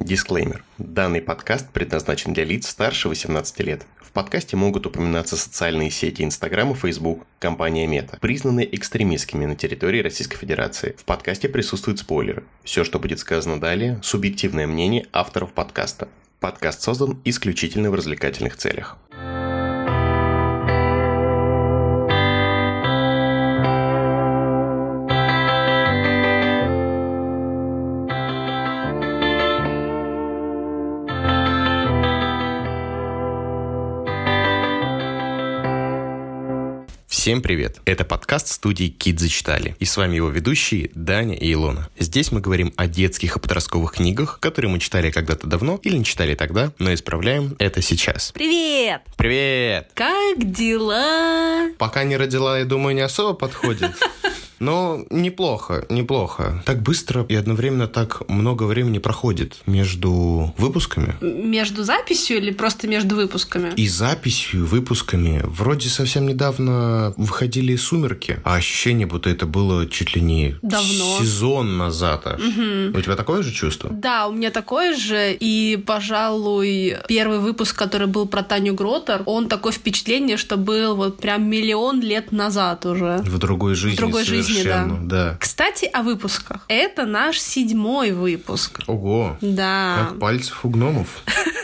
Дисклеймер. Данный подкаст предназначен для лиц старше 18 лет. В подкасте могут упоминаться социальные сети Инстаграм и Фейсбук, компания Мета, признанные экстремистскими на территории Российской Федерации. В подкасте присутствуют спойлеры. Все, что будет сказано далее, субъективное мнение авторов подкаста. Подкаст создан исключительно в развлекательных целях. Всем привет! Это подкаст студии Кит зачитали. И с вами его ведущие Даня и Илона. Здесь мы говорим о детских и подростковых книгах, которые мы читали когда-то давно или не читали тогда, но исправляем это сейчас. Привет! Привет! Как дела? Пока не родила, я думаю, не особо подходит. Но неплохо, неплохо. Так быстро и одновременно так много времени проходит между выпусками. Между записью или просто между выпусками? И записью, и выпусками. Вроде совсем недавно выходили «Сумерки», а ощущение, будто это было чуть ли не Давно. сезон назад аж. Угу. У тебя такое же чувство? Да, у меня такое же. И, пожалуй, первый выпуск, который был про Таню Гротер, он такое впечатление, что был вот прям миллион лет назад уже. В другой жизни В другой жизни, да. совершенно, да. Кстати, о выпусках. Это наш седьмой выпуск. Ого, Да. как пальцев у гномов.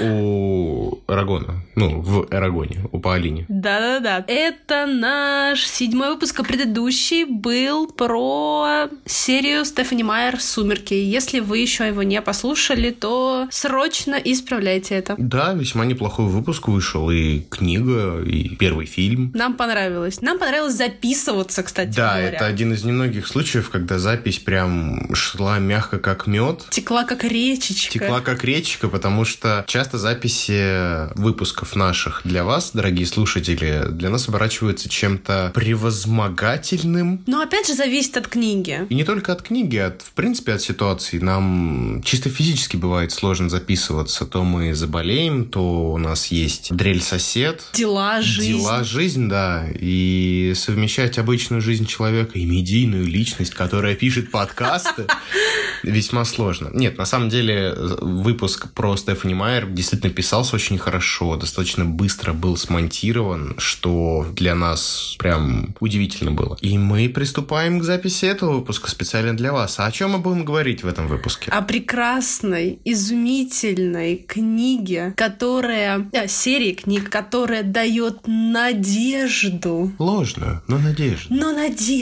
У Арагона. Ну, в Арагоне, у Паолини. Да-да-да. Это наш седьмой выпуск, а предыдущий был про серию Стефани Майер «Сумерки». Если вы еще его не послушали, то срочно исправляйте это. Да, весьма неплохой выпуск вышел. И книга, и первый фильм. Нам понравилось. Нам понравилось записываться, кстати Да, говоря. это один из немногих случаев, когда запись прям шла мягко, как мед. Текла как речечка. Текла как речка, потому что часто записи выпусков наших для вас, дорогие слушатели, для нас оборачиваются чем-то превозмогательным. Но опять же зависит от книги. И не только от книги, а от, в принципе от ситуации. Нам чисто физически бывает сложно записываться. То мы заболеем, то у нас есть дрель-сосед. Дела, жизнь. Дела, жизнь, да. И совмещать обычную жизнь человека и медийную личность, которая пишет подкасты, весьма сложно. Нет, на самом деле выпуск про Стефани Майер действительно писался очень хорошо, достаточно быстро был смонтирован, что для нас прям удивительно было. И мы приступаем к записи этого выпуска специально для вас. А о чем мы будем говорить в этом выпуске? о прекрасной, изумительной книге, которая... а, серии книг, которая дает надежду. Ложную, но надежду. Но надежду.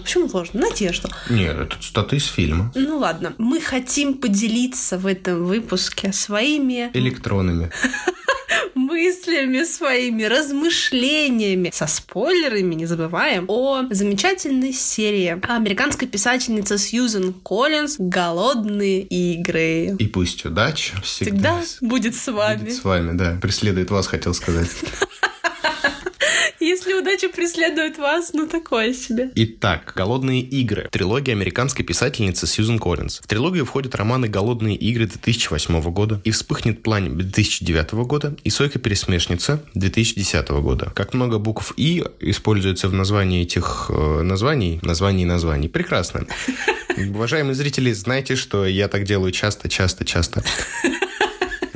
Почему ложно? Надежду. Нет, это цитата из фильма. Ну ладно, мы хотим поделиться в этом выпуске своими Электронами. мыслями, своими размышлениями. Со спойлерами не забываем о замечательной серии американской писательницы Сьюзен Коллинз «Голодные игры». И пусть удача всегда, Всегда будет с вами. будет с вами, да. Преследует вас, хотел сказать. Если удача преследует вас, ну такое себе. Итак, «Голодные игры». Трилогия американской писательницы Сьюзен Коллинз. В трилогию входят романы «Голодные игры» 2008 года и «Вспыхнет пламя» 2009 года и «Сойка-пересмешница» 2010 года. Как много букв «и» используется в названии этих э, названий, названий и названий. Прекрасно. Уважаемые зрители, знаете, что я так делаю часто, часто, часто.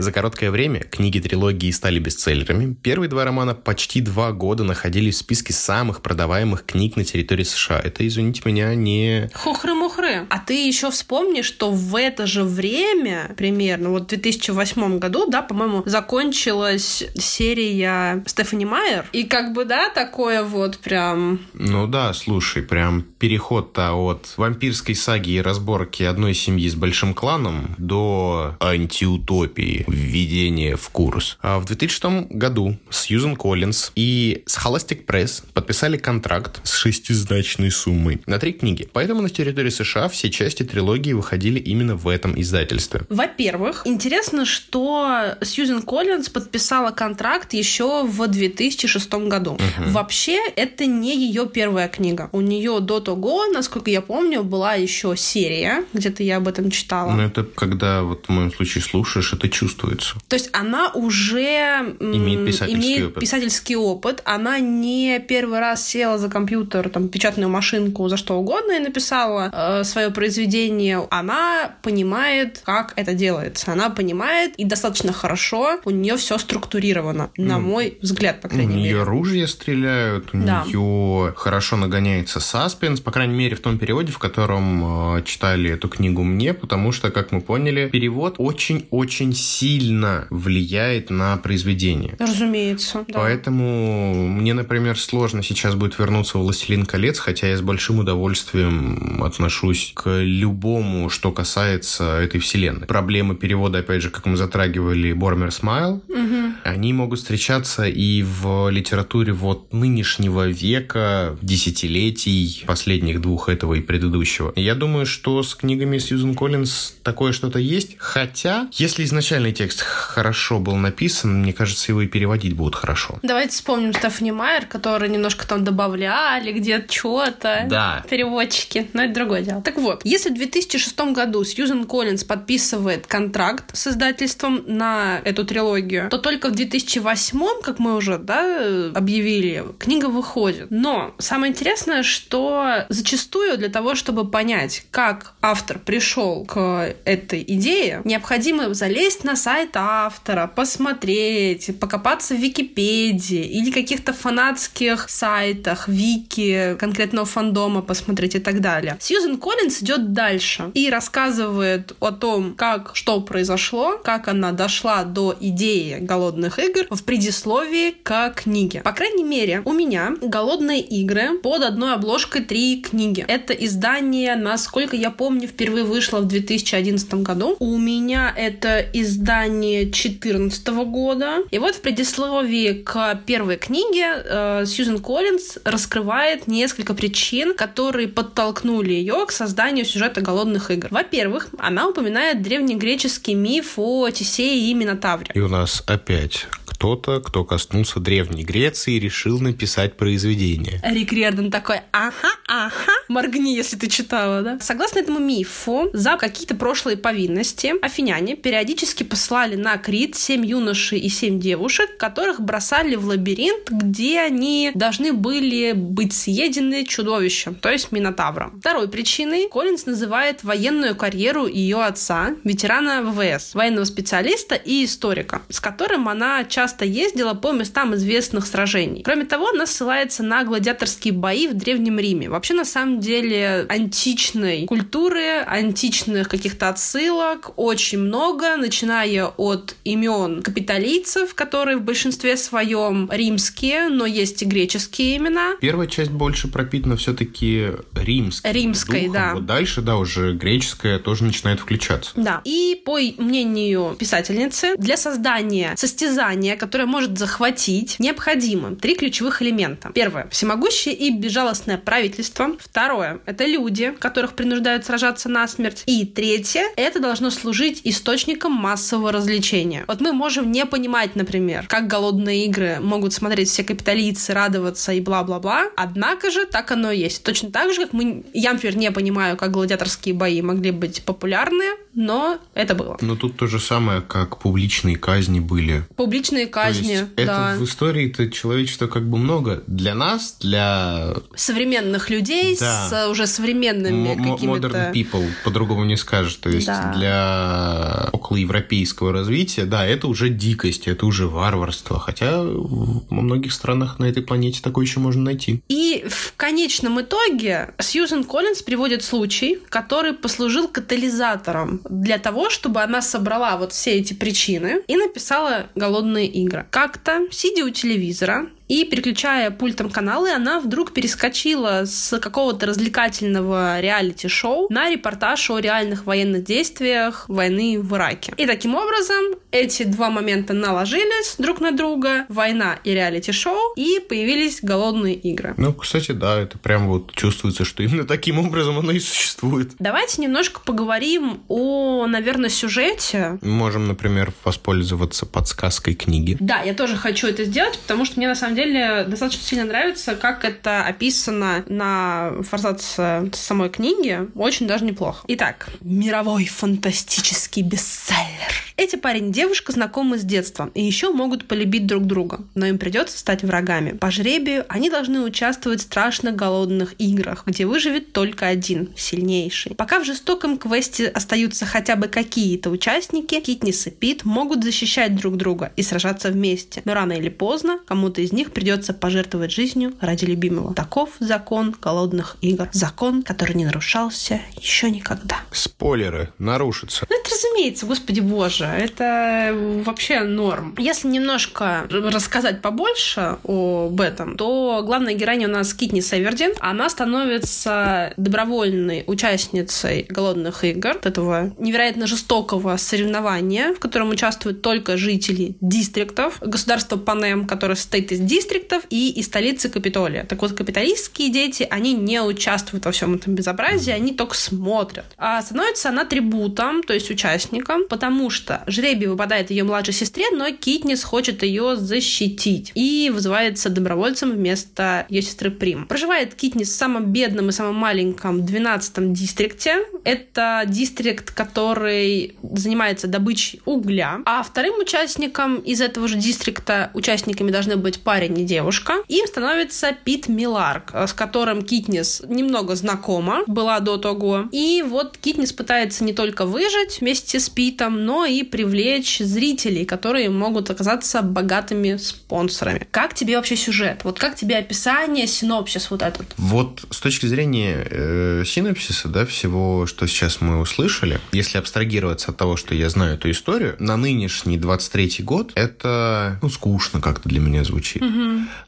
За короткое время книги трилогии стали бестселлерами. Первые два романа почти два года находились в списке самых продаваемых книг на территории США. Это, извините меня, не... Хухры-мухры. А ты еще вспомни, что в это же время, примерно, вот в 2008 году, да, по-моему, закончилась серия Стефани Майер. И как бы, да, такое вот прям... Ну да, слушай, прям переход-то от вампирской саги и разборки одной семьи с большим кланом до антиутопии, введения в курс. А в 2006 году Сьюзен Коллинз и Scholastic Press подписали контракт с шестизначной суммой на три книги. Поэтому на территории США все части трилогии выходили именно в этом издательстве. Во-первых, интересно, что Сьюзен Коллинз подписала контракт еще в 2006 году. Вообще, это не ее первая книга. У нее до того, насколько я помню, была еще серия, где-то я об этом читала. Но это когда вот в моем случае слушаешь, это чувствуется. То есть она уже Имеет писательский имеет опыт. писательский опыт. Она не первый раз села за компьютер, там, печатную машинку, за что угодно и написала э, свое произведение, она понимает, как это делается. Она понимает, и достаточно хорошо у нее все структурировано, на мой взгляд, по крайней у мере. У нее ружья стреляют, у да. нее хорошо нагоняется саспенс, по крайней мере, в том переводе, в котором э, читали эту книгу мне, потому что, как мы поняли, перевод очень-очень сильно влияет на произведение. Разумеется, да. Поэтому мне, например, сложно сейчас будет вернуться в «Властелин колец», хотя я с большим удовольствием отношусь к любому, что касается этой вселенной. Проблемы перевода, опять же, как мы затрагивали, Бормер Смайл, угу. они могут встречаться и в литературе вот нынешнего века, десятилетий, последних двух этого и предыдущего. Я думаю, что с книгами Сьюзен Коллинз такое что-то есть, хотя, если изначальный текст хорошо был написан, мне кажется, его и переводить будут хорошо. Давайте вспомним Стефани Майер, который немножко там добавляли где-то что-то. Да. Переводчики, но это другое дело. Так вот, если в 2006 году Сьюзен Коллинз подписывает контракт с издательством на эту трилогию, то только в 2008, как мы уже да, объявили, книга выходит. Но самое интересное, что зачастую для того, чтобы понять, как автор пришел к этой идее, необходимо залезть на сайт автора, посмотреть, покопаться в Википедии или каких-то фанатских сайтах, вики конкретного фандома посмотреть и так далее. Сьюзен Коллинз идет дальше и рассказывает о том, как что произошло, как она дошла до идеи голодных игр в предисловии к книге. По крайней мере, у меня голодные игры под одной обложкой три книги. Это издание, насколько я помню, впервые вышло в 2011 году. У меня это издание 2014 года. И вот в предисловии к первой книге э, Сьюзен Коллинз раскрывает несколько причин, которые подтолкнули ее к созданию сюжета голодных игр. Во-первых, она упоминает древнегреческий миф о Тесее и Минотавре. И у нас опять кто-то, кто коснулся Древней Греции и решил написать произведение. Рик Риордан такой, ага, ага, моргни, если ты читала, да? Согласно этому мифу, за какие-то прошлые повинности афиняне периодически послали на Крит семь юношей и семь девушек, которых бросали в лабиринт, где они должны были быть съедены чудовищем, то есть Минотавром. Второй причиной Коллинз называет военную карьеру ее отца, ветерана ВВС, военного специалиста и историка, с которым она часто часто ездила по местам известных сражений. Кроме того, она ссылается на гладиаторские бои в Древнем Риме. Вообще, на самом деле, античной культуры, античных каких-то отсылок очень много, начиная от имен капитолийцев, которые в большинстве своем римские, но есть и греческие имена. Первая часть больше пропитана все-таки римской. Римской, духом. да. Вот дальше, да, уже греческая тоже начинает включаться. Да. И по мнению писательницы, для создания состязания, которое может захватить, необходимо три ключевых элемента. Первое – всемогущее и безжалостное правительство. Второе – это люди, которых принуждают сражаться насмерть. И третье – это должно служить источником массового развлечения. Вот мы можем не понимать, например, как голодные игры могут смотреть все капиталийцы, радоваться и бла-бла-бла. Однако же так оно и есть. Точно так же, как мы... Я, например, не понимаю, как гладиаторские бои могли быть популярны, но это было. Но тут то же самое, как публичные казни были. Публичные казни. То есть да. это в истории-то человечества как бы много. Для нас, для... Современных людей да. с уже современными какими-то... Modern people, по-другому не скажешь. То есть да. для околоевропейского развития, да, это уже дикость, это уже варварство. Хотя во многих странах на этой планете такое еще можно найти. И в конечном итоге Сьюзен Коллинз приводит случай, который послужил катализатором для того, чтобы она собрала вот все эти причины и написала «Голодные игры». Как-то, сидя у телевизора, и переключая пультом каналы, она вдруг перескочила с какого-то развлекательного реалити-шоу на репортаж о реальных военных действиях войны в Ираке. И таким образом эти два момента наложились друг на друга, война и реалити-шоу, и появились голодные игры. Ну, кстати, да, это прям вот чувствуется, что именно таким образом оно и существует. Давайте немножко поговорим о, наверное, сюжете. Можем, например, воспользоваться подсказкой книги. Да, я тоже хочу это сделать, потому что мне на самом деле деле достаточно сильно нравится, как это описано на форзаце самой книги. Очень даже неплохо. Итак, мировой фантастический бестселлер. Эти парень и девушка знакомы с детства и еще могут полюбить друг друга, но им придется стать врагами. По жребию они должны участвовать в страшно голодных играх, где выживет только один, сильнейший. Пока в жестоком квесте остаются хотя бы какие-то участники, Китнис и Пит могут защищать друг друга и сражаться вместе. Но рано или поздно кому-то из них придется пожертвовать жизнью ради любимого. Таков закон голодных игр. Закон, который не нарушался еще никогда. Спойлеры нарушатся. Ну, это разумеется, господи боже, это вообще норм. Если немножко рассказать побольше об этом, то главная героиня у нас Китни Севердин. Она становится добровольной участницей голодных игр, этого невероятно жестокого соревнования, в котором участвуют только жители дистриктов, государства Панем, которое состоит из дистриктов и из столицы Капитолия. Так вот, капиталистские дети, они не участвуют во всем этом безобразии, они только смотрят. А становится она трибутом, то есть участником, потому что жребий выпадает ее младшей сестре, но Китнис хочет ее защитить и вызывается добровольцем вместо ее сестры Прим. Проживает Китнис в самом бедном и самом маленьком 12-м дистрикте. Это дистрикт, который занимается добычей угля. А вторым участником из этого же дистрикта участниками должны быть парень и девушка. Им становится Пит Миларк, с которым Китнис немного знакома, была до того. И вот Китнис пытается не только выжить вместе с Питом, но и привлечь зрителей, которые могут оказаться богатыми спонсорами. Как тебе вообще сюжет? Вот как тебе описание, синопсис вот этот? Вот с точки зрения э, синопсиса, да, всего, что сейчас мы услышали, если абстрагироваться от того, что я знаю эту историю, на нынешний 23-й год это, ну, скучно как-то для меня звучит. Угу.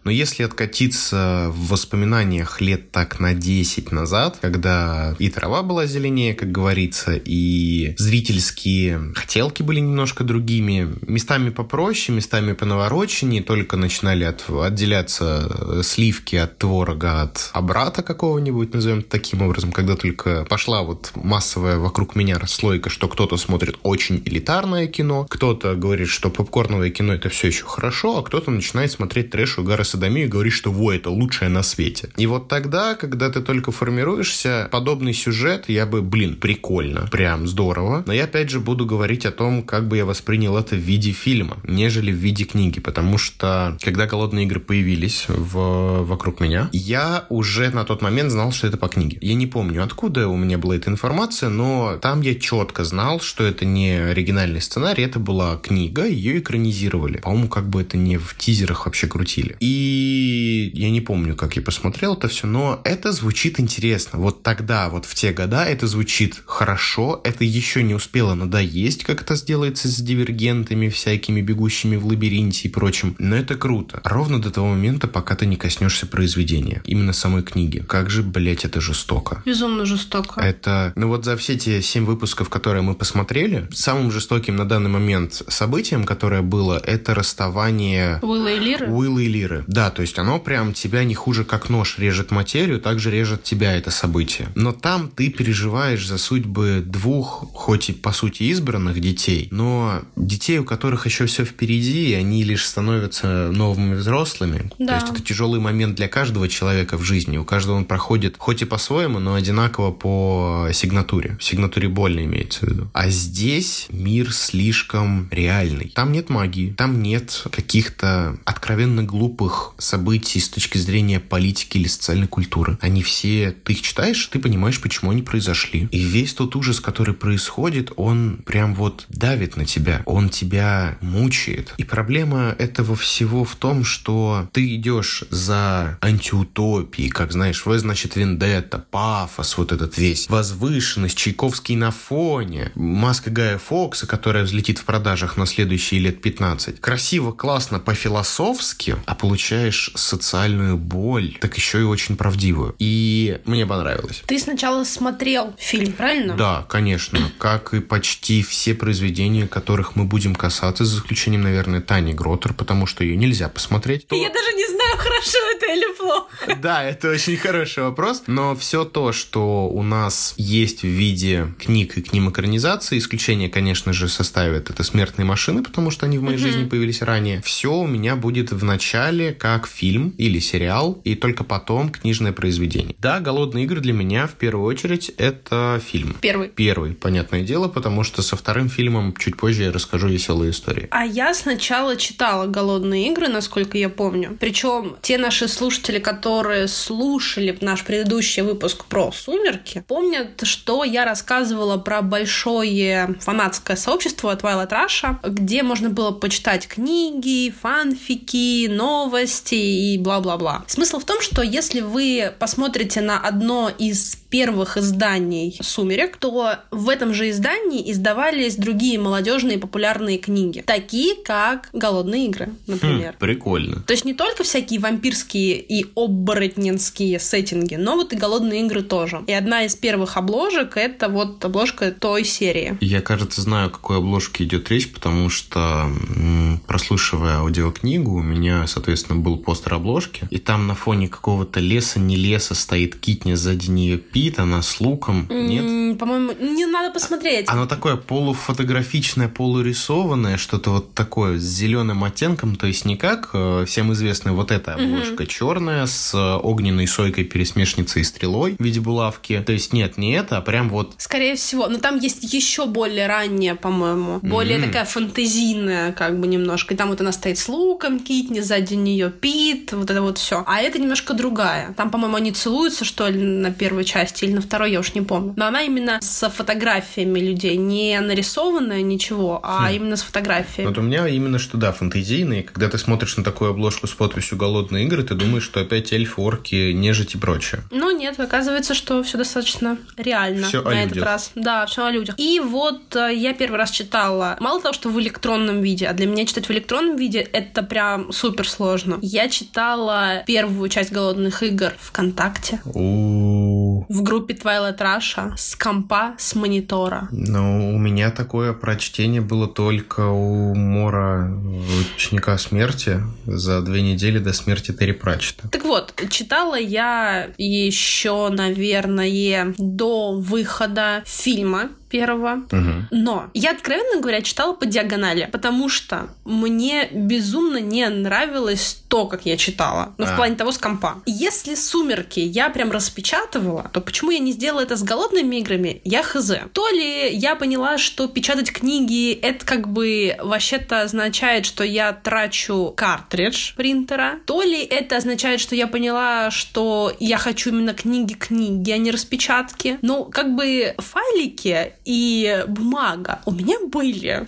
Но если откатиться в воспоминаниях лет так на 10 назад, когда и трава была зеленее, как говорится, и зрительские хотелки были немножко другими, местами попроще, местами понавороченнее, только начинали от, отделяться э, сливки от творога, от обрата какого-нибудь, назовем таким образом, когда только пошла вот массовая вокруг меня расслойка, что кто-то смотрит очень элитарное кино, кто-то говорит, что попкорновое кино это все еще хорошо, а кто-то начинает смотреть трэш Угара Садами и говорит, что во, это лучшее на свете. И вот тогда, когда ты только формируешься, подобный сюжет, я бы, блин, прикольно, прям здорово. Но я опять же буду говорить о том, как бы я воспринял это в виде фильма, нежели в виде книги, потому что когда «Голодные игры» появились в, вокруг меня, я уже на тот момент знал, что это по книге. Я не помню, откуда у меня была эта информация, но там я четко знал, что это не оригинальный сценарий, это была книга, ее экранизировали. По-моему, как бы это не в тизерах вообще крутили. И я не помню, как я посмотрел это все, но это звучит интересно. Вот тогда, вот в те года это звучит хорошо, это еще не успело надоесть, как это сделается с дивергентами всякими, бегущими в лабиринте и прочим. Но это круто. Ровно до того момента, пока ты не коснешься произведения. Именно самой книги. Как же, блять, это жестоко. Безумно жестоко. Это, ну вот за все те семь выпусков, которые мы посмотрели, самым жестоким на данный момент событием, которое было, это расставание... Уилла и Лиры? Уилла и Лиры. Да, то есть оно прям тебя не хуже как нож режет материю, также режет тебя это событие. Но там ты переживаешь за судьбы двух, хоть и по сути избранных детей, но детей, у которых еще все впереди, и они лишь становятся новыми взрослыми. Да. То есть это тяжелый момент для каждого человека в жизни. У каждого он проходит хоть и по-своему, но одинаково по сигнатуре. В сигнатуре больно имеется в виду. А здесь мир слишком реальный. Там нет магии, там нет каких-то откровенно глупых событий с точки зрения политики или социальной культуры. Они все, ты их читаешь, ты понимаешь, почему они произошли. И весь тот ужас, который происходит, он прям вот давит на тебя. Он тебя мучает. И проблема этого всего в том, что ты идешь за антиутопией, как знаешь, вы, значит, вендетта, пафос, вот этот весь, возвышенность, Чайковский на фоне, маска Гая Фокса, которая взлетит в продажах на следующие лет 15. Красиво, классно, по-философски, а получаешь социальную боль, так еще и очень правдивую. И мне понравилось. Ты сначала смотрел фильм, правильно? Да, конечно. Как и почти все произведения, которых мы будем касаться, за исключением, наверное, Тани Гротер, потому что ее нельзя посмотреть. Я даже не знаю, хорошо это или плохо. Да, это очень хороший вопрос. Но все то, что у нас есть в виде книг и к ним экранизации, исключение, конечно же, составит это «Смертные машины», потому что они в моей жизни появились ранее. Все у меня будет в начале как фильм или сериал, и только потом книжное произведение. Да, «Голодные игры» для меня в первую очередь это фильм. Первый. Первый, понятное дело, потому что со вторым фильмом чуть позже я расскажу веселые истории. А я сначала читала «Голодные игры», насколько я помню. Причем те наши слушатели, которые слушали наш предыдущий выпуск про «Сумерки», помнят, что я рассказывала про большое фанатское сообщество Twilight Russia, где можно было почитать книги, фанфики, новости и бла-бла-бла. Смысл в том, что если вы посмотрите на одно из первых изданий «Сумерек», то в этом же издании издавались другие молодежные популярные книги, такие как «Голодные игры», например. Хм, прикольно. То есть не только всякие вампирские и оборотненские сеттинги, но вот и «Голодные игры» тоже. И одна из первых обложек — это вот обложка той серии. Я, кажется, знаю, о какой обложке идет речь, потому что, прослушивая аудиокнигу, у меня, соответственно, был постер обложки, и там на фоне какого-то леса, не леса, стоит Китня, сзади нее Пи, спит, она с луком. Нет? По-моему, не надо посмотреть. Оно такое полуфотографичное, полурисованное, что-то вот такое с зеленым оттенком, то есть не как э, всем известная вот эта обложка черная с огненной сойкой, пересмешницей и стрелой в виде булавки. То есть нет, не это, а прям вот... Скорее всего. Но там есть еще более ранняя, по-моему. Более такая фантазийная, как бы немножко. И там вот она стоит с луком, Китни, сзади нее Пит, вот это вот все. А это немножко другая. Там, по-моему, они целуются, что ли, на первой части или на второй, я уж не помню. Но она именно с фотографиями людей, не нарисованная ничего, а хм. именно с фотографией. Вот у меня именно что, да, фантазийные. Когда ты смотришь на такую обложку с подписью «Голодные игры», ты думаешь, что опять эльфы, орки, нежить и прочее. Ну нет, оказывается, что все достаточно реально всё на этот раз. Да, все о людях. И вот э, я первый раз читала, мало того, что в электронном виде, а для меня читать в электронном виде это прям супер сложно. Я читала первую часть «Голодных игр» ВКонтакте. У в группе Twilight Russia с компа, с монитора. Ну, у меня такое прочтение было только у Мора Ученика Смерти за две недели до смерти Терри Пратчета. Так вот, читала я еще, наверное, до выхода фильма первого. Угу. Но я, откровенно говоря, читала по диагонали, потому что мне безумно не нравилось то, как я читала. Ну, а. в плане того, с компа. Если «Сумерки» я прям распечатывала, то почему я не сделала это с голодными играми, я хз. То ли я поняла, что печатать книги, это как бы вообще-то означает, что я трачу картридж принтера, то ли это означает, что я поняла, что я хочу именно книги-книги, а не распечатки. Ну, как бы файлики и бумага у меня были.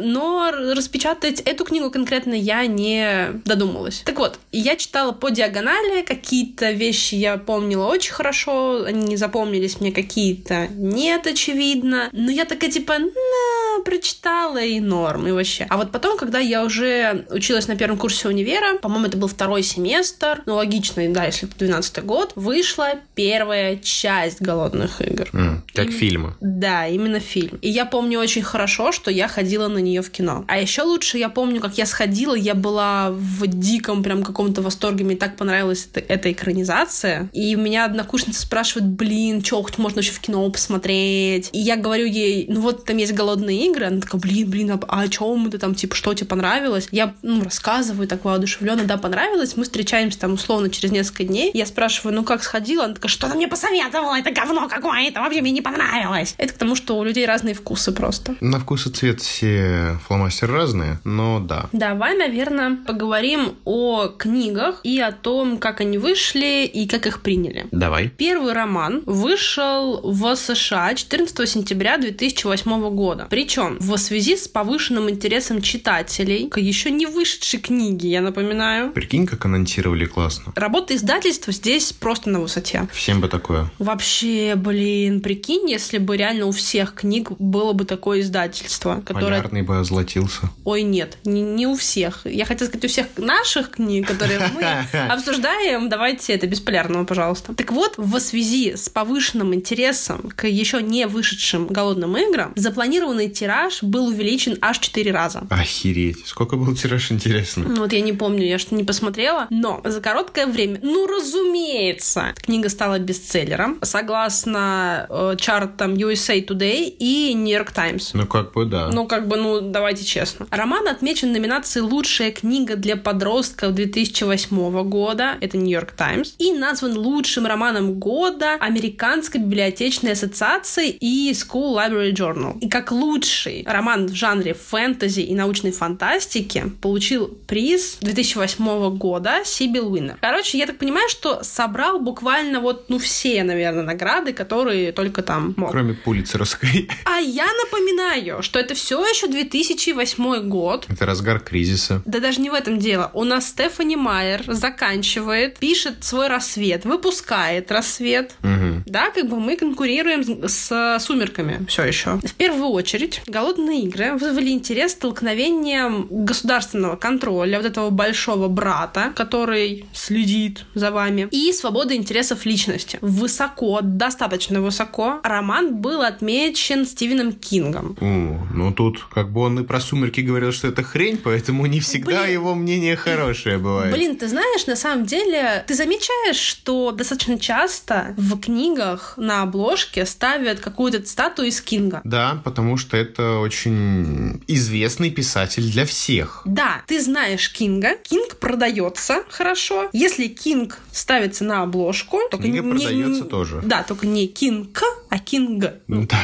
Но распечатать эту книгу конкретно я не додумалась. Так вот, я читала по диагонали, какие-то вещи я помнила очень хорошо, они запомнились мне какие-то нет, очевидно. Но я такая типа, на, прочитала и норм, и вообще. А вот потом, когда я уже училась на первом курсе универа, по-моему, это был второй семестр, ну, логично, да, если это 12 год, вышла первая часть «Голодных игр». Mm, как и... фильмы. Да, именно фильм. И я помню очень хорошо, что я ходила на нее в кино. А еще лучше я помню, как я сходила, я была в диком прям каком-то восторге, мне так понравилась эта, эта экранизация. И у меня однокурсница спрашивает, блин, что хоть можно еще в кино посмотреть? И я говорю ей, ну вот там есть голодные игры. Она такая, блин, блин, а, а о чем это там, типа, что тебе понравилось? Я, ну, рассказываю так воодушевленно, да, понравилось. Мы встречаемся там условно через несколько дней. Я спрашиваю, ну как сходила? Она такая, что ты мне посоветовала? Это говно какое-то, вообще мне не понравилось. Это к что у людей разные вкусы просто. На вкус и цвет все фломастеры разные, но да. Давай, наверное, поговорим о книгах и о том, как они вышли и как их приняли. Давай. Первый роман вышел в США 14 сентября 2008 года. Причем в связи с повышенным интересом читателей к еще не вышедшей книге, я напоминаю. Прикинь, как анонсировали классно. Работа издательства здесь просто на высоте. Всем бы такое. Вообще, блин, прикинь, если бы реально у всех книг было бы такое издательство, которое... Полярный бы озлотился. Ой, нет, не, не у всех. Я хотела сказать, у всех наших книг, которые мы обсуждаем, давайте это без полярного, пожалуйста. Так вот, в связи с повышенным интересом к еще не вышедшим голодным играм, запланированы тираж был увеличен аж 4 раза. Охереть. Сколько был тираж, интересно? Ну, вот я не помню, я что не посмотрела. Но за короткое время, ну, разумеется, книга стала бестселлером. Согласно э, чартам USA Today и New York Times. Ну, как бы да. Ну, как бы, ну, давайте честно. Роман отмечен номинацией «Лучшая книга для подростков 2008 года». Это New York Times. И назван лучшим романом года Американской библиотечной ассоциации и School Library Journal. И как лучший роман в жанре фэнтези и научной фантастики получил приз 2008 года Сибил Уиннер. Короче, я так понимаю, что собрал буквально вот, ну, все, наверное, награды, которые только там мог. Кроме Пулицеровской. А я напоминаю, что это все еще 2008 год. Это разгар кризиса. Да даже не в этом дело. У нас Стефани Майер заканчивает, пишет свой рассвет, выпускает рассвет. Угу. Да, как бы мы конкурируем с, с сумерками все еще. В первую очередь, голодные игры вызвали интерес столкновением государственного контроля, вот этого большого брата, который следит за вами, и свободы интересов личности. Высоко, достаточно высоко, роман был отмечен Стивеном Кингом. О, ну тут как бы он и про сумерки говорил, что это хрень, поэтому не всегда Блин. его мнение хорошее бывает. Блин, ты знаешь, на самом деле, ты замечаешь, что достаточно часто в книгах на обложке ставят какую-то цитату из Кинга. Да, потому что это очень известный писатель для всех. Да, ты знаешь Кинга, Кинг продается хорошо. Если Кинг ставится на обложку, только Книга не- продается не- тоже. Да, только не Кинг, а Кинг. Ну да.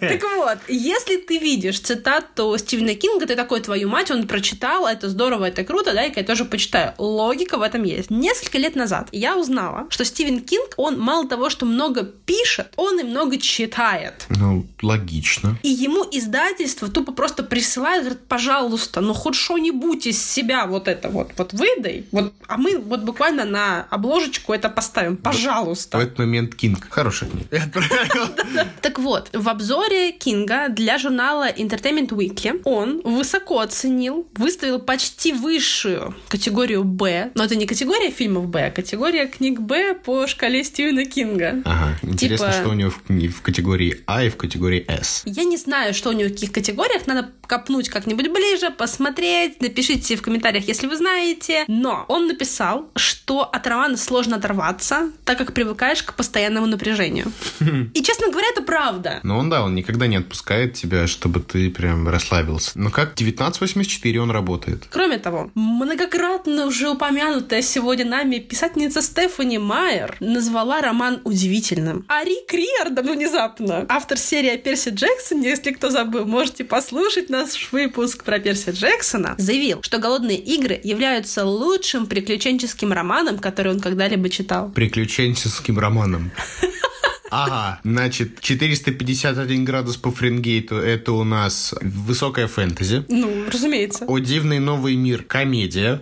Так вот, если ты видишь цитату Стивена Кинга, ты такой, твою мать, он прочитал, это здорово, это круто, дай-ка я тоже почитаю. Логика в этом есть. Несколько лет назад я узнала, что Стивен Кинг, он мало того, что много пишет, он и много читает. Ну, логично. И ему издательство тупо просто присылает, говорит, пожалуйста, ну хоть что-нибудь из себя вот это вот, вот выдай, вот, а мы вот буквально на обложечку это поставим, В пожалуйста. этот момент Кинг. Хорошая книга. Так вот, в обзоре Кинга для журнала Entertainment Weekly он высоко оценил, выставил почти высшую категорию Б, но это не категория фильмов Б, а категория книг Б по шкале Стивена Кинга. Ага, интересно, Типа- что у него в, в категории А и в категории С. Я не знаю, что у него в каких категориях, надо копнуть как-нибудь ближе, посмотреть, напишите в комментариях, если вы знаете. Но он написал, что от романа сложно оторваться, так как привыкаешь к постоянному напряжению. И, честно говоря, это правда. Но он, да, он никогда не отпускает тебя, чтобы ты прям расслабился. Но как 1984 он работает. Кроме того, многократно уже упомянутая сегодня нами писательница Стефани Майер назвала роман удивительным. А Рик Риордан внезапно, автор серии о Перси Джексоне, если кто забыл, можете послушать наш выпуск про Перси Джексона, заявил, что «Голодные игры» являются лучшим приключенческим романом, который он когда-либо читал. Приключенческим романом. Ага, значит, 451 градус по Фаренгейту – это у нас высокая фэнтези. Ну, разумеется. О дивный новый мир – комедия.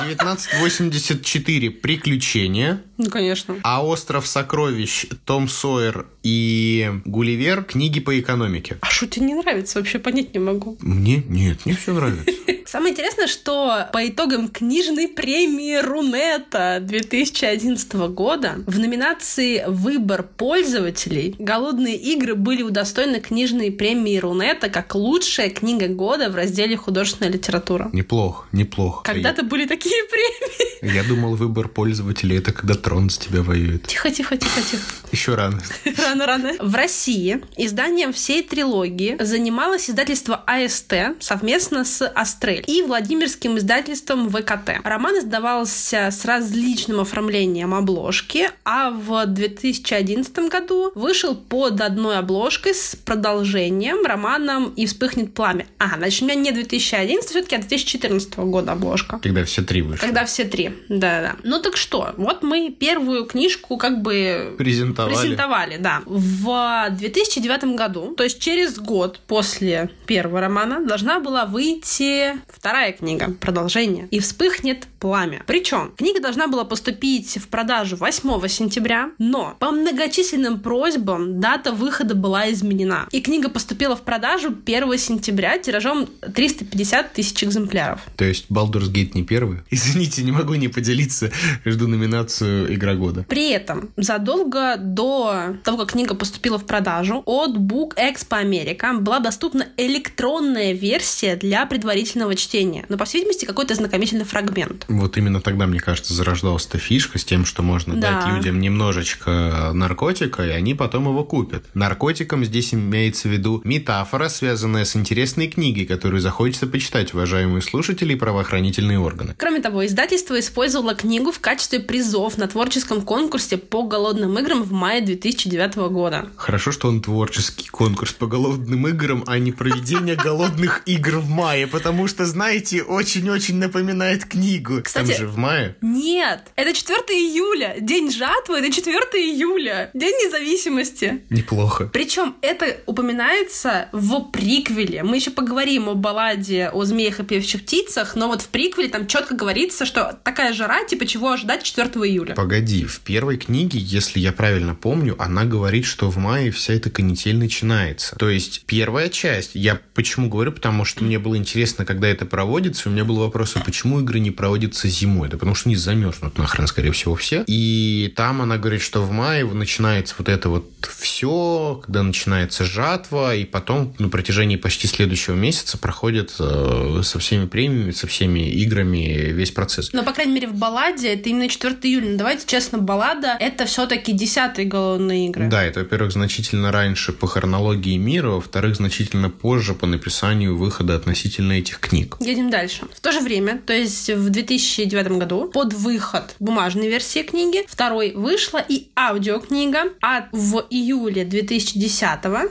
1984 – приключения. Ну, конечно. А «Остров сокровищ», «Том Сойер» и «Гулливер» – книги по экономике. А что тебе не нравится? Вообще понять не могу. Мне? Нет, мне все нравится. Самое интересное, что по итогам книжной премии Рунета 2011 года в номинации «Выбор пользователей» «Голодные игры» были удостоены книжной премии Рунета как лучшая книга года в разделе «Художественная литература». Неплохо, неплохо. Когда-то были такие премии. Я думал, выбор пользователей – это когда трон с тебя воюет. Тихо, тихо, тихо, тихо. Еще рано. Рано, рано. В России изданием всей трилогии занималось издательство АСТ совместно с Астрель и Владимирским издательством ВКТ. Роман издавался с различным оформлением обложки, а в 2011 году вышел под одной обложкой с продолжением романом «И вспыхнет пламя». Ага, значит, у меня не 2011, все-таки а 2014 года обложка. Когда все три вышли. Когда все три. Да-да. Ну так что, вот мы первую книжку как бы Презентовали. презентовали, да. В 2009 году, то есть через год после первого романа, должна была выйти вторая книга, продолжение. И вспыхнет пламя. Причем книга должна была поступить в продажу 8 сентября, но по многочисленным просьбам дата выхода была изменена. И книга поступила в продажу 1 сентября тиражом 350 тысяч экземпляров. То есть Baldur's Gate не первый? Извините, не могу не поделиться. Жду номинацию «Игра года». При этом задолго до того, как книга поступила в продажу, от Book Expo America была доступна электронная версия для предварительного чтения. Но, по всей видимости, какой-то знакомительный фрагмент. Вот именно тогда, мне кажется, зарождалась эта фишка с тем, что можно да. дать людям немножечко наркотика, и они потом его купят. Наркотиком здесь имеется в виду метафора, связанная с интересной книгой, которую захочется почитать, уважаемые слушатели и правоохранительные органы. Кроме того, издательство использовало книгу в качестве призов на творческом конкурсе по голодным играм в мае 2009 года. Хорошо, что он творческий конкурс по голодным играм, а не проведение голодных игр в мае, потому что, знаете, очень-очень напоминает книгу. Кстати, Там же в мае. Нет, это 4 июля. День жатвы, это 4 июля. День независимости. Неплохо. Причем это упоминается в приквеле. Мы еще поговорим о балладе о змеях и певчих птицах, но вот в приквеле там четко говорится, что такая жара, типа чего ожидать 4 июля. Погоди, в первой книге, если я правильно помню, она говорит, что в мае вся эта канитель начинается. То есть первая часть, я почему говорю, потому что мне было интересно, когда это проводится, у меня был вопрос, а почему игры не проводятся зимой? Да потому что они замерзнут нахрен, скорее всего, все. И там она говорит, что в мае начинается вот это вот все, когда начинается жатва, и потом на протяжении почти следующего месяца проходит э, со всеми премиями, со всеми играми весь процесс. Но, по крайней мере, в балладе это именно 4 июля. Но давайте честно, баллада — это все таки 10 голодные игры. Да, это, во-первых, значительно раньше по хронологии мира, во-вторых, значительно позже по написанию выхода относительно этих книг. Едем дальше. В то же время, то есть в 2009 году, под выход бумажной версии книги, второй вышла и аудиокнига, а в июле 2010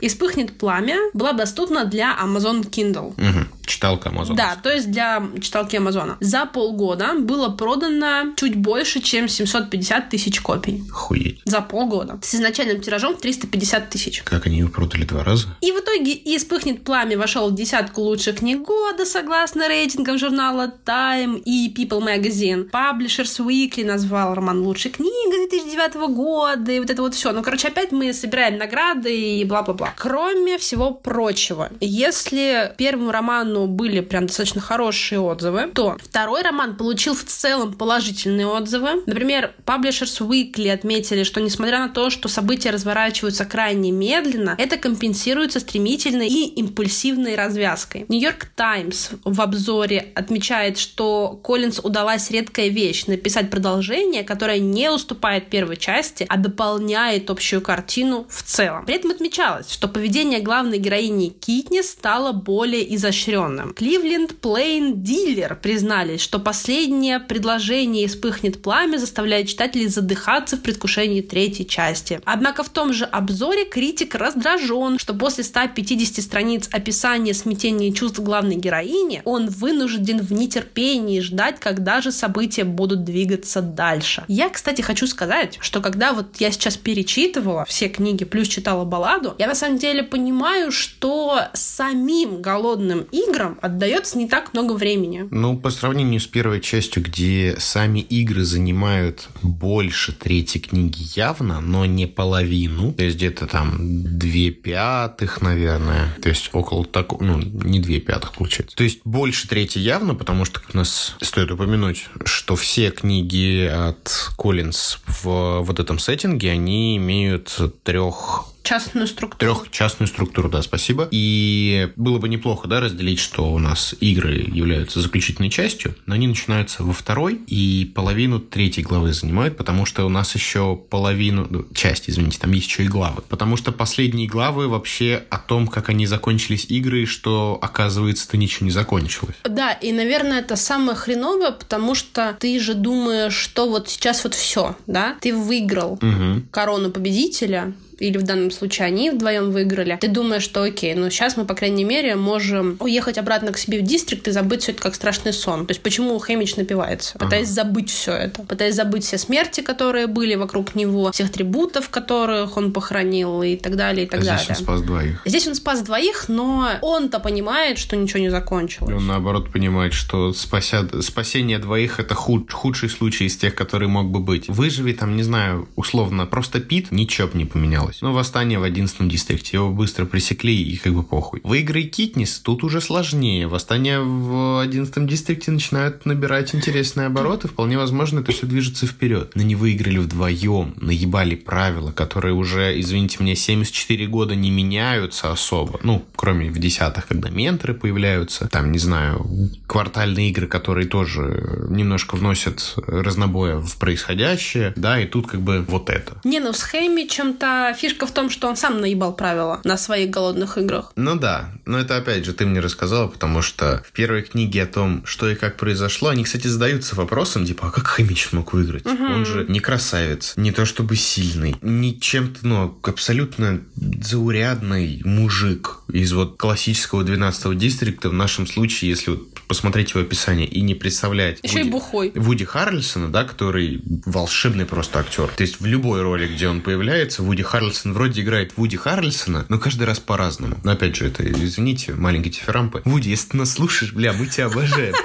«Испыхнет пламя» была доступна для Amazon Kindle. Угу. Читалка Амазона. Да, то есть для читалки Амазона. За полгода было продано чуть больше, чем 750 тысяч копий. Охуеть. За полгода. С изначальным тиражом 350 тысяч. Как они его продали два раза? И в итоге «И вспыхнет пламя» вошел в десятку лучших книг года, согласно рейтингам журнала Time и People Magazine. Publishers Weekly назвал роман лучшей книгой 2009 года, и вот это вот все. Ну, короче, опять мы собираем награды и бла-бла-бла. Кроме всего прочего, если первому роману роману были прям достаточно хорошие отзывы, то второй роман получил в целом положительные отзывы. Например, Publishers Weekly отметили, что несмотря на то, что события разворачиваются крайне медленно, это компенсируется стремительной и импульсивной развязкой. Нью-Йорк Таймс в обзоре отмечает, что Коллинз удалась редкая вещь — написать продолжение, которое не уступает первой части, а дополняет общую картину в целом. При этом отмечалось, что поведение главной героини Китни стало более изощренным завершенным. Кливленд Плейн Дилер признались, что последнее предложение «Вспыхнет пламя» заставляет читателей задыхаться в предвкушении третьей части. Однако в том же обзоре критик раздражен, что после 150 страниц описания смятения чувств главной героини он вынужден в нетерпении ждать, когда же события будут двигаться дальше. Я, кстати, хочу сказать, что когда вот я сейчас перечитывала все книги, плюс читала балладу, я на самом деле понимаю, что самим голодным играм играм отдается не так много времени. Ну, по сравнению с первой частью, где сами игры занимают больше третьей книги явно, но не половину. То есть где-то там две пятых, наверное. То есть около такого, ну, не две пятых получается. То есть больше третьей явно, потому что у нас стоит упомянуть, что все книги от Коллинз в вот этом сеттинге, они имеют трех частную структуру. Трехчастную структуру, да, спасибо. И было бы неплохо, да, разделить, что у нас игры являются заключительной частью, но они начинаются во второй и половину третьей главы занимают, потому что у нас еще половину, ну, часть, извините, там есть еще и главы. Потому что последние главы вообще о том, как они закончились игры, и что, оказывается-то ничего не закончилось. Да, и, наверное, это самое хреновое, потому что ты же думаешь, что вот сейчас вот все, да, ты выиграл угу. корону победителя, или в данном случае они вдвоем выиграли, ты думаешь, что окей, ну сейчас мы, по крайней мере, можем уехать обратно к себе в дистрикт и забыть все это как страшный сон. То есть почему Хэмич напивается? Пытаясь ага. забыть все это. Пытаясь забыть все смерти, которые были вокруг него, всех трибутов, которых он похоронил и так далее, и так а далее. Здесь он спас двоих. Здесь он спас двоих, но он-то понимает, что ничего не закончилось. И он наоборот понимает, что спася... спасение двоих это худ... худший случай из тех, которые мог бы быть. Выживи там, не знаю, условно, просто Пит, ничего бы не поменял осталось. Но восстание в 11 дистрикте, его быстро пресекли и как бы похуй. В игры Китнис тут уже сложнее. Восстание в 11 дистрикте начинают набирать интересные обороты. Вполне возможно, это все движется вперед. Но не выиграли вдвоем, наебали правила, которые уже, извините мне, 74 года не меняются особо. Ну, кроме в десятых, когда менторы появляются. Там, не знаю, квартальные игры, которые тоже немножко вносят разнобоя в происходящее. Да, и тут как бы вот это. Не, ну с Хэми чем-то фишка в том, что он сам наебал правила на своих голодных играх. Ну да, но это опять же ты мне рассказала, потому что в первой книге о том, что и как произошло, они, кстати, задаются вопросом, типа, а как Хэмич мог выиграть? Угу. Он же не красавец, не то чтобы сильный, не чем-то, ну, абсолютно заурядный мужик из вот классического 12-го дистрикта, в нашем случае, если вот посмотреть его описание и не представлять Еще Вуди, и бухой. Вуди Харрельсона, да, который волшебный просто актер. То есть в любой роли, где он появляется, Вуди Харрельсон вроде играет Вуди Харрельсона, но каждый раз по-разному. Но опять же, это, извините, маленький тиферампы. Вуди, если ты нас слушаешь, бля, мы тебя обожаем.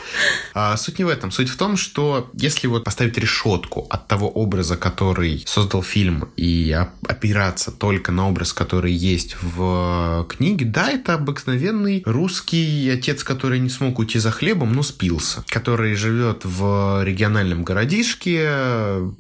А суть не в этом. Суть в том, что если вот поставить решетку от того образа, который создал фильм, и опираться только на образ, который есть в книге, да, это обыкновенный русский отец, который не смог уйти за хлебом, но спился, который живет в региональном городишке.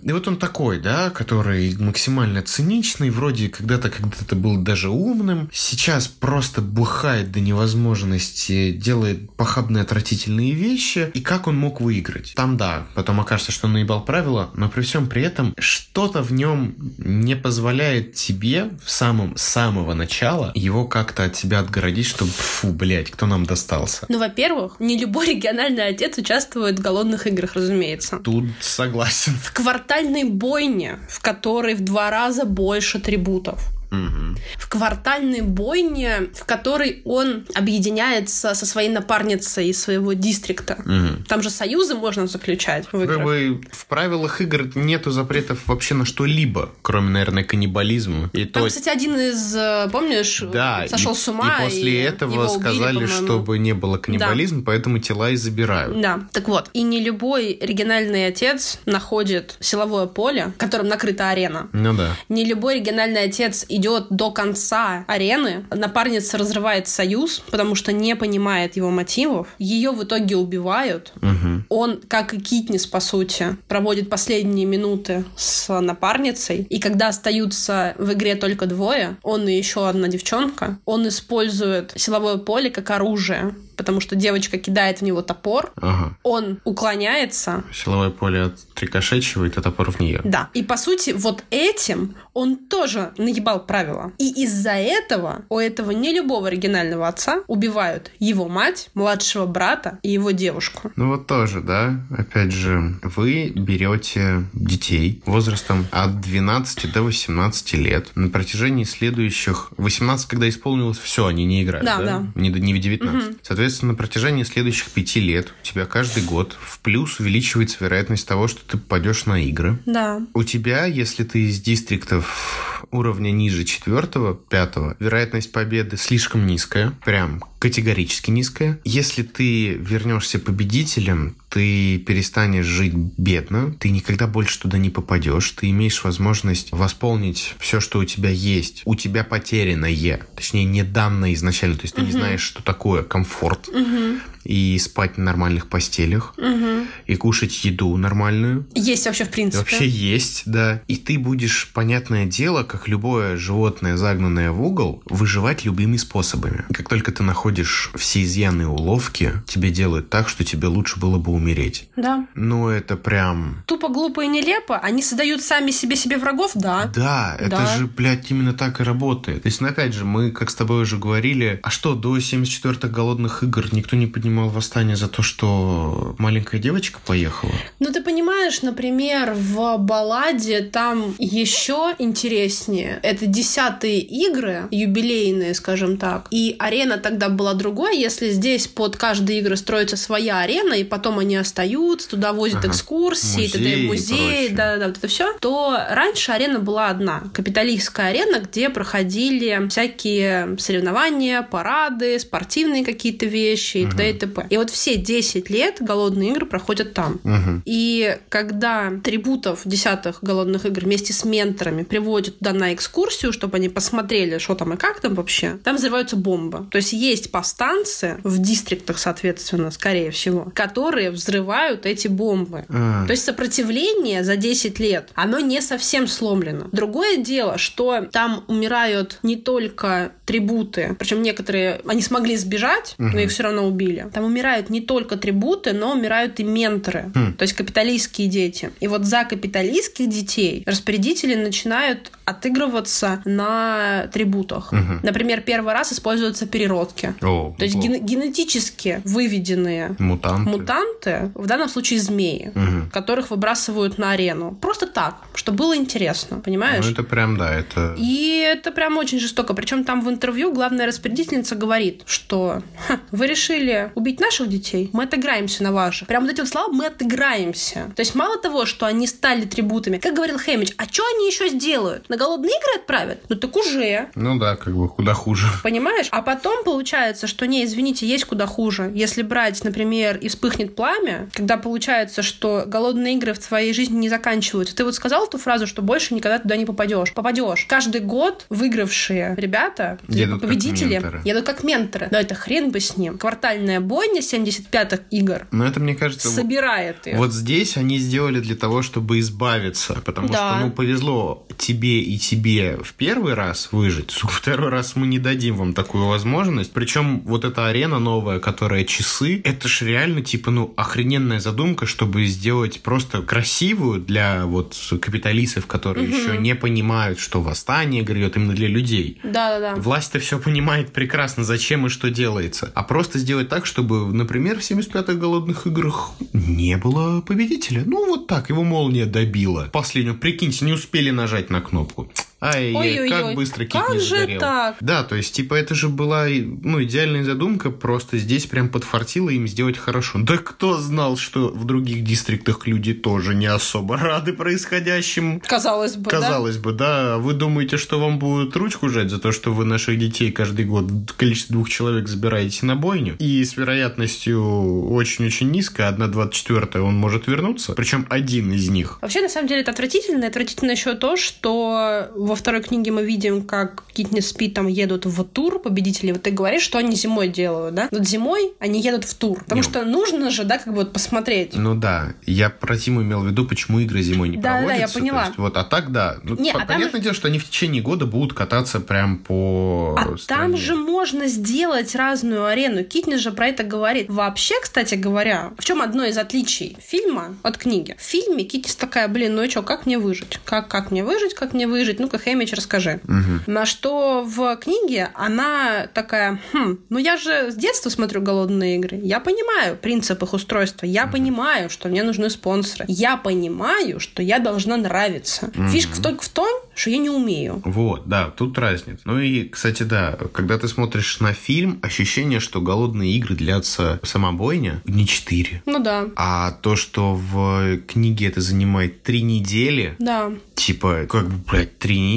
И вот он такой, да, который максимально циничный, вроде когда-то когда-то был даже умным, сейчас просто бухает до невозможности, делает похабные отвратительные вещи. И как он мог выиграть? Там, да, потом окажется, что он наебал правила, но при всем при этом что-то в нем не позволяет тебе в самом самого начала его как-то от себя отгородить, чтобы, фу, блядь, кто нам достался. Ну, во-первых, не любой региональный отец участвует в голодных играх, разумеется. Тут согласен. В квартальной бойне, в которой в два раза больше трибутов. Угу. В квартальной бойне, в которой он объединяется со своей напарницей из своего дистрикта. Угу. Там же союзы можно заключать в играх. Как бы в правилах игр нету запретов вообще на что-либо, кроме, наверное, каннибализма. И Там, то... кстати, один из, э, помнишь, да, сошел и, с ума. И после и этого сказали, убили, чтобы не было каннибализма, да. поэтому тела и забирают. Да, так вот. И не любой региональный отец находит силовое поле, которым накрыта арена. Ну да. Не любой региональный отец идет до конца арены. Напарница разрывает союз, потому что не понимает его мотивов. Ее в итоге убивают. Угу. Он, как и Китнис, по сути, проводит последние минуты с напарницей. И когда остаются в игре только двое, он и еще одна девчонка, он использует силовое поле как оружие потому что девочка кидает в него топор, ага. он уклоняется. Силовое поле отрикошечивает, а топор в нее. Да. И по сути, вот этим он тоже наебал правила. И из-за этого у этого не любого оригинального отца убивают его мать, младшего брата и его девушку. Ну вот тоже, да? Опять же, вы берете детей возрастом от 12 до 18 лет на протяжении следующих... 18, когда исполнилось, все, они не играют, да? Да, да. Не, не в 19. Угу. Соответственно, Соответственно, на протяжении следующих пяти лет у тебя каждый год в плюс увеличивается вероятность того, что ты попадешь на игры. Да. У тебя, если ты из дистриктов уровня ниже четвертого, пятого, вероятность победы слишком низкая, прям категорически низкая. Если ты вернешься победителем, ты перестанешь жить бедно, ты никогда больше туда не попадешь, ты имеешь возможность восполнить все, что у тебя есть. У тебя потерянное, точнее, не данное изначально, то есть ты угу. не знаешь, что такое комфорт. Угу и спать на нормальных постелях, угу. и кушать еду нормальную. Есть вообще, в принципе. Вообще есть, да. И ты будешь, понятное дело, как любое животное, загнанное в угол, выживать любыми способами. Как только ты находишь все изъяны и уловки, тебе делают так, что тебе лучше было бы умереть. Да. Ну, это прям... Тупо, глупо и нелепо. Они создают сами себе себе врагов, да. Да, это да. же, блядь, именно так и работает. То есть, ну, опять же, мы, как с тобой уже говорили, а что, до 74-х голодных игр никто не поднимал поднимал восстание за то, что маленькая девочка поехала? Ну, ты понимаешь, например, в балладе там еще интереснее. Это десятые игры, юбилейные, скажем так. И арена тогда была другой. Если здесь под каждые игры строится своя арена, и потом они остаются, туда возят ага. экскурсии, музей, музей да, да, вот это все, то раньше арена была одна. Капиталистская арена, где проходили всякие соревнования, парады, спортивные какие-то вещи и т.д. и т.п. И вот все 10 лет голодные игры проходят там. Угу. И когда трибутов десятых голодных игр вместе с менторами приводят туда на экскурсию, чтобы они посмотрели, что там и как там вообще, там взрываются бомбы. То есть есть повстанцы в дистриктах, соответственно, скорее всего, которые взрывают эти бомбы. А. То есть сопротивление за 10 лет, оно не совсем сломлено. Другое дело, что там умирают не только трибуты, причем некоторые, они смогли сбежать, но их все равно убили. Там умирают не только трибуты, но умирают и менторы, Хм. то есть капиталистские дети. И вот за капиталистских детей распорядители начинают отыгрываться на трибутах. Например, первый раз используются переродки. О, То есть о, ген- генетически выведенные мутанты. мутанты, в данном случае змеи, Мгм. которых выбрасывают на арену. Просто так, чтобы было интересно, понимаешь? Ну, это прям, да, это... И это прям очень жестоко. Причем там в интервью главная распорядительница говорит, что «Ха, вы решили убить наших детей, мы отыграемся на ваших. Прям вот эти вот слова «мы отыграемся». То есть мало того, что они стали трибутами, как говорил Хэмич, а что они еще сделают? На голодные игры отправят? Ну так уже. Ну да, как бы куда хуже. Понимаешь? А потом получается, что не, извините, есть куда хуже. Если брать, например, и вспыхнет пламя, когда получается, что голодные игры в твоей жизни не заканчиваются. Ты вот сказал ту фразу, что больше никогда туда не попадешь. Попадешь. Каждый год выигравшие ребята, Едут как победители, менторы. едут как менторы. Но это хрен бы с ним. Квартальная бойня 75-х игр Но это, мне кажется, собирает их. Вот здесь они сделали для того, чтобы избавиться, потому Да. что, ну, повезло тебе и тебе в первый раз выжить, сука, второй раз мы не дадим вам такую возможность. Причем вот эта арена новая, которая часы, это ж реально, типа, ну, охрененная задумка, чтобы сделать просто красивую для вот капиталистов, которые еще не понимают, что восстание грядет именно для людей. Да-да-да. Власть-то все понимает прекрасно, зачем и что делается. А просто сделать так, чтобы, например, в 75-х голодных играх не было победителя. Ну, вот так, его молния добила. Последнюю, прикиньте, не успели нажать на кнопку. Brot. Ай, Ой-ой-ой, как быстро кит как не же сгорел. так? Да, то есть, типа, это же была, ну, идеальная задумка, просто здесь прям подфартило им сделать хорошо. Да кто знал, что в других дистриктах люди тоже не особо рады происходящему? Казалось бы, да? Казалось бы, да. Вы думаете, что вам будут ручку жать за то, что вы наших детей каждый год количество двух человек забираете на бойню? И с вероятностью очень-очень низкой, 1,24 он может вернуться. Причем один из них. Вообще, на самом деле, это отвратительно. Отвратительно еще то, что во второй книге мы видим, как Китнис Спит там едут в тур победители. Вот ты говоришь, что они зимой делают, да? Вот зимой они едут в тур. Потому Ну. что нужно же, да, как бы вот посмотреть. Ну да, я про Тиму имел в виду, почему игры зимой не Да-да-да, проводятся. я То поняла. есть вот, а так да. Ну, Не, по- а там понятное дело, что они в течение года будут кататься прям по А там стране. же можно сделать разную арену. Китнис же про это говорит. Вообще, кстати говоря, в чем одно из отличий фильма от книги? В фильме Китнис такая, блин, ну и что, как мне выжить? Как, как мне выжить, как мне выжить? Ну-ка, Хэмич, расскажи. Мгм. На что в книге она такая, хм, ну я же с детства смотрю «Голодные игры». Я понимаю принцип их устройства. Я понимаю, что мне нужны спонсоры. Я понимаю, что я должна нравиться. Фишка только в том, что я не умею. Вот, да, тут разница. Ну и, кстати, да, когда ты смотришь на фильм, ощущение, что голодные игры длятся самобойня не 4. Ну да. А то, что в книге это занимает три недели, Да. типа, как бы, блядь, три недели.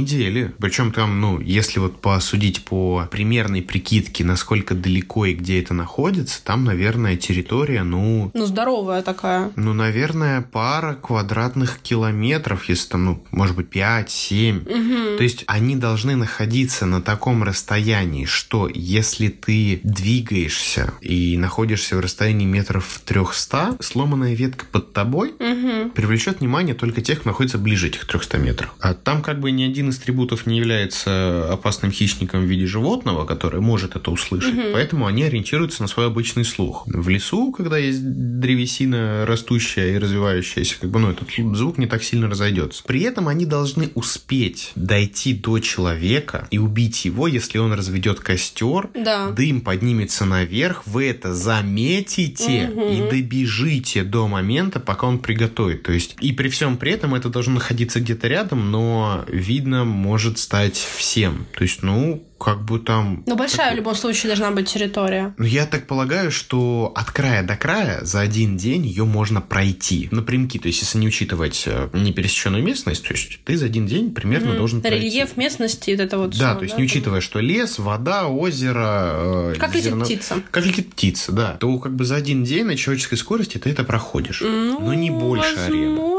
Причем там, ну, если вот посудить по примерной прикидке, насколько далеко и где это находится, там, наверное, территория, ну, Ну, здоровая такая. ну, наверное, пара квадратных километров, если там, ну, может быть, 5-7. То есть они должны находиться на таком расстоянии, что если ты двигаешься и находишься в расстоянии метров 300, сломанная ветка под тобой Угу. привлечет внимание только тех, кто находится ближе этих 300 метров. А там как бы ни один из трибутов не является опасным хищником в виде животного, которое может это услышать. Поэтому они ориентируются на свой обычный слух. В лесу, когда есть древесина растущая и развивающаяся, как бы, ну, этот звук не так сильно разойдется. При этом они должны успеть дойти до человека и убить его, если он разведет костер, Да. дым поднимется наверх, вы это заметите Мгм. и добежите до момента, пока он приготовит. То есть, и при всем при этом это должно находиться где-то рядом, но видно спокойно может стать всем. То есть, ну, как бы там... Но большая так... в любом случае должна быть территория. Ну, я так полагаю, что от края до края за один день ее можно пройти напрямки. То есть, если не учитывать э, непересеченную местность, то есть ты за один день примерно mm-hmm. должен пройти. Рельеф местности, вот это вот Да, все, то есть да? не учитывая, что лес, вода, озеро... Э, как зерно... летит птица. Как летит птица, да. То как бы за один день на человеческой скорости ты это проходишь. Ну, Но не больше возможно. арены.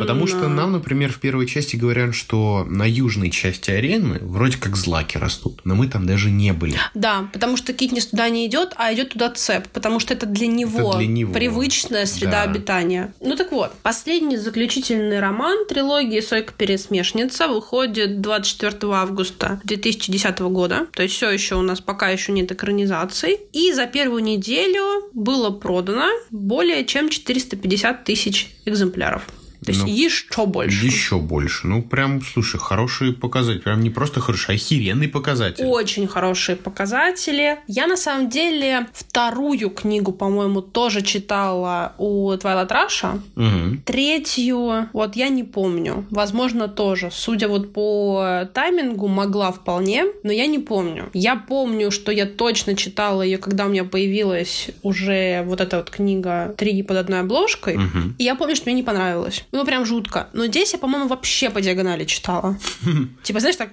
Потому что нам, например, в первой части говорят, что на южной части арены вроде как злаки растут но мы там даже не были. Да, потому что Китнис туда не идет, а идет туда Цеп, потому что это для него, это для него. привычная среда да. обитания. Ну так вот, последний заключительный роман трилогии «Сойка-пересмешница» выходит 24 августа 2010 года, то есть все еще у нас пока еще нет экранизаций, и за первую неделю было продано более чем 450 тысяч экземпляров. То есть ну, еще больше. Еще больше. Ну, прям, слушай, хорошие показатели. Прям не просто хорошие, а охеренные показатели. Очень хорошие показатели. Я, на самом деле, вторую книгу, по-моему, тоже читала у Твайла Траша. Угу. Третью, вот я не помню. Возможно, тоже. Судя вот по таймингу, могла вполне, но я не помню. Я помню, что я точно читала ее, когда у меня появилась уже вот эта вот книга «Три под одной обложкой». Угу. И я помню, что мне не понравилось. Ну, прям жутко. Но здесь я, по-моему, вообще по диагонали читала. Типа, знаешь, так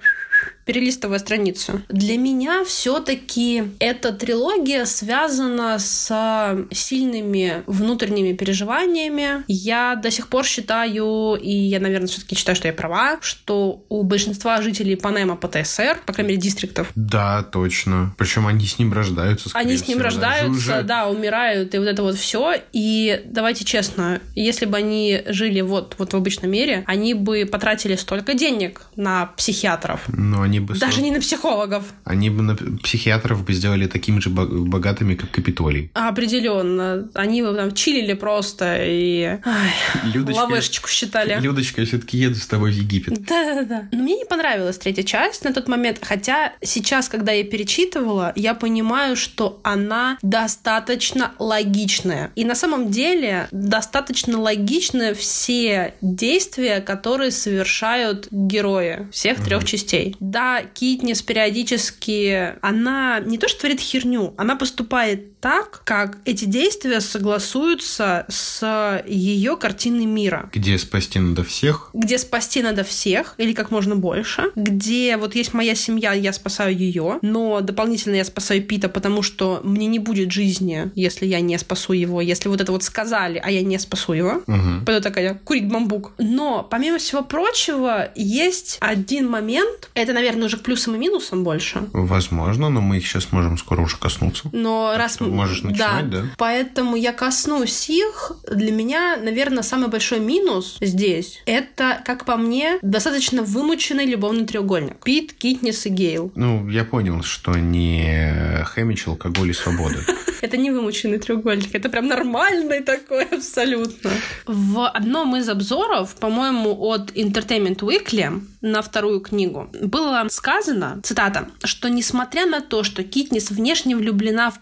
перелистывая страницу. Для меня все-таки эта трилогия связана с сильными внутренними переживаниями. Я до сих пор считаю, и я, наверное, все-таки считаю, что я права, что у большинства жителей Панема ПТСР, по крайней мере, дистриктов. Да, точно. Причем они с ним рождаются. Они с ним всего, рождаются, да, умирают, и вот это вот все. И давайте честно, если бы они жили вот, вот в обычном мире, они бы потратили столько денег на психиатров. Но они бы... Даже не на психологов. Они бы на психиатров бы сделали такими же богатыми, как Капитолий. Определенно. Они бы там чилили просто и Ай, Людочка, лавешечку считали. Людочка, я все-таки еду с тобой в Египет. Да-да-да. Но мне не понравилась третья часть на тот момент, хотя сейчас, когда я перечитывала, я понимаю, что она достаточно логичная. И на самом деле достаточно логичны все действия, которые совершают герои всех трех частей. Да, Китнис периодически, она не то что творит херню, она поступает так, как эти действия согласуются с ее картиной мира. Где спасти надо всех? Где спасти надо всех, или как можно больше. Где вот есть моя семья, я спасаю ее, но дополнительно я спасаю Пита, потому что мне не будет жизни, если я не спасу его. Если вот это вот сказали, а я не спасу его. Угу. Пойду такая, курить бамбук. Но, помимо всего прочего, есть один момент, это, наверное, уже к плюсам и минусам больше. Возможно, но мы их сейчас можем скоро уже коснуться. Но так раз... Можешь начинать, да. да? Поэтому я коснусь их. Для меня, наверное, самый большой минус здесь — это, как по мне, достаточно вымученный любовный треугольник. Пит, Китнис и Гейл. Ну, я понял, что не Хэмич, алкоголь и свобода. Это не вымученный треугольник, это прям нормальный такой абсолютно. В одном из обзоров, по-моему, от Entertainment Weekly на вторую книгу было сказано, цитата, что несмотря на то, что Китнис внешне влюблена в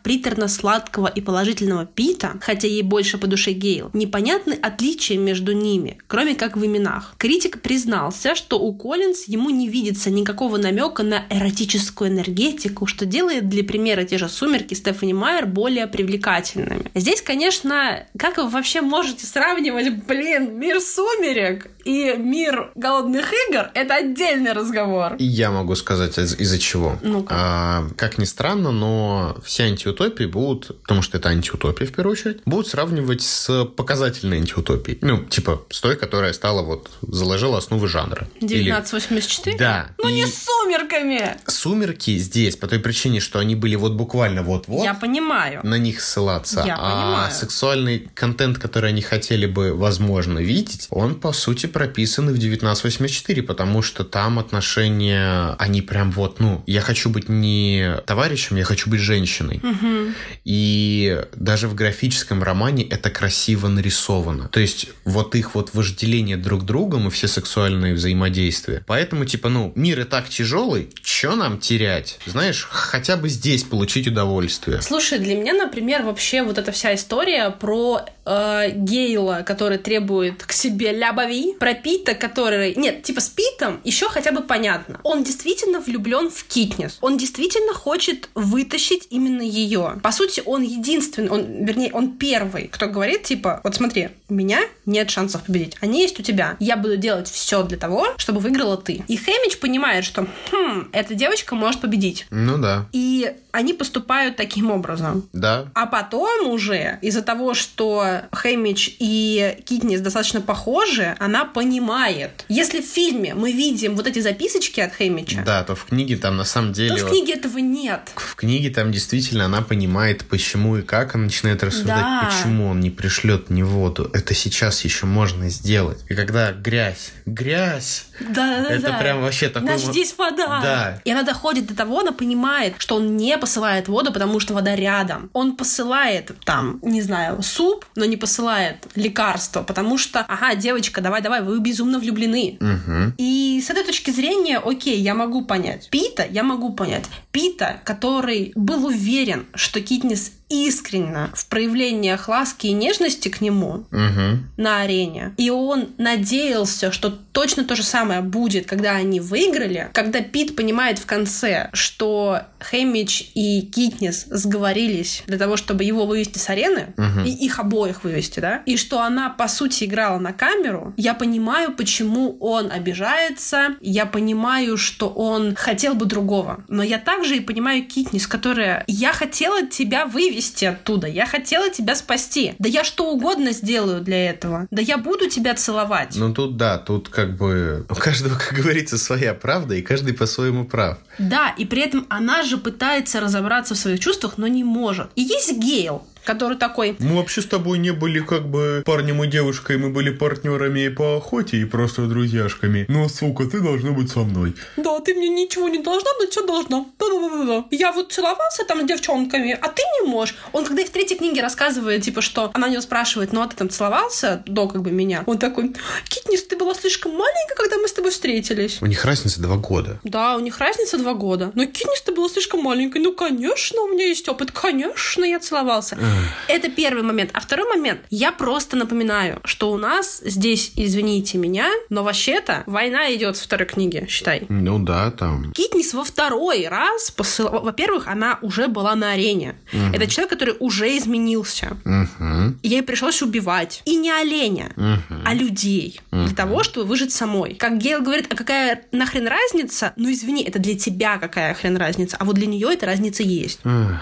приторно-сладкого и положительного Пита, хотя ей больше по душе Гейл, непонятны отличия между ними, кроме как в именах. Критик признался, что у Коллинз ему не видится никакого намека на эротическую энергетику, что делает для примера те же «Сумерки» Стефани Майер более привлекательными. Здесь, конечно, как вы вообще можете сравнивать, блин, мир «Сумерек» и мир «Голодных игр»? Это отдельный разговор. Я могу сказать, из- из-за чего. ну А, как ни странно, но все антиутопии будут, потому что это антиутопия в первую очередь, будут сравнивать с показательной антиутопией. Ну, типа, с той, которая стала вот, заложила основы жанра. 1984? Или... Да. Ну и... не с сумерками! Сумерки здесь по той причине, что они были вот буквально вот-вот. Я понимаю. На них ссылаться. Я а понимаю. сексуальный контент, который они хотели бы, возможно, видеть, он, по сути, прописан в 1984, потому что там отношения, они прям вот, ну, я хочу быть не товарищем, я хочу быть женщиной. Угу. И даже в графическом романе это красиво нарисовано. То есть вот их вот вожделение друг другом и все сексуальные взаимодействия. Поэтому, типа, ну, мир и так тяжелый, что нам терять? Знаешь, хотя бы здесь получить удовольствие. Слушай, для меня, например, вообще вот эта вся история про э, Гейла, который требует к себе лябови, про Пита, который... Нет, типа с Питом еще хотя бы понятно. Он действительно влюблен в Китнес. Он действительно хочет вытащить именно ее. По сути, он единственный, он, вернее, он первый, кто говорит, типа, вот смотри, у меня нет шансов победить. Они есть у тебя. Я буду делать все для того, чтобы выиграла ты. И Хэмич понимает, что, хм, эта девочка может победить. Ну да. И они поступают таким образом. Да. А потом уже из-за того, что Хэмич и Китнис достаточно похожи, она понимает. Если в фильме мы видим вот эти записочки от Хэмича, Да, то в книге там на самом деле... то в книге этого нет. В книге там действительно она понимает, почему и как, она начинает рассуждать, Да. почему он не пришлет мне воду. Это сейчас еще можно сделать. И когда грязь, грязь, Да, да, Это да. прям вообще такой Значит, мо- здесь вода. Да. И она доходит до того, она понимает, что он не посылает воду, потому что вода рядом. Он посылает там, не знаю, суп, но не посылает лекарство, потому что, ага, девочка, давай-давай, вы безумно влюблены. Мгм. И с этой точки зрения, окей, я могу понять. Пита я могу понять. Пита, который был уверен, что Китнис искренне в проявлениях ласки и нежности к нему Мгм. на арене. И он надеялся, что точно то же самое будет, когда они выиграли. Когда Пит понимает в конце, что Хэмич и Китнис сговорились для того, чтобы его вывести с арены, Мгм. и их обоих вывести, да, и что она, по сути, играла на камеру, я понимаю, почему он обижается, я понимаю, что он хотел бы другого. Но я также и понимаю Китнис, которая «я хотела тебя вывести оттуда, я хотела тебя спасти, да я что угодно сделаю для этого, да я буду тебя целовать». Ну тут да, тут как бы у каждого, как говорится, своя правда, и каждый по-своему прав. Да, и при этом она же пытается разобраться в своих чувствах, но не может. И есть Гейл, который такой, Мы вообще с тобой не были как бы парнем и девушкой, мы были партнерами по охоте и просто друзьяшками. Но, сука, ты должна быть со мной. да, ты мне ничего не должна, но что должна? Да-да-да-да. Я вот целовался там с девчонками, а ты не можешь. Он когда и в третьей книге рассказывает, типа, что она у него спрашивает, ну а ты там целовался до как бы меня? Он такой, Китнис, ты была слишком маленькая, когда мы с тобой встретились. У них разница два года. Да, у них разница два года. Но Китнис ты была слишком маленькой. Ну, конечно, у меня есть опыт. Конечно, я целовался. Это первый момент. А второй момент. Я просто напоминаю, что у нас здесь, извините меня, но вообще-то война идет со второй книги, считай. Ну да, там. Китнис во второй раз посыл... Во-первых, она уже была на арене. Это человек, который уже изменился. И ей пришлось убивать. И не оленя, Мгм. а людей. Для того, чтобы выжить самой. Как Гейл говорит, а какая нахрен разница? Ну извини, это для тебя какая хрен разница. А вот для нее эта разница есть. Эх.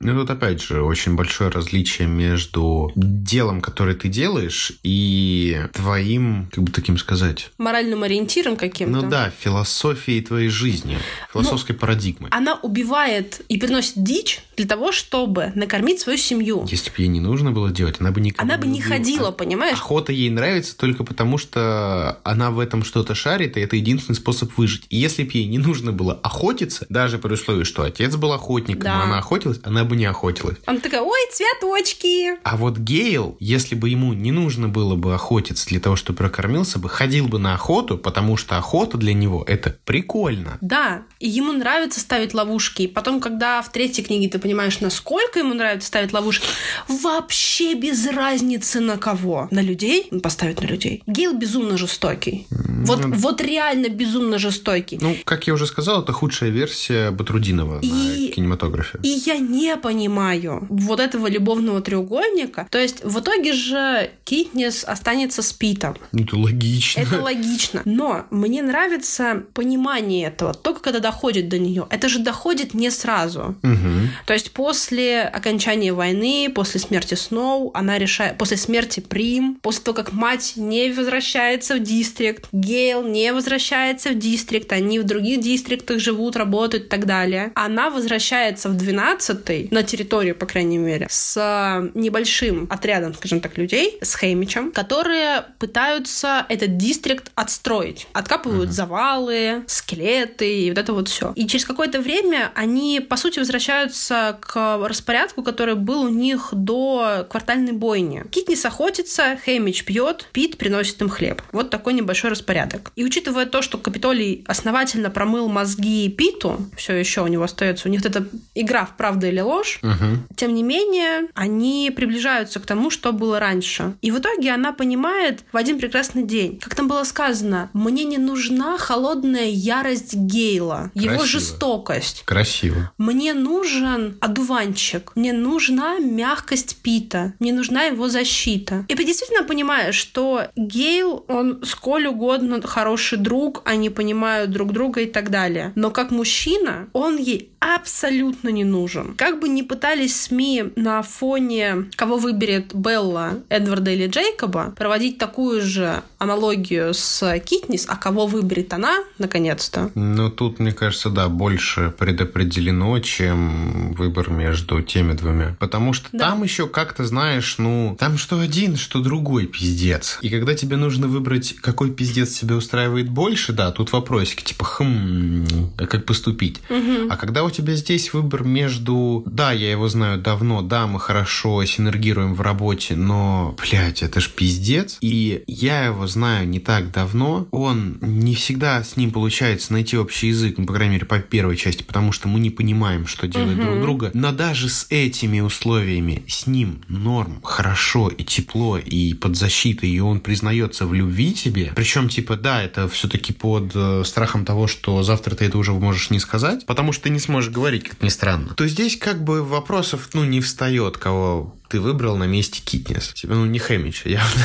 Ну, тут опять же очень большое различие между делом, которое ты делаешь, и твоим, как бы таким сказать, Моральным ориентиром каким-то. ну да, философией твоей жизни, философской парадигмой. Она убивает и приносит дичь для того, чтобы накормить свою семью. Если бы ей не нужно было делать, она бы никогда Она бы не убила. ходила, А- понимаешь? Охота ей нравится только потому, что она в этом что-то шарит, и это единственный способ выжить. И если бы ей не нужно было охотиться, даже при условии, что отец был охотником, Да. она охотилась, она бы не охотилась. Она такая, ой, цветочки. А вот Гейл, если бы ему не нужно было бы охотиться для того, чтобы прокормился бы, ходил бы на охоту, потому что охота для него это прикольно. Да, и ему нравится ставить ловушки. И потом, когда в третьей книге ты понимаешь, насколько ему нравится ставить ловушки, вообще без разницы на кого. На людей? Он поставит на людей. Гейл безумно жестокий. Вот, вот реально безумно жестокий. Ну, как я уже сказал, это худшая версия Батрудинова И- на кинематографе. И я не понимаю вот этого любовного треугольника. То есть в итоге же Китнес останется с Питом. Ну, это логично. Это логично. Но мне нравится понимание этого, только когда доходит до нее. Это же доходит не сразу. Мгм. То есть после окончания войны, после смерти Сноу, она решает, после смерти Прим, после того, как мать не возвращается в дистрикт, Гейл не возвращается в дистрикт, они в других дистриктах живут, работают и так далее. Она возвращается в 12-й, на территорию, по крайней мере, с небольшим отрядом, скажем так, людей, с Хеймичем, которые пытаются этот дистрикт отстроить. Откапывают завалы, скелеты и вот это вот все. И через какое-то время они, по сути, возвращаются вернуться к распорядку, который был у них до квартальной бойни. Китнис охотится, Хэмич пьет, Пит приносит им хлеб. Вот такой небольшой распорядок. И учитывая то, что Капитолий основательно промыл мозги Питу, все еще у него остается, у них эта игра в правду или ложь, угу. тем не менее, они приближаются к тому, что было раньше. И в итоге она понимает в один прекрасный день, как там было сказано, мне не нужна холодная ярость Гейла, Красиво. его жестокость. Красиво. Мне нужен одуванчик, мне нужна мягкость Пита, мне нужна его защита. И ты действительно понимаешь, что Гейл, он сколь угодно хороший друг, они понимают друг друга и так далее. Но как мужчина, он ей абсолютно не нужен. Как бы ни пытались СМИ на фоне, кого выберет Белла, Эдварда или Джейкоба, проводить такую же аналогию с Китнис, а кого выберет она, наконец-то. Ну, тут, мне кажется, да, больше предопределено, чем выбор между теми двумя. Потому что да. там еще как-то, знаешь, ну, там что один, что другой пиздец. И когда тебе нужно выбрать, какой пиздец тебя устраивает больше, да, тут вопросики, типа, хм, а как поступить? Угу. А когда у тебя здесь выбор между, да, я его знаю давно, да, мы хорошо синергируем в работе, но, блядь, это ж пиздец. И я его знаю не так давно, он не всегда с ним получается найти общий язык, ну, по крайней мере, по первой части, потому что мы не понимаем, что делать угу. друг друга. Но даже с этими условиями с ним норм, хорошо и тепло, и под защитой, и он признается в любви тебе. Причем, типа, да, это все-таки под э, страхом того, что завтра ты это уже можешь не сказать, потому что ты не сможешь говорить, как ни странно. То здесь как бы вопросов, ну, не встает, кого ты выбрал на месте Китнес. Типа, ну, не Хэмича, явно.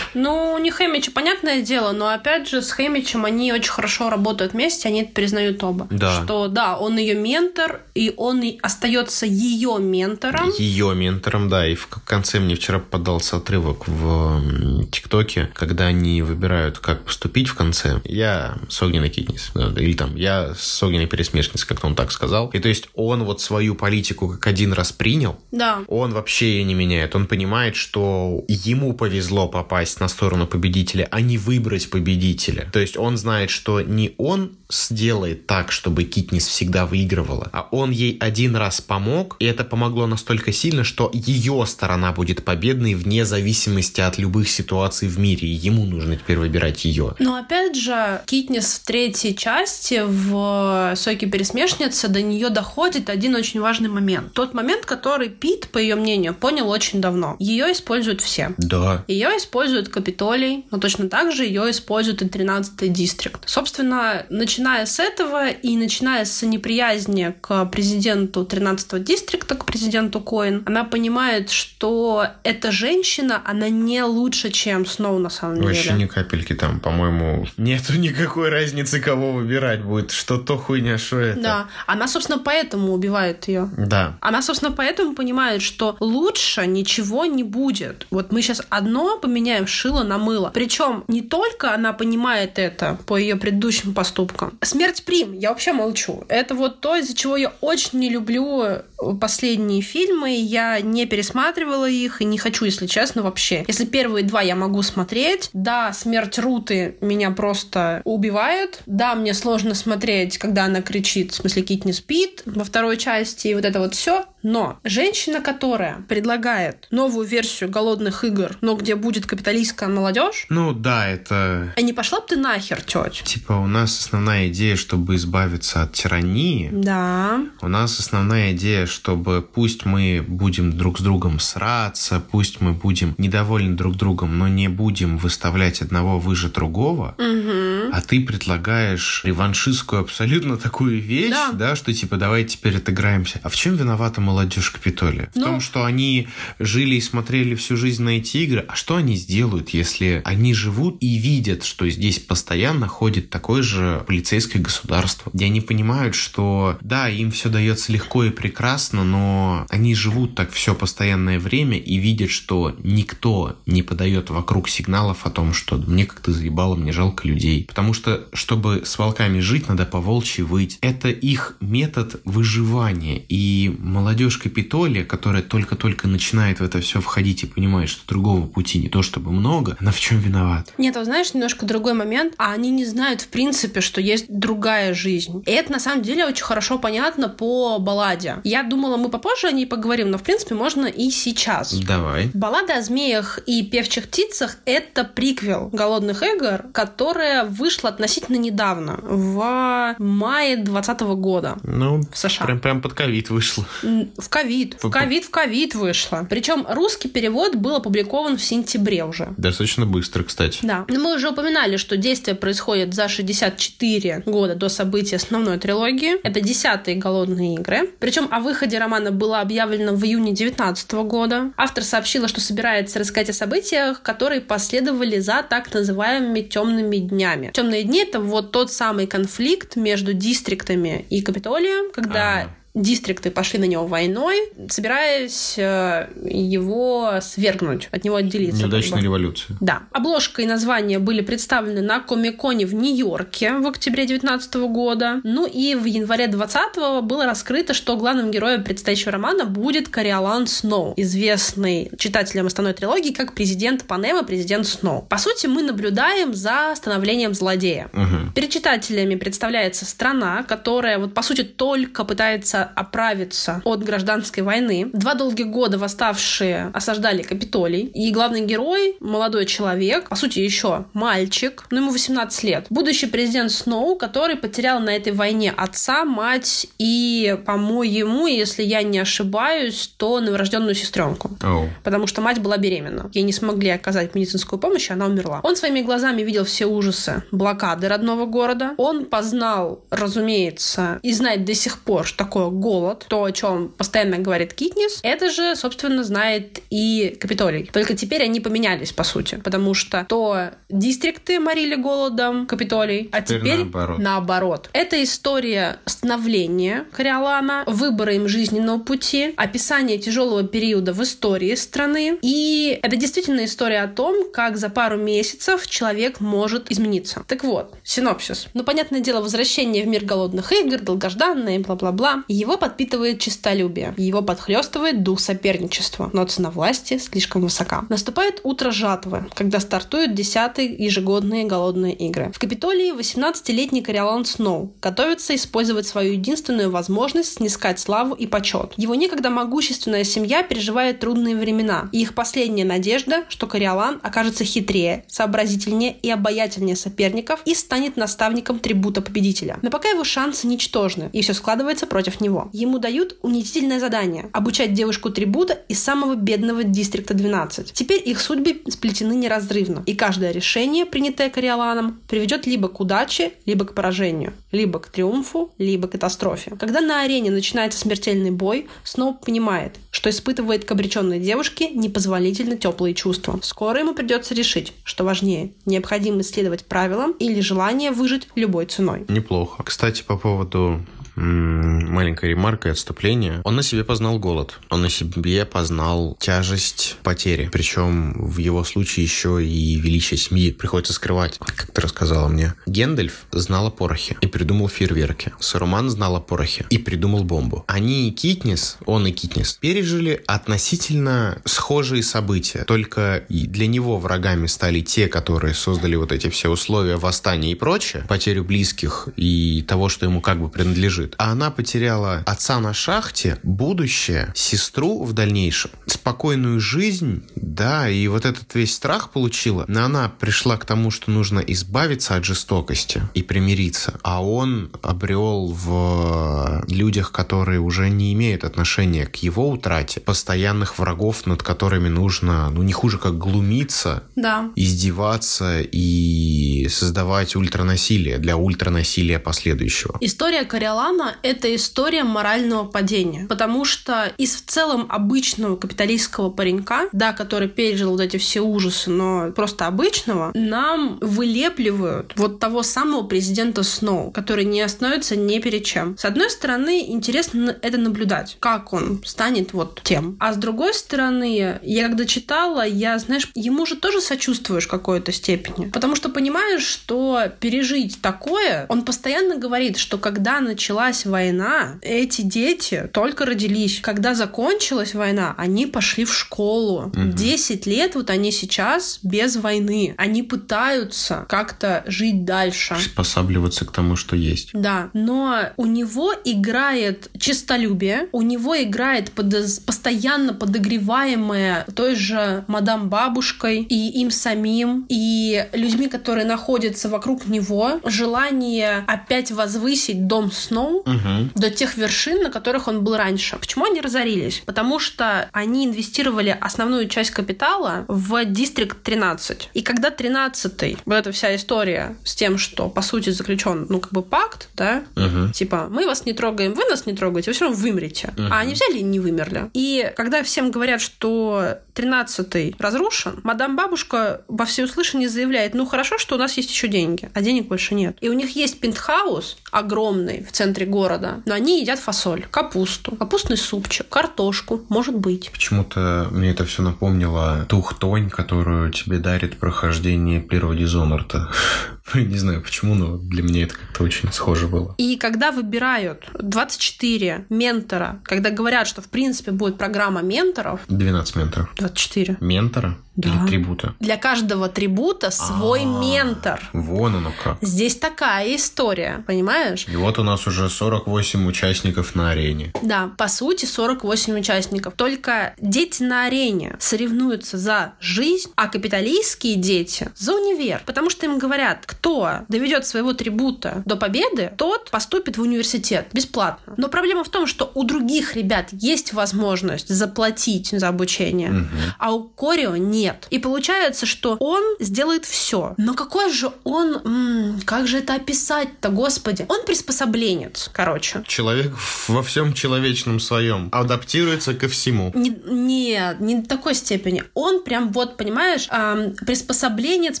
Ну, не Хэмича, понятное дело, но опять же с Хэмичем они очень хорошо работают вместе, они это признают оба. Да. Что да, он ее ментор, и он и остается ее ментором. Ее ментором, да. И в конце мне вчера подался отрывок в ТикТоке, когда они выбирают, как поступить в конце. Я с огненной Китнес. Или там, я с огненной пересмешницей, как-то он так сказал. И то есть он вот свою политику как один раз принял. Да. Он вообще ее не меняет. Он понимает, что ему повезло попасть на сторону победителя, а не выбрать победителя. То есть он знает, что не он сделает так, чтобы Китнис всегда выигрывала, а он ей один раз помог, и это помогло настолько сильно, что ее сторона будет победной вне зависимости от любых ситуаций в мире, и ему нужно теперь выбирать ее. Но опять же, Китнис в третьей части в «Сойке пересмешницы» до нее доходит один очень важный момент. Тот момент, который Пит, по ее мнению, понял очень давно. Ее используют все. Да. Ее используют Капитолий, но точно так же ее используют и 13-й дистрикт. Собственно, начиная с этого и начиная с неприязни к президенту 13-го дистрикта, к президенту Коин, она понимает, что эта женщина, она не лучше, чем Сноу на самом деле. Вообще ни капельки там, по-моему, нету никакой разницы, кого выбирать будет. Что то хуйня, что это. Да. Она, собственно, поэтому убивает ее. Да. Она, собственно, поэтому понимает, что лучше ничего не будет. Вот мы сейчас одно поменяем шило на мыло. Причем не только она понимает это по ее предыдущим поступкам. Смерть Прим, я вообще молчу. Это вот то, из-за чего я очень не люблю последние фильмы. Я не пересматривала их и не хочу, если честно, вообще. Если первые два я могу смотреть, да, смерть Руты меня просто убивает. Да, мне сложно смотреть, когда она кричит, в смысле, Кит не спит во второй части, и вот это вот все. Но женщина, которая предлагает новую версию голодных игр, но где будет капиталистская молодежь. Ну да, это. А не пошла бы ты нахер, тетя? Типа, у нас основная идея, чтобы избавиться от тирании. Да. У нас основная идея, чтобы пусть мы будем друг с другом сраться, пусть мы будем недовольны друг другом, но не будем выставлять одного выше другого. Угу. А ты предлагаешь реваншистскую абсолютно такую вещь, да, да что типа давай теперь отыграемся. А в чем виновата молодежь Капитолия? В ну... том, что они жили и смотрели всю жизнь на эти игры. А что они сделают, если они живут и видят, что здесь постоянно ходит такое же полицейское государство, где они понимают, что да, им все дается легко и прекрасно, но они живут так все постоянное время и видят, что никто не подает вокруг сигналов о том, что мне как-то заебало, мне жалко людей. Потому что, чтобы с волками жить, надо по волчьи выть. Это их метод выживания. И молодежь Капитолия, которая только-только начинает в это все входить и понимает, что другого пути не то чтобы много, она в чем виновата? Нет, а знаешь, немножко другой момент. А они не знают, в принципе, что есть другая жизнь. И это, на самом деле, очень хорошо понятно по балладе. Я думала, мы попозже о ней поговорим, но, в принципе, можно и сейчас. Давай. Баллада о змеях и певчих птицах — это приквел «Голодных игр», которая вышла относительно недавно, в мае 2020 года. Ну, в США. Прям, прям под ковид вышла. В ковид. В ковид, в ковид вышла. Причем русский перевод был опубликован в сентябре уже. Достаточно быстро, кстати. Да. Но мы уже упоминали, что действие происходит за 64 года до событий основной трилогии. Это десятые «Голодные игры». Причем о выходе романа было объявлено в июне 2019 года. Автор сообщила, что собирается рассказать о событиях, которые последовали за так называемыми темными днями. Темные дни — это вот тот самый конфликт между дистриктами и Капитолием, когда ага дистрикты пошли на него войной, собираясь э, его свергнуть, от него отделиться. Неудачная революция. Да. Обложка и название были представлены на Комиконе в Нью-Йорке в октябре 2019 года. Ну и в январе 2020 было раскрыто, что главным героем предстоящего романа будет Кориолан Сноу, известный читателям основной трилогии как президент Панема, президент Сноу. По сути, мы наблюдаем за становлением злодея. Угу. Перед читателями представляется страна, которая вот по сути только пытается оправиться от гражданской войны. Два долгих года восставшие осаждали Капитолий. И главный герой, молодой человек, по сути еще мальчик, ну ему 18 лет, будущий президент Сноу, который потерял на этой войне отца, мать и, по-моему, если я не ошибаюсь, то новорожденную сестренку. Oh. Потому что мать была беременна. Ей не смогли оказать медицинскую помощь, и она умерла. Он своими глазами видел все ужасы блокады родного города. Он познал, разумеется, и знает до сих пор, что такое голод, то, о чем постоянно говорит Китнис, это же, собственно, знает и Капитолий. Только теперь они поменялись, по сути, потому что то дистрикты морили голодом Капитолий, а теперь, теперь наоборот. наоборот. Это история становления Кориолана, выбора им жизненного пути, описание тяжелого периода в истории страны, и это действительно история о том, как за пару месяцев человек может измениться. Так вот, синопсис. Ну, понятное дело, возвращение в мир голодных игр, долгожданное, бла-бла-бла. Его подпитывает честолюбие, его подхлестывает дух соперничества, но цена власти слишком высока. Наступает утро жатвы, когда стартуют десятые ежегодные голодные игры. В Капитолии 18-летний Кориолан Сноу готовится использовать свою единственную возможность снискать славу и почет. Его некогда могущественная семья переживает трудные времена, и их последняя надежда, что Кориолан окажется хитрее, сообразительнее и обаятельнее соперников и станет наставником трибута победителя. Но пока его шансы ничтожны, и все складывается против него. Ему дают унизительное задание – обучать девушку трибута из самого бедного дистрикта 12. Теперь их судьбы сплетены неразрывно, и каждое решение, принятое Кориоланом, приведет либо к удаче, либо к поражению, либо к триумфу, либо к катастрофе. Когда на арене начинается смертельный бой, Сноу понимает, что испытывает к обреченной девушке непозволительно теплые чувства. Скоро ему придется решить, что важнее – необходимо следовать правилам или желание выжить любой ценой. Неплохо. Кстати, по поводу маленькая ремарка и отступление. Он на себе познал голод. Он на себе познал тяжесть потери. Причем в его случае еще и величие семьи приходится скрывать, как ты рассказала мне. Гендальф знал о порохе и придумал фейерверки. Саруман знал о порохе и придумал бомбу. Они и Китнис, он и Китнис, пережили относительно схожие события. Только для него врагами стали те, которые создали вот эти все условия восстания и прочее, потерю близких и того, что ему как бы принадлежит существует. А она потеряла отца на шахте, будущее, сестру в дальнейшем, спокойную жизнь, да, и вот этот весь страх получила. Но она пришла к тому, что нужно избавиться от жестокости и примириться. А он обрел в людях, которые уже не имеют отношения к его утрате, постоянных врагов, над которыми нужно, ну, не хуже, как глумиться, да. издеваться и создавать ультранасилие для ультранасилия последующего. История Кориолана это история морального падения, потому что из в целом обычного капиталистского паренька, да, который пережил вот эти все ужасы, но просто обычного, нам вылепливают вот того самого президента Сноу, который не остановится ни перед чем. С одной стороны, интересно это наблюдать, как он станет вот тем. А с другой стороны, я когда читала, я, знаешь, ему же тоже сочувствуешь какой-то степени. Потому что понимаешь, что пережить такое, он постоянно говорит, что когда началась война, эти дети только родились. Когда закончилась война, они пошли в школу. Угу. 10 лет вот они сейчас без войны. Они пытаются как-то жить дальше. Приспосабливаться к тому, что есть. Да, но у него играет честолюбие, у него играет под, постоянно подогреваемое той же мадам бабушкой и им самим, и людьми, которые находятся вокруг него, желание опять возвысить дом Сноу угу. до тех вершин, на которых он был раньше. Почему они разорились? Потому что они инвестировали основную часть капитала в Дистрикт 13. И когда 13 вот эта вся история с тем, что по сути заключен, ну, как бы пакт, да, угу. типа, мы вас не трогаем, вы нас не трогаете, вы все равно вымрете. Угу. А они взяли и не вымерли. И когда всем говорят, что 13 разрушен, мадам бабушка во всеуслышание заявляет, ну, хорошо, что у нас есть еще деньги, а денег больше нет. И у них есть пентхаус огромный в центре города, но они едят фасоль, капусту, капустный супчик, картошку, может быть. Почему-то мне это все напомнило тухтонь, которую тебе дарит прохождение первого Дизонорта. Не знаю почему, но для меня это как-то очень схоже было. И когда выбирают 24 ментора, когда говорят, что в принципе будет программа менторов... 12 менторов. 24. Ментора? Да. Или трибута? Для каждого трибута свой А-а-а. ментор. Вон оно как. Здесь такая история, понимаешь? И вот у нас уже 48 участников на арене. Да, по сути 48 участников. Только дети на арене соревнуются за жизнь, а капиталистские дети за универ. Потому что им говорят, кто доведет своего трибута до победы, тот поступит в университет бесплатно. Но проблема в том, что у других ребят есть возможность заплатить за обучение, угу. а у Корио нет. И получается, что он сделает все. Но какой же он... М-м, как же это описать-то, господи? Он приспособленец, короче. Человек во всем человечном своем адаптируется ко всему. Не, не, не до такой степени. Он прям вот, понимаешь, эм, приспособленец,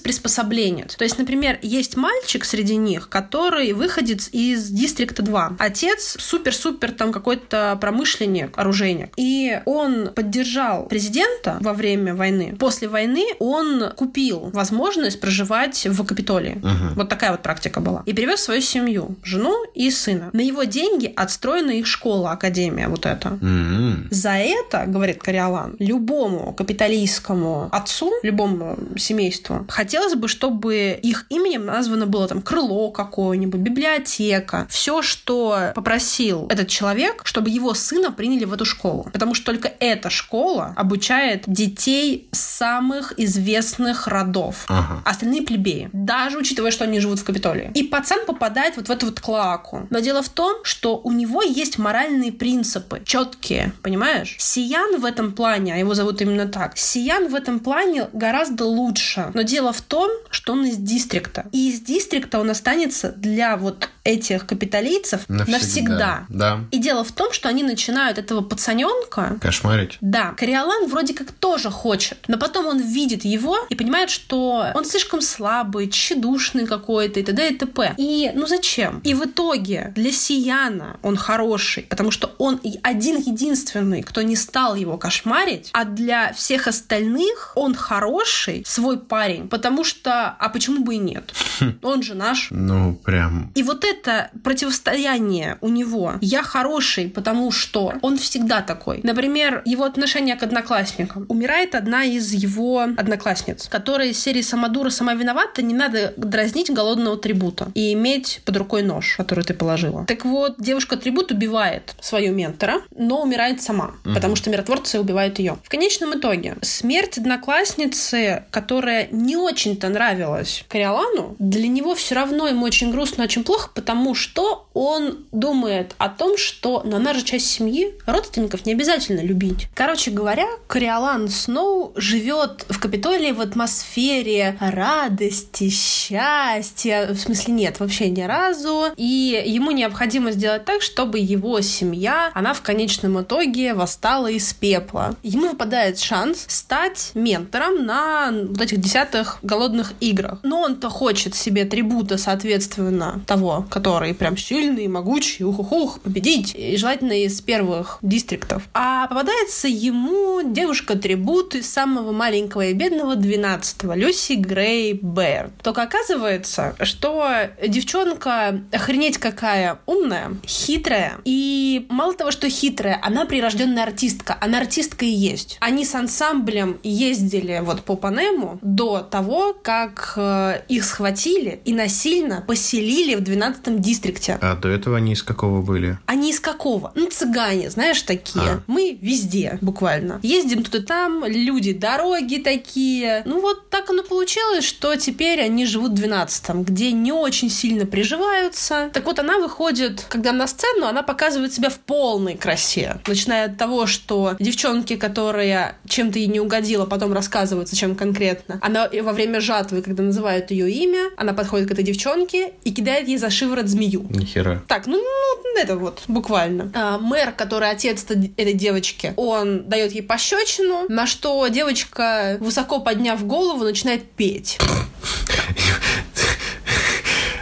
приспособленец. То есть, например, есть мальчик среди них, который выходит из Дистрикта 2. Отец супер-супер там какой-то промышленник, оружейник. И он поддержал президента во время войны. После войны он купил возможность проживать в Капитолии. Угу. Вот такая вот практика была. И привез свою семью, жену и сына. На его деньги отстроена их школа, академия вот эта. Угу. За это, говорит Кориолан, любому капиталистскому отцу, любому семейству хотелось бы, чтобы их именем названо было там крыло какое-нибудь, библиотека, все, что попросил этот человек, чтобы его сына приняли в эту школу. Потому что только эта школа обучает детей самых известных родов. Ага. Остальные плебеи. Даже учитывая, что они живут в Капитолии. И пацан попадает вот в эту вот клаку. Но дело в том, что у него есть моральные принципы, четкие, понимаешь? Сиян в этом плане, а его зовут именно так, Сиян в этом плане гораздо лучше. Но дело в том, что он из дистрикта. И из дистрикта он останется для вот этих капиталийцев навсегда. навсегда. Да. И дело в том, что они начинают этого пацаненка... Кошмарить. Да. Кориолан вроде как тоже хочет, но потом он видит его и понимает, что он слишком слабый, тщедушный какой-то и т.д. и т.п. И ну зачем? И в итоге для Сияна он хороший, потому что он один единственный, кто не стал его кошмарить, а для всех остальных он хороший, свой парень, потому что... А почему бы и нет? Хм. Он же наш. Ну, прям... И вот это противостояние у него. Я хороший, потому что он всегда такой. Например, его отношение к одноклассникам. Умирает одна из его одноклассниц, которая из серии «Самодура сама виновата», не надо дразнить голодного трибута и иметь под рукой нож, который ты положила. Так вот, девушка-трибут убивает свою ментора, но умирает сама, угу. потому что миротворцы убивают ее. В конечном итоге, смерть одноклассницы, которая не очень-то нравилась Кориолану, для него все равно ему очень грустно, очень плохо, потому что он думает о том, что ну, она же часть семьи, родственников не обязательно любить. Короче говоря, Кориолан Сноу живет в Капитолии в атмосфере радости, счастья. В смысле, нет, вообще ни разу. И ему необходимо сделать так, чтобы его семья, она в конечном итоге восстала из пепла. Ему выпадает шанс стать ментором на вот этих десятых голодных играх. Но он-то хочет себе трибута, соответственно, того, который прям сильный, могучий, ух-ух-ух, победить. И желательно из первых дистриктов. А попадается ему девушка-трибут из самого маленького и бедного 12-го, Люси Грей Бэр. Только оказывается, что девчонка охренеть какая умная, хитрая. И мало того, что хитрая, она прирожденная артистка. Она артистка и есть. Они с ансамблем ездили вот по Панему до того, как э, их схватили и насильно поселили в 12-м дистрикте. А до этого они из какого были? Они из какого? Ну, цыгане, знаешь, такие. А. Мы везде, буквально. Ездим тут и там, люди, дороги такие. Ну, вот так оно получилось, что теперь они живут в 12-м, где не очень сильно приживаются. Так вот, она выходит, когда на сцену, она показывает себя в полной красе. Начиная от того, что девчонки, которая чем-то ей не угодила, потом рассказывают, зачем конкретно. Она во время жатвы, когда называют ее имя, она подходит к этой девчонке и кидает ей за шиворот змею. Нихера. Так, ну, ну это вот, буквально. А, мэр, который отец этой девочки, он дает ей пощечину, на что девочка, высоко подняв голову, начинает петь.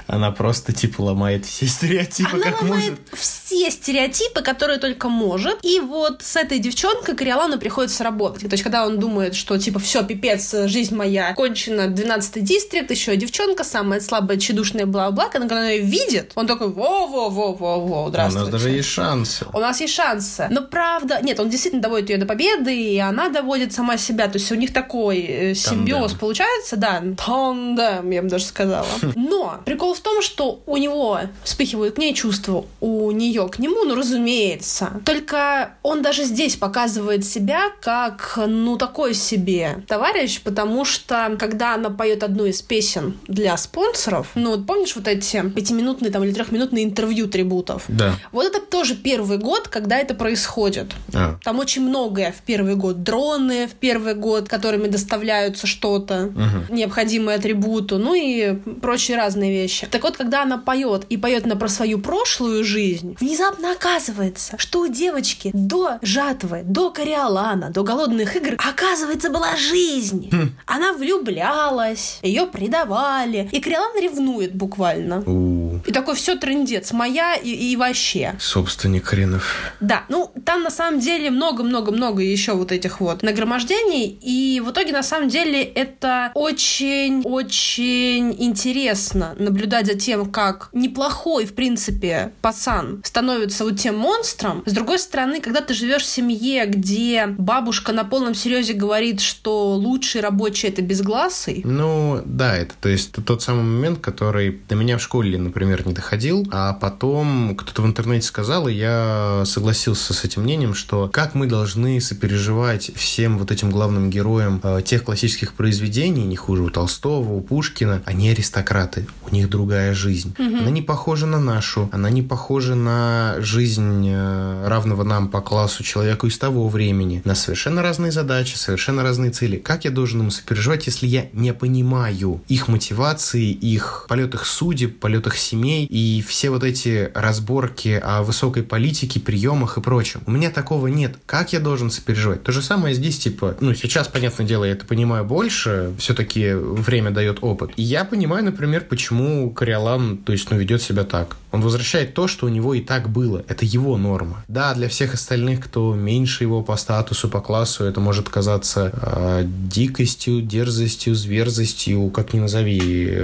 Она просто, типа, ломает все стереотипы, Она как ломает может. все стереотипы, которые только может. И вот с этой девчонкой Кориолану приходится работать. То есть, когда он думает, что, типа, все, пипец, жизнь моя кончена, 12-й дистрикт, еще девчонка, самая слабая, тщедушная, бла-бла, когда он ее видит, он такой, во-во-во-во-во, здравствуйте. У нас даже есть шансы. У нас есть шансы. Но правда, нет, он действительно доводит ее до победы, и она доводит сама себя. То есть, у них такой э, симбиоз Тандем. получается, да, тандем, я бы даже сказала. Но прикол в том, что у него вспыхивают к ней чувства, у нее к нему, ну, разумеется. Только он даже здесь показывает себя как, ну, такой себе товарищ, потому что, когда она поет одну из песен для спонсоров, ну, вот помнишь вот эти пятиминутные там или трехминутные интервью трибутов? Да. Вот это тоже первый год, когда это происходит. А. Там очень многое в первый год. Дроны в первый год, которыми доставляются что-то, угу. необходимое атрибуту, ну и прочие разные вещи. Так вот, когда она поет и поет она про свою прошлую жизнь, внезапно оказывается, что у девочки до жатвы, до Кориолана, до голодных игр, оказывается, была жизнь. Хм. Она влюблялась, ее предавали, и Кориолан ревнует буквально. У-у-у. И такой, все трендец, моя и, и вообще. Собственник хренов. Да, ну, там на самом деле много-много-много еще вот этих вот нагромождений, и в итоге, на самом деле, это очень-очень интересно наблюдать за тем, как неплохой, в принципе, пацан становится вот тем монстром. С другой стороны, когда ты живешь в семье, где бабушка на полном серьезе говорит, что лучший рабочий это безгласый. Ну, да, это то есть тот самый момент, который до меня в школе, например, не доходил, а потом кто-то в интернете сказал, и я согласился с этим мнением, что как мы должны сопереживать всем вот этим главным героям э, тех классических произведений, не хуже у Толстого, у Пушкина, они аристократы, у них другая жизнь. Угу. Она не похожа на нашу, она не похожа на жизнь э, равного нам по классу человеку из того времени. На совершенно разные задачи, совершенно разные цели. Как я должен им сопереживать, если я не понимаю их мотивации, их полет их судеб, полет их семей и все вот эти разборки о высокой политике, приемах и прочем. У меня такого нет. Как я должен сопереживать? То же самое здесь, типа, ну, сейчас, понятное дело, я это понимаю больше, все-таки время дает опыт. И я понимаю, например, почему Кориолан, то есть, ну, ведет себя так. Он возвращает то, что у него и так было. Это его норма. Да, для всех остальных, кто меньше его по статусу, по классу, это может казаться э, дикостью, дерзостью, зверзостью, как ни назови,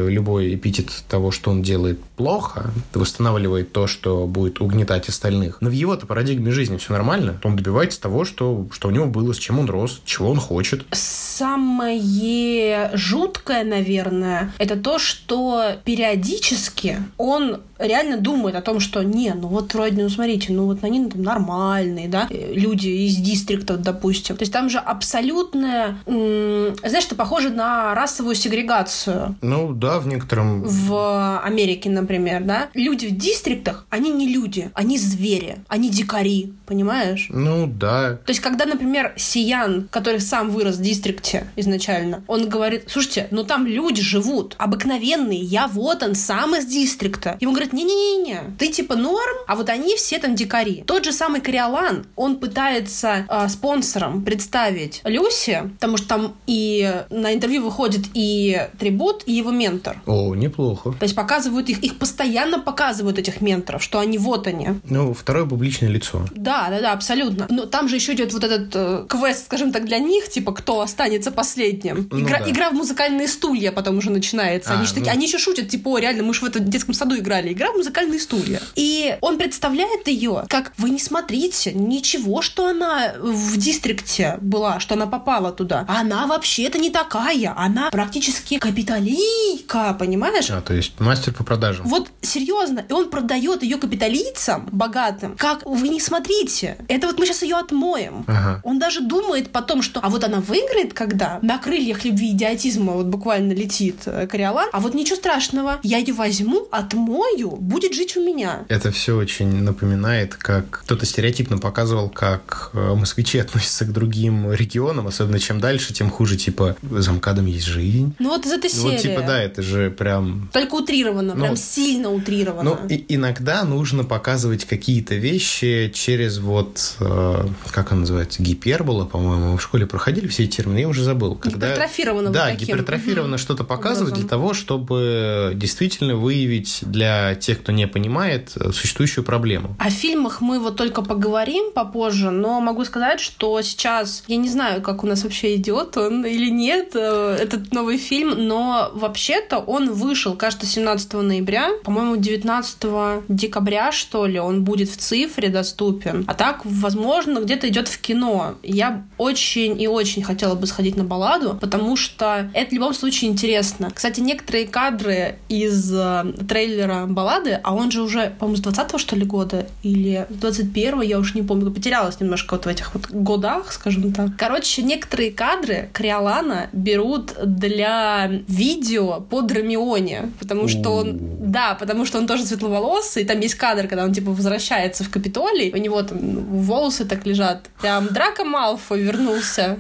любой эпитет того, что он делает плохо, восстанавливает то, что будет угнетать остальных. Но в его-то парадигме жизни все нормально. Он добивается того, что, что у него было, с чем он рос, чего он хочет. Самое жуткое, наверное, это то, что периодически он реально думает о том, что не, ну вот вроде, ну смотрите, ну вот они там нормальные, да, э, люди из дистриктов, допустим. То есть там же абсолютная, знаешь, что похоже на расовую сегрегацию. Ну да, в некотором... В Америке, например, да, люди в дистриктах, они не люди, они звери, они дикари, понимаешь? Ну, да. То есть, когда, например, Сиян, который сам вырос в дистрикте изначально, он говорит, слушайте, ну там люди живут, обыкновенные, я вот он, сам из дистрикта. Ему говорят, не-не-не, ты типа норм, а вот они все там дикари. Тот же самый Кориолан, он пытается э, спонсором представить Люси, потому что там и на интервью выходит и трибут, и его ментор. О, неплохо. То есть показывают их, их постоянно показывают этих менторов, что они вот они. Ну, второе публичное лицо. Да, да, да, абсолютно. Но там же еще идет вот этот э, квест, скажем так, для них, типа, кто останется последним. Ну игра, да. игра в музыкальные стулья потом уже начинается. А, они, же такие, ну. они еще шутят, типа, «О, реально, мы же в этом детском саду играли. Игра в музыкальные стулья. И он представляет ее, как вы не смотрите, ничего, что она в дистрикте была, что она попала туда. Она вообще-то не такая. Она практически капиталийка, понимаешь? А, то есть мастер по продажам. Вот серьезно, и он продает ее капиталийцам богатым. Как вы не смотрите, это вот мы сейчас ее отмоем. Ага. Он даже думает потом, что а вот она выиграет, когда на крыльях любви идиотизма вот буквально летит э, Кориолан, а вот ничего страшного, я ее возьму, отмою, будет жить у меня. Это все очень напоминает, как кто-то стереотипно показывал, как э, москвичи относятся к другим регионам, особенно чем дальше, тем хуже, типа, за МКАДом есть жизнь. Ну вот из этой Ну, серии. вот, типа, да, это же прям... Только утрировано, Ну, прям сильно утрировано. Ну, и иногда нужно показывать какие-то вещи через вот, э, как он называется, гипербола, по-моему, мы в школе проходили все эти термины, я уже забыл. Когда... Гипертрофировано Да, таким. гипертрофированно Мгм. что-то показывать Образом. для того, чтобы действительно выявить для тех, кто не понимает, э, существующую проблему. О фильмах мы вот только поговорим попозже, но могу сказать, что сейчас, я не знаю, как у нас вообще идет он или нет, э, этот новый фильм, но вообще-то он вышел, кажется, 17 ноября, по-моему, 19 декабря, что ли, он будет в цифре доступен. А так, возможно, где-то идет в кино. Я очень и очень хотела бы сходить на балладу, потому что это в любом случае интересно. Кстати, некоторые кадры из э, трейлера баллады, а он же уже, по-моему, с 20 что ли года или с 21 я уж не помню, потерялась немножко вот в этих вот годах, скажем так. Короче, некоторые кадры Криолана берут для видео по Драмионе, потому что он, да, потому что он тоже светловолосый, и там есть кадр, когда он типа возвращается в Капитолий, у него там волосы так лежат, прям Драко Малфой вернулся.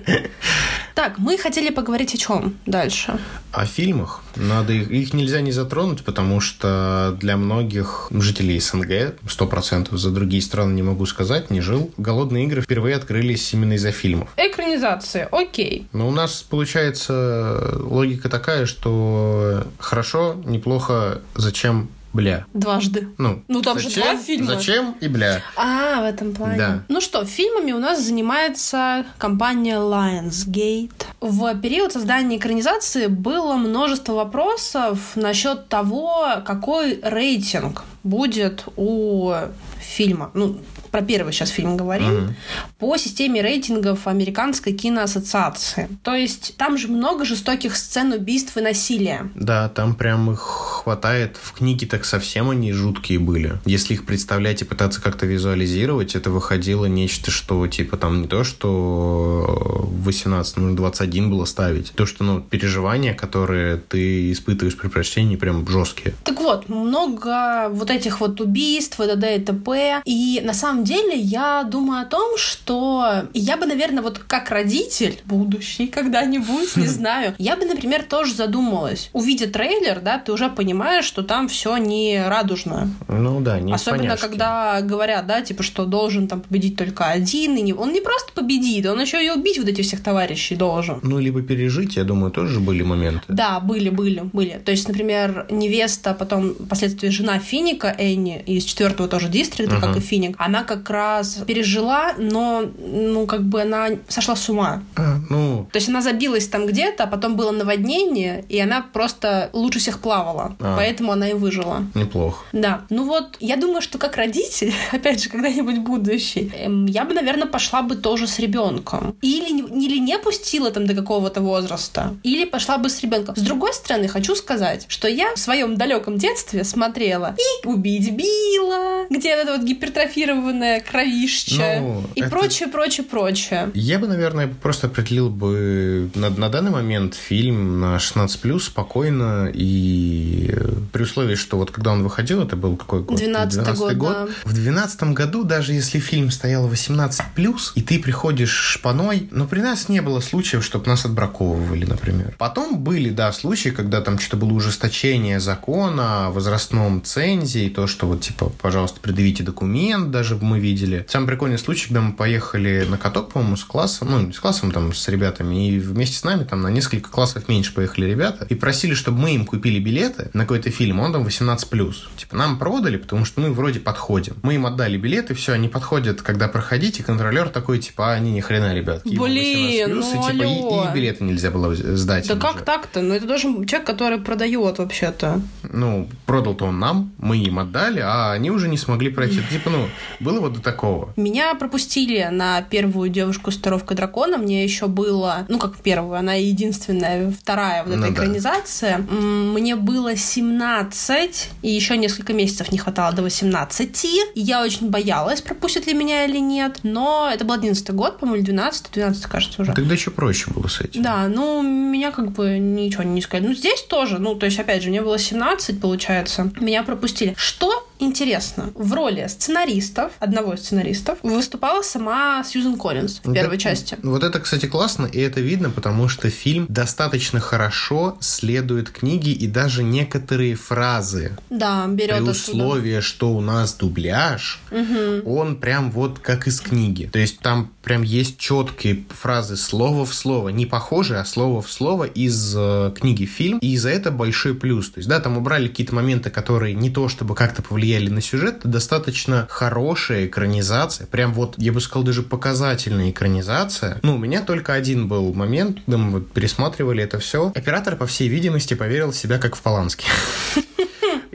Так, мы хотели поговорить о чем дальше? О фильмах надо их, их нельзя не затронуть, потому что для многих жителей СНГ, 100% за другие страны не могу сказать, не жил, голодные игры впервые открылись именно из-за фильмов. Экранизация, окей. Но у нас получается логика такая, что хорошо, неплохо, зачем, бля. Дважды. Ну, Ну, там же зачем, два фильма. Зачем и бля. А, в этом плане. Да. Ну что, фильмами у нас занимается компания Lionsgate. В период создания экранизации было множество вопросов насчет того, какой рейтинг будет у фильма. Ну, про первый сейчас фильм говорим. Мгм. По системе рейтингов Американской киноассоциации. То есть там же много жестоких сцен убийств и насилия. Да, там прям их хватает. В книге так совсем они жуткие были. Если их представлять и пытаться как-то визуализировать, это выходило нечто, что типа там не то, что 18, нужно 21 было ставить. То, что ну, переживания, которые ты испытываешь при прочтении, прям жесткие. Так вот, много вот этих вот убийств, и т.д. и т.п. И на самом деле я думаю о том, что я бы, наверное, вот как родитель, будущий когда-нибудь, не знаю, я бы, например, тоже задумалась. Увидя трейлер, да, ты уже понимаешь, что там все не радужно. Ну да, не Особенно, поняшки. когда говорят, да, типа, что должен там победить только один, и не... он не просто победит, он еще и убить вот этих всех товарищей должен. Ну, либо пережить, я думаю, тоже были моменты. Да, были, были, были. То есть, например, невеста, потом впоследствии жена Финика, Энни, из четвертого тоже дистрикта, как Мгм. и Финик, она как раз пережила, но, ну, как бы она сошла с ума. А, ну, То есть она забилась там где-то, а потом было наводнение, и она просто лучше всех плавала. А. Поэтому она и выжила. неплохо. Да, ну вот, я думаю, что как родитель, опять же, когда-нибудь будущий, эм, я бы, наверное, пошла бы тоже с ребенком. Или, или не пустила там до какого-то возраста, или пошла бы с ребенком. С другой стороны, хочу сказать, что я в своем далеком детстве смотрела и «Убить Билла», где это вот гипертрофированное кровище, Ну, и это- прочее, прочее, прочее. Я бы, наверное, просто определил бы бы на, на данный момент фильм на 16+, спокойно, и при условии, что вот когда он выходил, это был какой год? 12 год, год. Да. В 12 году, даже если фильм стоял 18+, и ты приходишь шпаной, но при нас не было случаев, чтобы нас отбраковывали, например. Потом были, да, случаи, когда там что-то было ужесточение закона о возрастном цензе, и то, что вот, типа, пожалуйста, предъявите документ, даже мы видели. Самый прикольный случай, когда мы поехали на каток, по-моему, с классом, ну, с классом там, с ребятами, и вместе с нами там на несколько классов меньше поехали ребята, и просили, чтобы мы им купили билеты на какой-то фильм, он там 18+. Типа, нам продали, потому что мы вроде подходим. Мы им отдали билеты, все, они подходят, когда проходить, и контролер такой, типа, а, они ни хрена, ребят. Блин, ну, и, типа, и, и билеты нельзя было сдать. Да как так-то? Ну, это должен человек, который продает вообще-то. Ну, продал-то он нам, мы им отдали, а они уже не смогли пройти. Типа, ну, было вот до такого. Меня пропустили на первую девушку с татуировкой дракона. Мне еще было, ну, как первую, она единственная, вторая вот эта ну, экранизация. Да. Мне было 17, и еще несколько месяцев не хватало до 18. Я очень боялась, пропустят ли меня или нет. Но это был 11 год, по-моему, 12 12 кажется, уже. Тогда еще проще было с этим. Да, ну, меня как бы ничего не сказали. Ну, здесь тоже, ну, то есть, опять же, мне было 17, получается. Меня пропустили. Что интересно, в роли сценаристов, одного из сценаристов, выступала сама Сьюзен Коллинз в первой это, части. Вот это, кстати, классно, и это видно, потому что фильм достаточно хорошо следует книге, и даже некоторые фразы да, берет при условии, что у нас дубляж, угу. он прям вот как из книги. То есть там прям есть четкие фразы слово в слово, не похожие, а слово в слово из э, книги фильм, и за это большой плюс. То есть, да, там убрали какие-то моменты, которые не то чтобы как-то повлияли на сюжет, достаточно хорошая экранизация, прям вот, я бы сказал, даже показательная экранизация. Ну, у меня только один был момент, когда мы пересматривали это все. Оператор, по всей видимости, поверил в себя как в Поланске.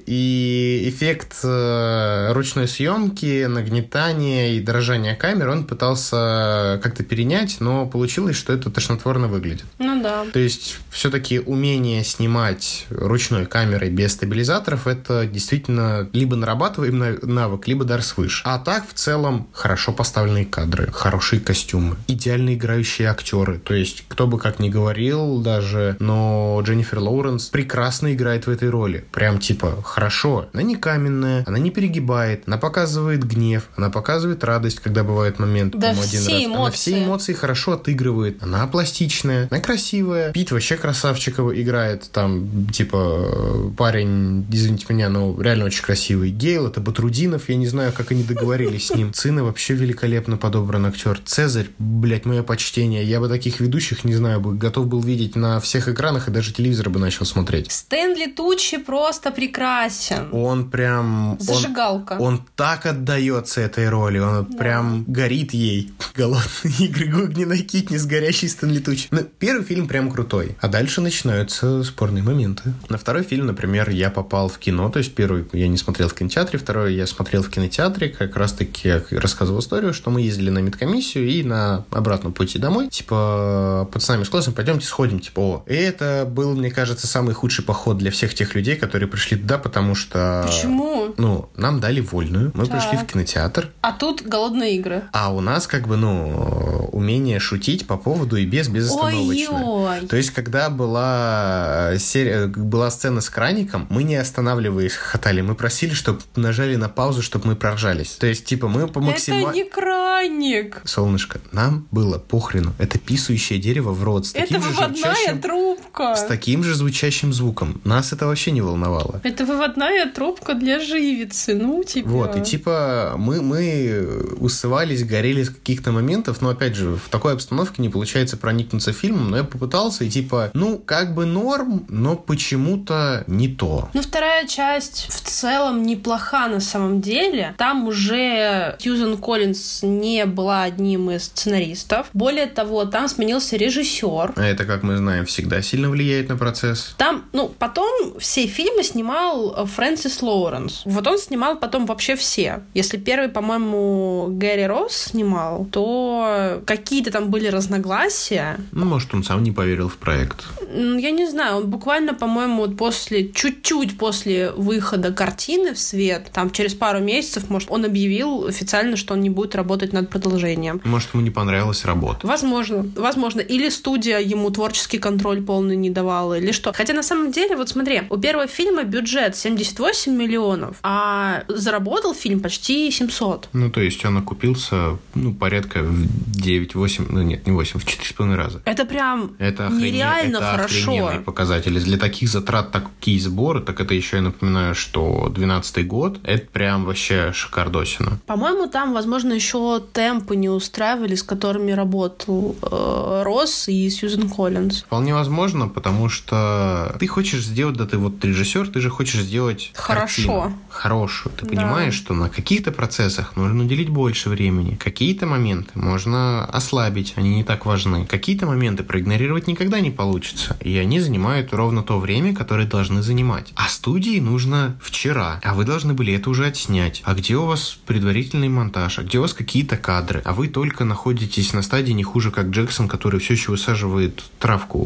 И эффект э, ручной съемки, нагнетания и дрожания камер он пытался как-то перенять, но получилось, что это тошнотворно выглядит. Ну да. То есть все-таки умение снимать ручной камерой без стабилизаторов это действительно либо нарабатываемый навык, либо дар свыше. А так в целом хорошо поставленные кадры, хорошие костюмы, идеально играющие актеры. То есть кто бы как ни говорил даже, но Дженнифер Лоуренс прекрасно играет в этой роли. Прям типа хорошо. Она не каменная, она не перегибает, она показывает гнев, она показывает радость, когда бывает момент. Да все один раз. эмоции. Она все эмоции хорошо отыгрывает. Она пластичная, она красивая. Пит вообще красавчикова играет. Там, типа, парень, извините меня, но реально очень красивый. Гейл, это Батрудинов, я не знаю, как они договорились с ним. Цина вообще великолепно подобран актер. Цезарь, блядь, мое почтение. Я бы таких ведущих, не знаю, бы готов был видеть на всех экранах и даже телевизор бы начал смотреть. Стэнли Тучи просто прекрасен прекрасен. Он прям... Зажигалка. Он, он так отдается этой роли, он да. прям горит ей. Голодные игры, Гугнина Китнис, горящий Стэнли Туч. Ну, первый фильм прям крутой. А дальше начинаются спорные моменты. На второй фильм, например, я попал в кино, то есть первый я не смотрел в кинотеатре, второй я смотрел в кинотеатре, как раз-таки рассказывал историю, что мы ездили на медкомиссию и на обратном пути домой, типа, пацанами с классом, пойдемте сходим, типа, о. И это был, мне кажется, самый худший поход для всех тех людей, которые пришли туда, потому что... Почему? Ну, нам дали вольную, мы так. пришли в кинотеатр. А тут голодные игры. А у нас как бы, ну, умение шутить по поводу и без, безостановочно. Ой-ой. То есть, когда была, э, серия, была сцена с краником, мы не останавливаясь хохотали, мы просили, чтобы нажали на паузу, чтобы мы проржались. То есть, типа, мы по максимуму... Это не краник! Солнышко, нам было похрену. Это писающее дерево в рот. С это таким выводная же звучащим... трубка. С таким же звучащим звуком. Нас это вообще не волновало. Это выводная трубка для живицы, ну, типа... Вот, и типа мы, мы усывались, горели с каких-то моментов, но, опять же, в такой обстановке не получается проникнуться фильмом, но я попытался, и типа, ну, как бы норм, но почему-то не то. Ну, вторая часть в целом неплоха на самом деле. Там уже Сьюзен Коллинз не была одним из сценаристов. Более того, там сменился режиссер. А это, как мы знаем, всегда сильно влияет на процесс. Там, ну, потом все фильмы снимал э, Фрэнсис Лоуренс. Вот он снимал потом вообще все. Если первый, по-моему, Гэри Росс снимал, то какие-то там были разногласия. Ну, может, он сам не поверил в проект. Я не знаю, он буквально, по-моему, вот после, чуть-чуть после выхода картины в свет, там через пару месяцев, может, он объявил официально, что он не будет работать над продолжением. Может, ему не понравилась работа. Возможно, возможно. Или студия ему творческий контроль полный не давала, или что. Хотя на самом деле, вот смотри, у первого фильма бюджет 78 миллионов, а заработал фильм почти 700. Ну, то есть он окупился, ну, порядка в 9-8, ну нет, не 8, в 4,5 раза. Это прям Это нереально это хорошо. показатели. Для таких затрат такие сборы, так это еще я напоминаю, что 12 год, это прям вообще шикардосина. По-моему, там, возможно, еще темпы не устраивали, с которыми работал э, Росс и Сьюзен Коллинз. Вполне возможно, потому что ты хочешь сделать, да ты вот режиссер, ты же хочешь сделать Хорошо. картину хорошую. Ты Да. понимаешь, что на каких-то процессах нужно уделить больше времени. Какие-то моменты можно ослабить, они не так важны. Какие-то моменты проигнорировать никогда не получится. И они занимают ровно то время, которое должны занимать. А студии нужно вчера, а вы должны были это уже отснять. А где у вас предварительный монтаж? А где у вас какие-то кадры? А вы только находитесь на стадии не хуже, как Джексон, который все еще высаживает травку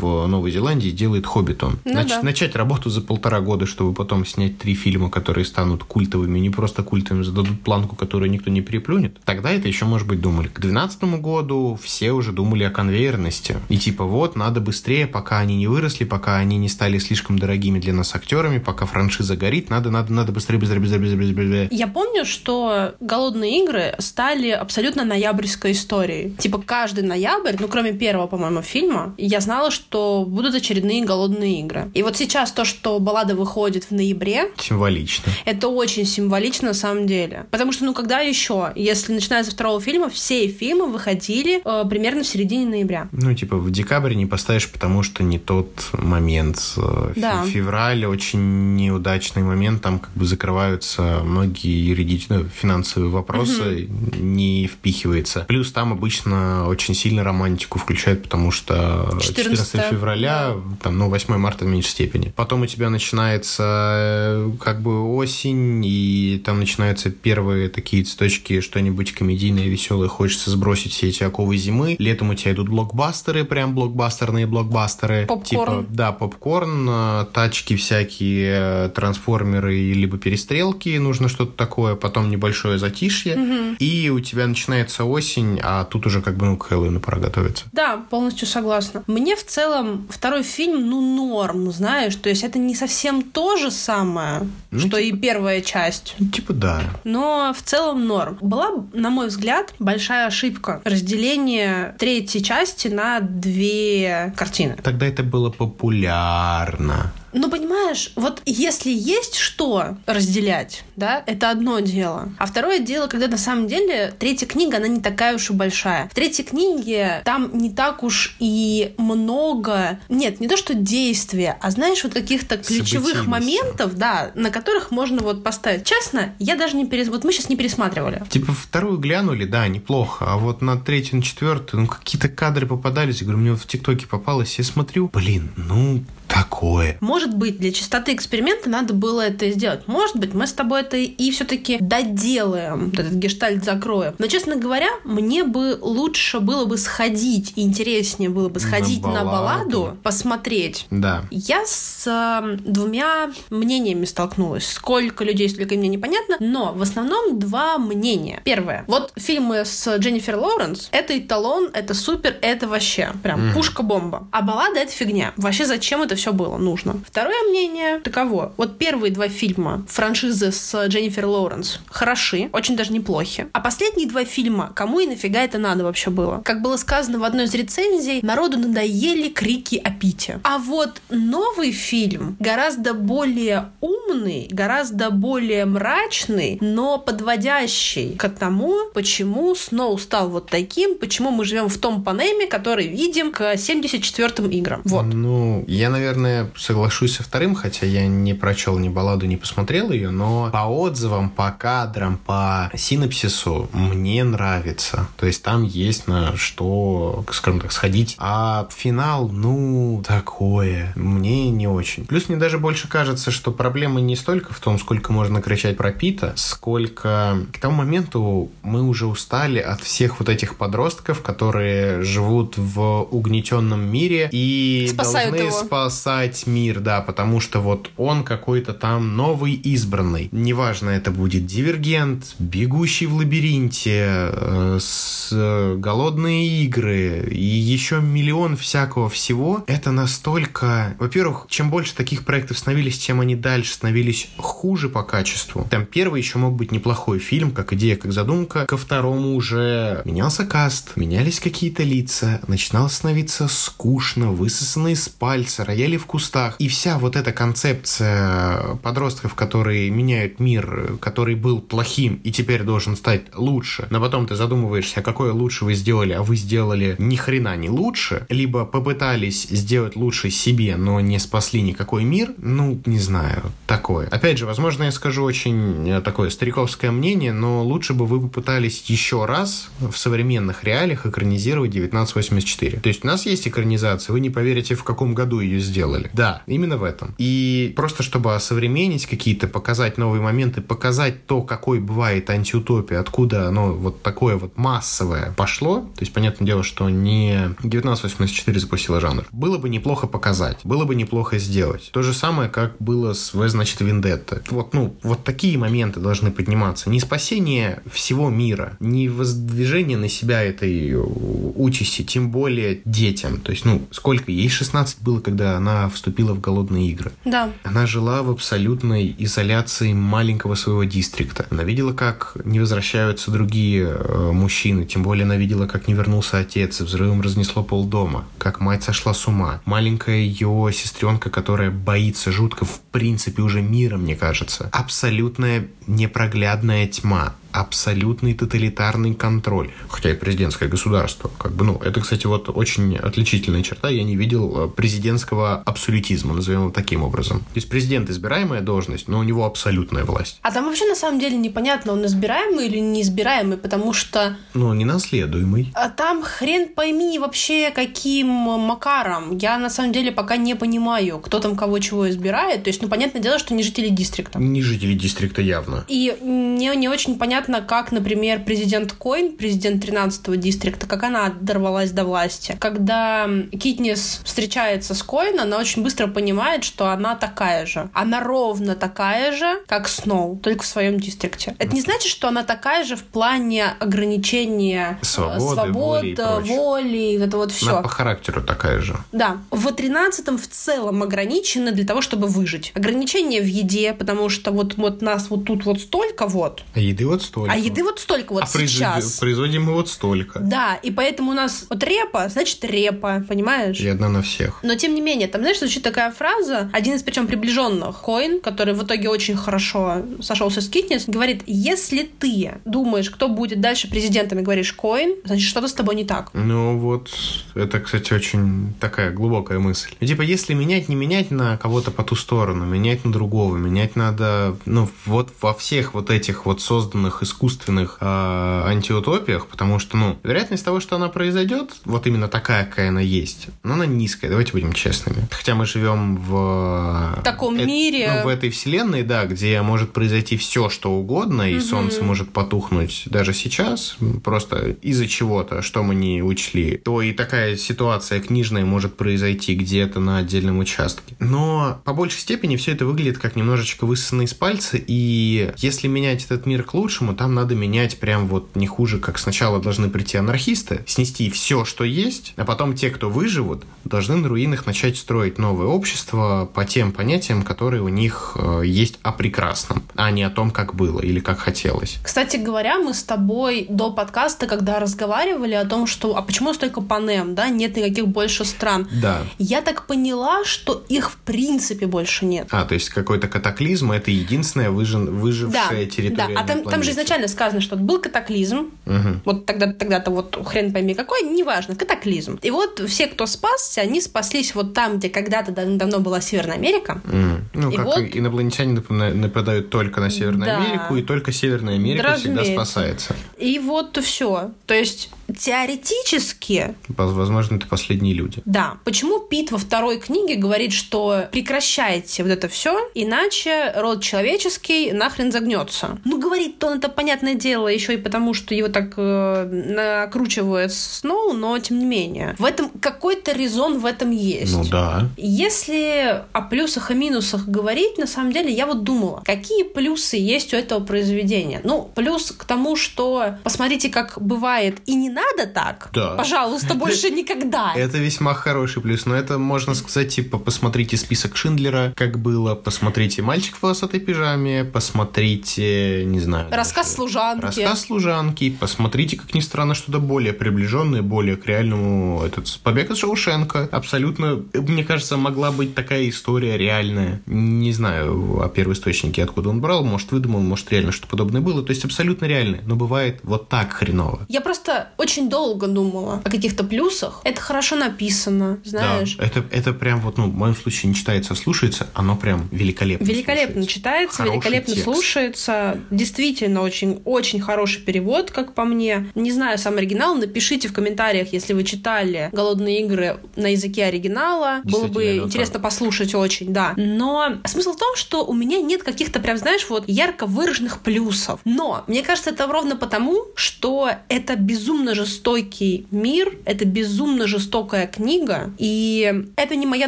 в Новой Зеландии и делает Хоббитон. Ну Нач- да. Начать работу за полтора года, чтобы потом снять три фильма, которые станут культовыми, не просто культовыми, зададут планку, которую никто не переплюнет. Тогда это еще, может быть, думали. К 2012 году все уже думали о конвейерности. И типа вот, надо быстрее, пока они не выросли, пока они не стали слишком дорогими для нас актерами, пока франшиза горит, надо, надо, надо быстрее, быстрее, быстрее, быстрее, быстрее. Я помню, что «Голодные игры» стали абсолютно ноябрьской историей. Типа каждый ноябрь, ну кроме первого, по-моему, фильма, я знала, что будут очередные «Голодные игры». И вот сейчас то, что баллада выходит в ноябре, Символично. это очень символично на самом деле. Потому что, ну, когда еще? Если начиная со второго фильма, все фильмы выходили э, примерно в середине ноября. Ну, типа, в декабре не поставишь, потому что не тот момент. Э, Да. Фе- Февраль очень неудачный момент, там как бы закрываются многие юридические, ну, финансовые вопросы, не впихивается. Плюс там обычно очень сильно романтику включают, потому что 14 14 февраля, там, ну, 8 марта в меньшей степени. Потом у тебя начинается э, как бы осень, и там начинаются первые такие цветочки, что-нибудь комедийное, веселое, хочется сбросить все эти оковы зимы. Летом у тебя идут блокбастеры, прям блокбастерные блокбастеры. Попкорн. Типа, да, попкорн, э, тачки всякие, э, трансформеры, либо перестрелки, нужно что-то такое, потом небольшое затишье, и у тебя начинается осень, а тут уже как бы ну, к Хэллоуину пора готовиться. Да, полностью согласна. Мне в целом второй фильм, ну, норм, знаешь, то есть это не совсем то же самое, Ну, что и типа- первая часть. Ну, Типа да. Но в целом норм. Была, на мой взгляд, большая ошибка. Разделение третьей части на две картины. Тогда это было популярно. Ну, понимаешь, вот если есть что разделять, да, это одно дело. А второе дело, когда на самом деле третья книга, она не такая уж и большая. В третьей книге там не так уж и много... Нет, не то, что действия, а знаешь, вот каких-то ключевых моментов, да, на которых можно вот поставить. Честно, я даже не перес... Вот мы сейчас не пересматривали. Типа вторую глянули, да, неплохо, а вот на третью, на четвертую, ну какие-то кадры попадались, я говорю, мне вот в ТикТоке попалось, я смотрю, блин, ну такое. Может быть, для чистоты эксперимента надо было это сделать. Может быть, мы с тобой это и все-таки доделаем, этот гештальт закроем. Но, честно говоря, мне бы лучше было бы сходить, интереснее было бы На сходить на балладу, балладу. посмотреть. Да. Я с э, двумя мнениями столкнулась. Сколько людей, столько мне непонятно, но в основном два мнения. Первое. Вот фильмы с Дженнифер Лоуренс — это эталон, это супер, это вообще прям Мгм. пушка-бомба. А баллада — это фигня. Вообще зачем это все было нужно? Второе мнение таково. Вот первые два фильма франшизы с Дженнифер Лоуренс хороши, очень даже неплохи. А последние два фильма, кому и нафига это надо вообще было? Как было сказано в одной из рецензий, народу надоели крики о Пите. А вот новый фильм гораздо более умный, гораздо более мрачный, но подводящий к тому, почему Сноу стал вот таким, почему мы живем в том панеме, который видим к 74-м играм. Вот. Ну, я, наверное, наверное, соглашусь со вторым, хотя я не прочел ни балладу, не посмотрел ее, но по отзывам, по кадрам, по синапсису мне нравится. То есть там есть на что, скажем так, сходить. А финал, ну, такое. Мне не очень. Плюс мне даже больше кажется, что проблема не столько в том, сколько можно кричать про Пита, сколько к тому моменту мы уже устали от всех вот этих подростков, которые живут в угнетенном мире и Спасают должны его. Спасать мир, да, потому что вот он какой-то там новый избранный. Неважно, это будет Дивергент, Бегущий в лабиринте, э, с, э, Голодные игры и еще миллион всякого всего. Это настолько... Во-первых, чем больше таких проектов становились, тем они дальше становились хуже по качеству. Там первый еще мог быть неплохой фильм, как идея, как задумка. Ко второму уже менялся каст, менялись какие-то лица, начинало становиться скучно, высосано из пальца, рояли в кустах. И вся вот эта концепция подростков, которые меняют мир, который был плохим и теперь должен стать лучше, но потом ты задумываешься, а какое лучше вы сделали, а вы сделали ни хрена не лучше, либо попытались сделать лучше себе, но не спасли никакой мир, ну, не знаю, такое. Опять же, возможно, я скажу очень э, такое стариковское мнение, но лучше бы вы попытались еще раз в современных реалиях экранизировать 1984. То есть у нас есть экранизация, вы не поверите, в каком году ее сделали. Да, именно в этом. И просто чтобы осовременить какие-то, показать новые моменты, показать то, какой бывает антиутопия, откуда оно вот такое вот массовое пошло. То есть, понятное дело, что не 1984 запустила жанр. Было бы неплохо показать, было бы неплохо сделать. То же самое, как было с В, значит, Вендетта. Вот, ну, вот такие моменты должны подниматься. Не спасение всего мира, не воздвижение на себя этой участи, тем более детям. То есть, ну, сколько ей 16 было, когда она вступила в голодные игры. Да. Она жила в абсолютной изоляции маленького своего дистрикта. Она видела, как не возвращаются другие э, мужчины, тем более она видела, как не вернулся отец, и взрывом разнесло полдома, как мать сошла с ума. Маленькая ее сестренка, которая боится жутко в принципе уже мира, мне кажется. Абсолютная непроглядная тьма абсолютный тоталитарный контроль, хотя и президентское государство. Как бы, ну, это, кстати, вот очень отличительная черта. Я не видел э, президентского абсолютизма, назовем его таким образом. То есть президент избираемая должность, но у него абсолютная власть. А там вообще на самом деле непонятно, он избираемый или неизбираемый, потому что... Ну, не наследуемый. А там хрен пойми вообще каким макаром. Я на самом деле пока не понимаю, кто там кого чего избирает. То есть, ну, понятное дело, что не жители дистрикта. Не жители дистрикта явно. И мне не очень понятно, понятно, как, например, президент Койн, президент 13-го дистрикта, как она дорвалась до власти. Когда Китнис встречается с Койн, она очень быстро понимает, что она такая же. Она ровно такая же, как Сноу, только в своем дистрикте. Это не значит, что она такая же в плане ограничения э, свободы, свободы воли, и воли, это вот все. Она по характеру такая же. Да. В 13-м в целом ограничены для того, чтобы выжить. Ограничения в еде, потому что вот, вот нас вот тут вот столько вот. А еды вот столько. А еды вот столько вот а сейчас. производим мы вот столько. Да, и поэтому у нас вот репа, значит репа, понимаешь? И одна на всех. Но тем не менее, там, знаешь, звучит такая фраза, один из причем приближенных, Коин, который в итоге очень хорошо сошелся с Китнес, говорит, если ты думаешь, кто будет дальше президентом и говоришь Коин, значит, что-то с тобой не так. Ну вот, это, кстати, очень такая глубокая мысль. Ну, типа, если менять, не менять на кого-то по ту сторону, менять на другого, менять надо, ну, вот во всех вот этих вот созданных искусственных э, антиутопиях, потому что, ну, вероятность того, что она произойдет, вот именно такая, какая она есть, но она низкая, давайте будем честными. Хотя мы живем в... в таком э, мире. Ну, в этой вселенной, да, где может произойти все, что угодно, и угу. солнце может потухнуть даже сейчас, просто из-за чего-то, что мы не учли, то и такая ситуация книжная может произойти где-то на отдельном участке. Но по большей степени все это выглядит как немножечко высосано из пальца, и если менять этот мир к лучшему, по-хорошему там надо менять прям вот не хуже, как сначала должны прийти анархисты, снести все, что есть, а потом те, кто выживут, должны на руинах начать строить новое общество по тем понятиям, которые у них э, есть о прекрасном, а не о том, как было или как хотелось. Кстати говоря, мы с тобой до подкаста, когда разговаривали о том, что а почему столько панем, да, нет никаких больше стран. Да. Я так поняла, что их в принципе больше нет. А, то есть какой-то катаклизм это единственная выжив... выжившая да, территория. Да, а там, там же изначально сказано, что был катаклизм. Мгм. Вот тогда, тогда-то вот хрен пойми какой, неважно, катаклизм. И вот все, кто спасся, они спаслись вот там, где когда-то дав- давно была Северная Америка. М. Ну, И как вот- инопланетяне нападают только на Северную Да. Америку, и только Северная Америка всегда Разумеется. спасается. И вот все. То есть теоретически Воз- Возможно, это последние люди. Да. Почему Пит во второй книге говорит, что прекращайте вот это все, иначе род человеческий нахрен загнется? Ну, говорит он это, понятное дело, еще и потому, что его так э, накручивает Сноу, но тем не менее. В этом какой-то резон в этом есть. Ну да. Если о плюсах и минусах говорить, на самом деле, я вот думала, какие плюсы есть у этого произведения. Ну, плюс к тому, что посмотрите, как бывает, и не надо так. Да. Пожалуйста, больше никогда. Это весьма хороший плюс, но это можно сказать, типа, посмотрите список Шиндлера, как было, посмотрите «Мальчик в полосатой пижаме», посмотрите, не знаю... Рассказ даже- служанки. Рассказ служанки, посмотрите, как ни странно, что-то более приближенное, более к реальному, этот «Побег из Шоушенка». Абсолютно, мне кажется, могла быть такая история реальная. Не знаю о первоисточнике, откуда он брал, может, выдумал, может, реально что подобное было. То есть абсолютно реальное, но бывает вот так хреново. Я просто очень долго думала о каких-то плюсах. Это хорошо написано, знаешь. Да, это, это прям вот, ну, в моем случае не читается, а слушается, оно прям великолепно Великолепно слушается. читается, Хороший великолепно текст. слушается. Действительно, очень, очень хороший перевод, как по мне. Не знаю сам оригинал, напишите в комментариях, если вы читали «Голодные игры» на языке оригинала. Было бы интересно так. послушать очень, да. Но смысл в том, что у меня нет каких-то прям, знаешь, вот ярко выраженных плюсов. Но мне кажется, это ровно потому, что это безумно жестокий мир, это безумно жестокая книга, и это не моя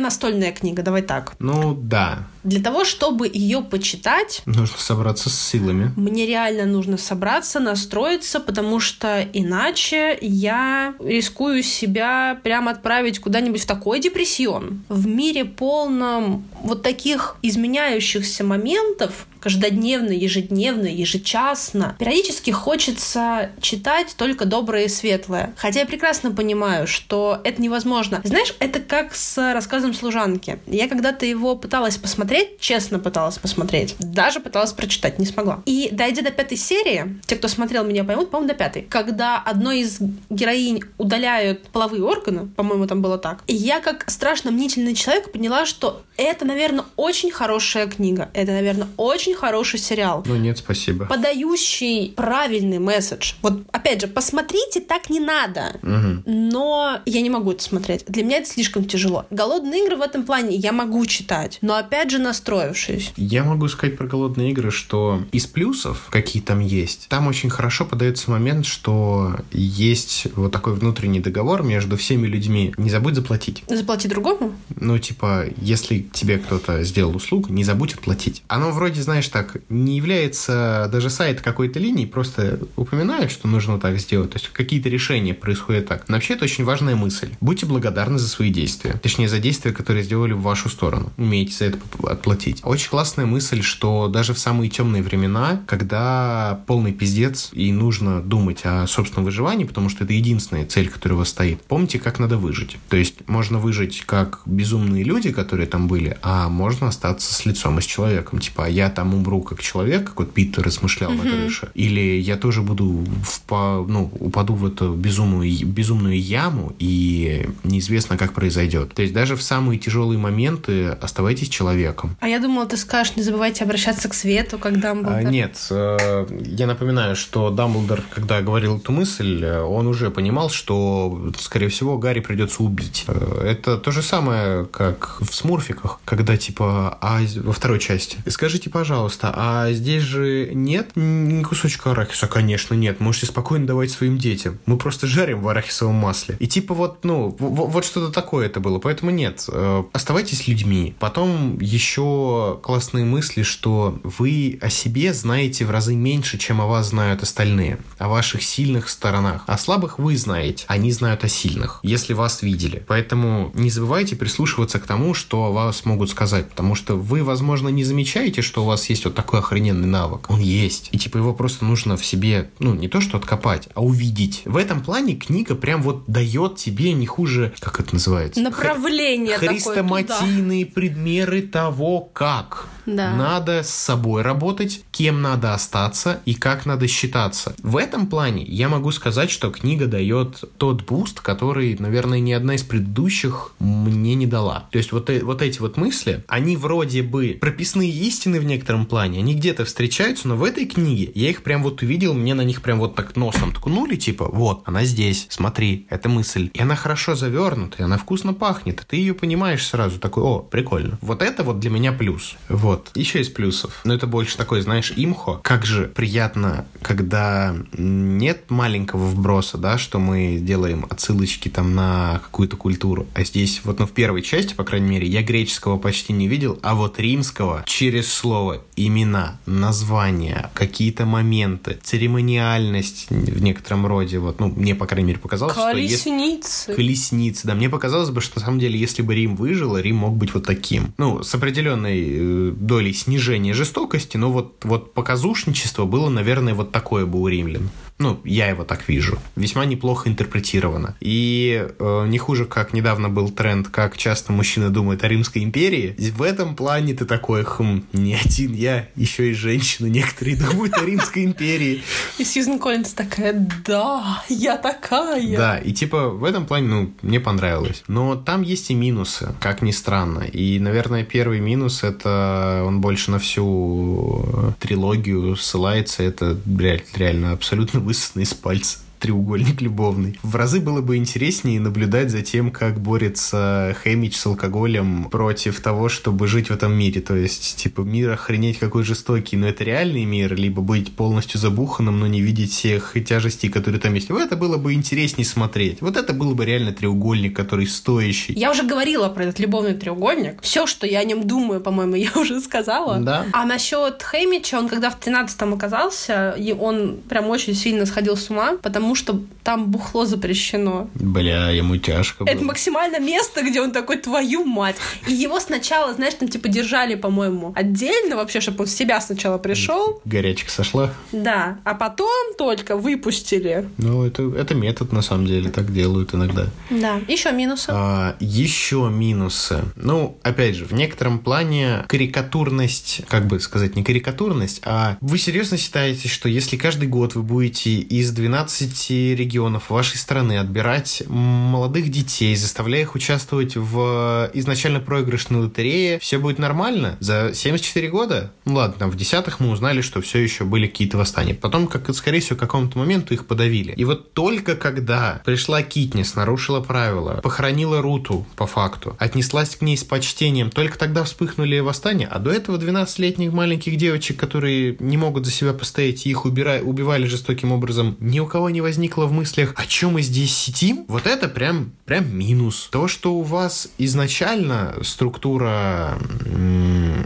настольная книга, давай так. Ну, да, Для того, чтобы ее почитать, нужно собраться с силами. мне реально нужно собраться, настроиться, потому что иначе я рискую себя прямо отправить куда-нибудь в такой депрессион. В мире полном вот таких изменяющихся моментов, каждодневно, ежедневно, ежечасно. Периодически хочется читать только доброе и светлое. Хотя я прекрасно понимаю, что это невозможно. Знаешь, это как с рассказом служанки. Я когда-то его пыталась посмотреть, честно пыталась посмотреть. Даже пыталась прочитать, не смогла. И дойдя до пятой серии, те, кто смотрел меня, поймут, по-моему, до пятой, когда одной из героинь удаляют половые органы, по-моему, там было так, я как страшно мнительный человек поняла, что это, наверное, очень хорошая книга. Это, наверное, очень хороший сериал Ну, нет, спасибо. подающий правильный месседж. Вот, опять же, посмотрите, так не надо. Мгм. Но я не могу это смотреть. Для меня это слишком тяжело. Голодные игры в этом плане я могу читать, но опять же настроившись. Я могу сказать про голодные игры, что из плюсов, какие там есть, там очень хорошо подается момент, что есть вот такой внутренний договор между всеми людьми. Не забудь заплатить. Заплати другому? Ну, типа, если тебе кто-то сделал услугу, не забудь отплатить. Оно вроде, знаешь, так, не является даже сайт какой-то линии, просто упоминают, что нужно так сделать. То есть какие-то решения происходят так. Но вообще это очень важная мысль. Будьте благодарны за свои действия. Точнее, за действия, которые сделали в вашу сторону. Умеете за это отплатить. Очень классная мысль, что даже в самые темные времена, когда полный пиздец и нужно думать о собственном выживании, потому что это единственная цель, которая у вас стоит, помните, как надо выжить. То есть можно выжить как безумные люди, которые там были, а можно остаться с лицом и с человеком. Типа, а я там умру как человек, как вот Питер размышлял на крыше. Или я тоже буду впа- ну, упаду в эту безумную, безумную яму, и неизвестно, как произойдет. То есть даже в самые тяжелые моменты оставайтесь человеком. А я думала, ты скажешь, не забывайте обращаться к свету, А, Дамблдор. Нет, э, я напоминаю, что Дамблдор, когда говорил эту мысль, э, он уже понимал, что, скорее всего, Гарри придется убить. Э, Это то же самое, как в Смурфиках, когда, типа, а во второй части. Скажите, пожалуйста, а здесь же нет ни кусочка арахиса? Конечно, нет. Можете спокойно давать своим детям. Мы просто жарим в арахисовом масле. И типа вот, ну, вот что-то такое это было. Поэтому нет, э, оставайтесь людьми. Потом еще классные мысли, что вы о себе знаете в разы меньше, чем о вас знают остальные. О ваших сильных сторонах. О слабых вы знаете, они знают о сильных, если вас видели. Поэтому не забывайте прислушиваться к тому, что вас могут сказать, потому что вы, возможно, не замечаете, что у вас есть вот такой охрененный навык. Он есть. И типа его просто нужно в себе, ну, не то что откопать, а увидеть. В этом плане книга прям вот дает тебе не хуже, как это называется? Направление такое туда. Примеры того, как. Да. Надо с собой работать, кем надо остаться и как надо считаться. В этом плане я могу сказать, что книга дает тот boost, который, наверное, ни одна из предыдущих мне не дала. То есть вот, э- вот эти вот мысли, они вроде бы прописные истины в некотором плане, они где-то встречаются, но в этой книге я их прям вот увидел, мне на них прям вот так носом ткнули, типа, вот, она здесь, смотри, это мысль. И она хорошо завернута, и она вкусно пахнет, и ты ее понимаешь сразу, такой, о, прикольно. Вот это вот для меня плюс. Вот. Еще из плюсов. Но это больше такой, знаешь, имхо. Как же приятно, когда нет маленького вброса, да, что мы делаем отсылочки там на какую-то культуру. А здесь, вот, ну, в первой части, по крайней мере, я греческого почти не видел, а вот римского через слово, имена, названия, какие-то моменты, церемониальность в некотором роде, вот, ну, мне, по крайней мере, показалось, что если... Колесницы. Колесницы, да. Мне показалось бы, что на самом деле, если бы Рим выжил, Рим мог быть вот таким. Ну, с определенной э, долей снижения жестокости, но вот, вот показушничество было, наверное, вот такое бы у римлян. Ну, я его так вижу. Весьма неплохо интерпретировано. И э, не хуже, как недавно был тренд, как часто мужчины думают о Римской империи. В этом плане ты такой, хм, не один я, еще и женщины некоторые думают о Римской империи. И Сьюзен Коллинз такая, да, я такая. Да, и типа в этом плане, ну, мне понравилось. Но там есть и минусы, как ни странно. И, наверное, первый минус это он больше на всю э, трилогию ссылается. Это, блядь, реально абсолютно высосанный из пальца треугольник любовный. В разы было бы интереснее наблюдать за тем, как борется Хэмич с алкоголем против того, чтобы жить в этом мире. То есть, типа, мир охренеть какой жестокий, но это реальный мир, либо быть полностью забуханным, но не видеть всех тяжестей, которые там есть. Вот это было бы интереснее смотреть. Вот это было бы реально треугольник, который стоящий. Я уже говорила про этот любовный треугольник. Все, что я о нем думаю, по-моему, я уже сказала. Да. А насчет Хэмича, он когда в 13-м оказался, и он прям очень сильно сходил с ума, потому что там бухло запрещено. Бля, ему тяжко Это было. максимально место, где он такой, твою мать. И его сначала, знаешь, там типа держали, по-моему, отдельно вообще, чтобы он в себя сначала пришел. Горячка сошла. Да. А потом только выпустили. Ну, это, это метод, на самом деле, так делают иногда. Да. Еще минусы. А, еще минусы. Ну, опять же, в некотором плане карикатурность, как бы сказать, не карикатурность, а вы серьезно считаете, что если каждый год вы будете из 12 регионов вашей страны отбирать молодых детей, заставляя их участвовать в изначально проигрышной лотерее, все будет нормально? За 74 года? Ну ладно, там в десятых мы узнали, что все еще были какие-то восстания. Потом, как, скорее всего, к какому-то моменту их подавили. И вот только когда пришла Китнис, нарушила правила, похоронила Руту, по факту, отнеслась к ней с почтением, только тогда вспыхнули восстания, а до этого 12-летних маленьких девочек, которые не могут за себя постоять, их убира... убивали жестоким образом, ни у кого не возникло в мыслях, о чем мы здесь сидим, вот это прям, прям минус. То, что у вас изначально структура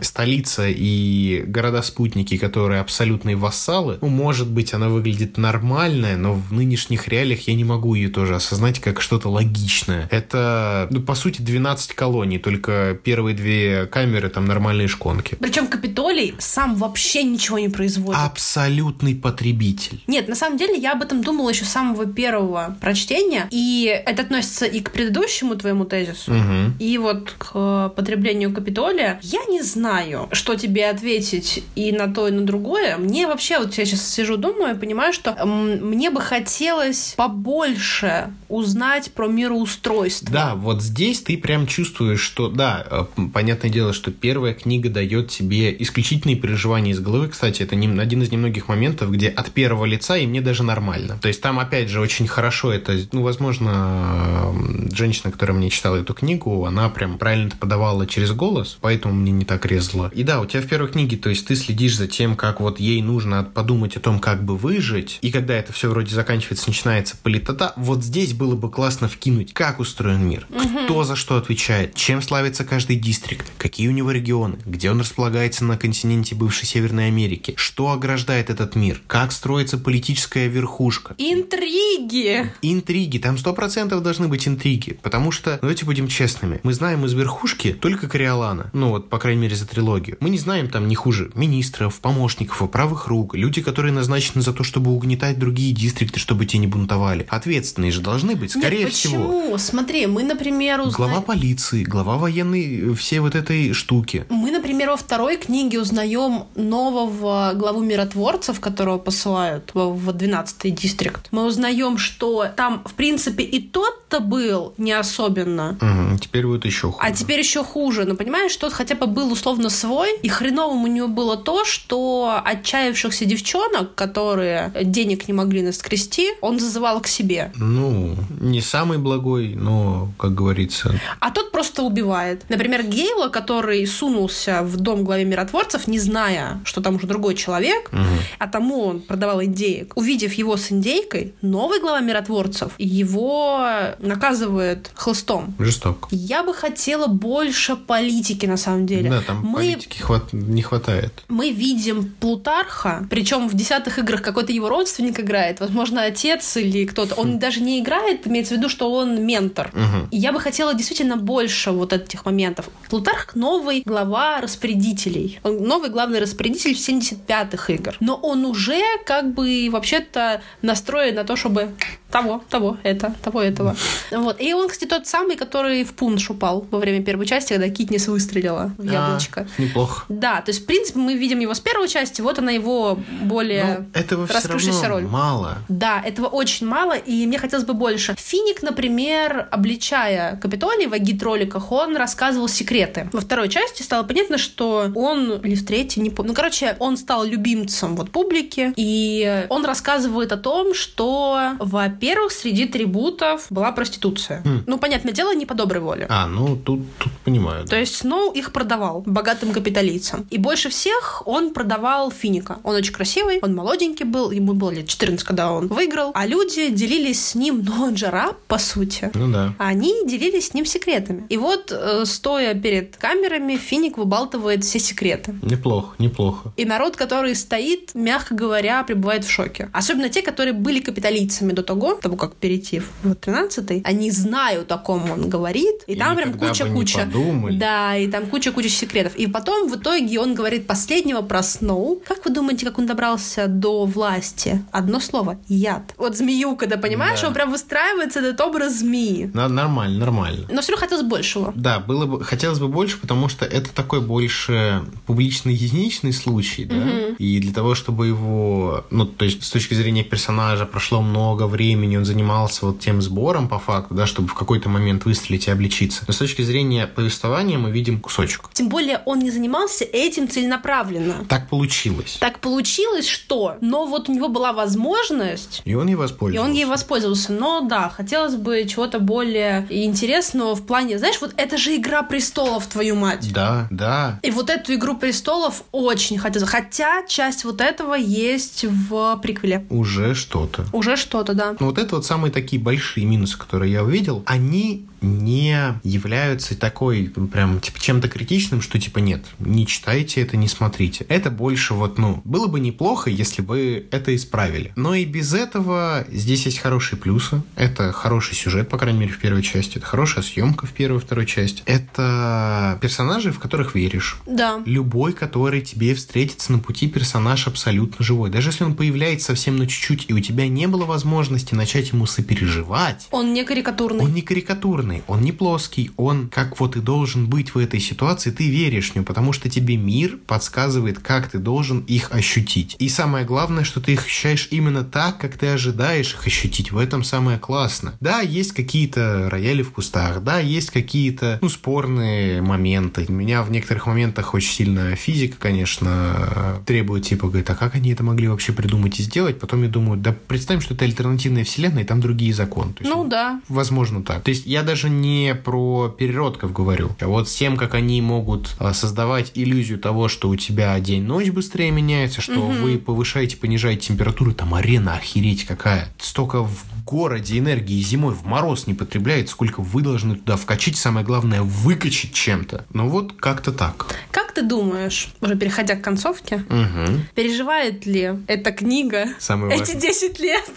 столица и города-спутники, которые абсолютные вассалы, ну, может быть, она выглядит нормальная, но в нынешних реалиях я не могу ее тоже осознать как что-то логичное. Это, ну, по сути, 12 колоний, только первые две камеры там нормальные шконки. Причем Капитолий сам вообще ничего не производит. Абсолютный потребитель. Нет, на самом деле я об этом думала еще с самого первого прочтения, и это относится и к предыдущему твоему тезису, Мгм. и вот к потреблению Капитолия. Я не знаю, что тебе ответить и на то, и на другое. Мне вообще, вот я сейчас сижу, думаю, и понимаю, что мне бы хотелось побольше узнать про мироустройство. Да, вот здесь ты прям чувствуешь, что, да, э, понятное дело, что первая книга дает тебе исключительные переживания из головы. Кстати, это один из немногих моментов, где от первого лица и мне даже нормально. То есть там, опять же, очень хорошо это, ну, возможно, женщина, которая мне читала эту книгу, она прям правильно это подавала через голос, поэтому мне не так резало. И да, у тебя в первой книге, то есть ты следишь за тем, как вот ей нужно подумать о том, как бы выжить, и когда это все вроде заканчивается, начинается политота, вот здесь было бы классно вкинуть, как устроен мир, кто за что отвечает, чем славится каждый дистрикт, какие у него регионы, где он располагается на континенте бывшей Северной Америки, что ограждает этот мир, как строится политическая верхушка. Интриги! Интриги, там сто процентов должны быть интриги, потому что, ну, давайте будем честными, мы знаем из верхушки только Кориолана, ну вот, по крайней мере, за за трилогию. Мы не знаем там не хуже министров, помощников, правых рук, люди, которые назначены за то, чтобы угнетать другие дистрикты, чтобы те не бунтовали. Ответственные же должны быть, скорее Нет, почему? всего. Смотри, мы, например, узнаем... Глава полиции, глава военной, все вот этой штуки. Мы, например, во второй книге узнаем нового главу миротворцев, которого посылают в 12-й дистрикт. Мы узнаем, что там, в принципе, и тот-то был не особенно. Угу, теперь будет еще хуже. А теперь еще хуже. Но понимаешь, тот хотя бы был условно свой, и хреновым у него было то, что отчаявшихся девчонок, которые денег не могли наскрести, он зазывал к себе. Ну, не самый благой, но, как говорится... А тот просто убивает. Например, Гейла, который сунулся в дом главе миротворцев, не зная, что там уже другой человек, угу. а тому он продавал индеек. Увидев его с индейкой, новый глава миротворцев его наказывает хлыстом. Жесток. Я бы хотела больше политики, на самом деле. Да, там мы... политики хват... не хватает. Мы видим Плутарха, причем в десятых играх какой-то его родственник играет, возможно, отец или кто-то. Он хм. даже не играет, имеется в виду, что он ментор. Угу. И я бы хотела действительно больше вот этих моментов. Плутарх новый глава распорядителей. Он новый главный распорядитель в 75-х игр. Но он уже как бы вообще-то настроен на то, чтобы того, того, это, того, этого. Вот. И он, кстати, тот самый, который в пунш упал во время первой части, когда Китнис выстрелила в яблочко. А, неплохо. Да, то есть, в принципе, мы видим его с первой части, вот она его более Но этого раскрывшаяся роль. мало. Да, этого очень мало, и мне хотелось бы больше. Финик, например, обличая Капитолий в агит-роликах, он рассказывал секреты. Во второй части стало понятно, что он, или в третьей, не помню, ну, короче, он стал любимцем вот публики, и он рассказывает о том, что, во-первых, среди трибутов была проституция. Mm. Ну, понятное дело, не по доброй воле. А, ну, тут, тут понимаю. То есть Сноу их продавал богатым капиталийцам. И больше всех он продавал Финика. Он очень красивый, он молоденький был, ему было лет 14, когда он выиграл, а люди делились с ним, но он же раб, по сути. Ну да. Они делились с ним секретами. И вот, э, стоя перед камерами, Финик выбалтывает все секреты. Неплохо, неплохо. И народ, который стоит, мягко говоря, пребывает в шоке. Особенно те, которые были капиталийцами до того, того как перейти в 13 они знают, о ком он говорит, и, и там прям куча-куча. Да, и там куча-куча секретов. И потом в итоге он говорит последнего про Сноу. Как вы думаете, как он добрался до власти? Одно слово — яд. Вот змею, когда понимаешь, да. он прям выстраивается этот образ змеи. На, нормально, нормально. Но все равно хотелось большего. Да, было бы, хотелось бы больше, потому что это такой больше публичный единичный случай, да, угу. и для того, чтобы его, ну, то есть с точки зрения персонажа прошло много времени, он занимался вот тем сбором по факту, да, чтобы в какой-то момент выстрелить и обличиться. Но с точки зрения повествования мы видим кусочек. Тем более он не занимался этим целенаправленно. Так получилось. Так получилось, что, но вот у него была возможность. И он ей воспользовался. И он ей воспользовался. Но да, хотелось бы чего-то более интересного в плане, знаешь, вот это же Игра престолов, твою мать. Да, да. И вот эту Игру престолов очень хотелось. Хотя часть вот этого есть в приквеле. Уже что-то. Уже что-то, да. Ну вот это вот самые такие большие минусы, которые я увидел. Они не являются такой прям типа чем-то критичным, что типа нет, не читайте это, не смотрите. Это больше вот, ну, было бы неплохо, если бы это исправили. Но и без этого здесь есть хорошие плюсы. Это хороший сюжет, по крайней мере, в первой части. Это хорошая съемка в первой и второй части. Это персонажи, в которых веришь. Да. Любой, который тебе встретится на пути, персонаж абсолютно живой. Даже если он появляется совсем на чуть-чуть, и у тебя не было возможности начать ему сопереживать. Он не карикатурный. Он не карикатурный он не плоский, он как вот и должен быть в этой ситуации, ты веришь в него, потому что тебе мир подсказывает, как ты должен их ощутить. И самое главное, что ты их ощущаешь именно так, как ты ожидаешь их ощутить. В этом самое классно. Да, есть какие-то рояли в кустах, да, есть какие-то, ну, спорные моменты. Меня в некоторых моментах очень сильно физика, конечно, требует, типа, говорит, а как они это могли вообще придумать и сделать? Потом я думаю, да представим, что это альтернативная вселенная, и там другие законы. есть, ну, да. Возможно так. То есть я даже даже не про переродков говорю, а вот с тем, как они могут а, создавать иллюзию того, что у тебя день-ночь быстрее меняется, что угу. вы повышаете, понижаете температуру, там арена охереть какая. Столько в городе энергии зимой в мороз не потребляет, сколько вы должны туда вкачать, самое главное, выкачать чем-то. Ну вот как-то так. Как ты думаешь, уже переходя к концовке, Угу. переживает ли эта книга Самый эти важный. 10 лет?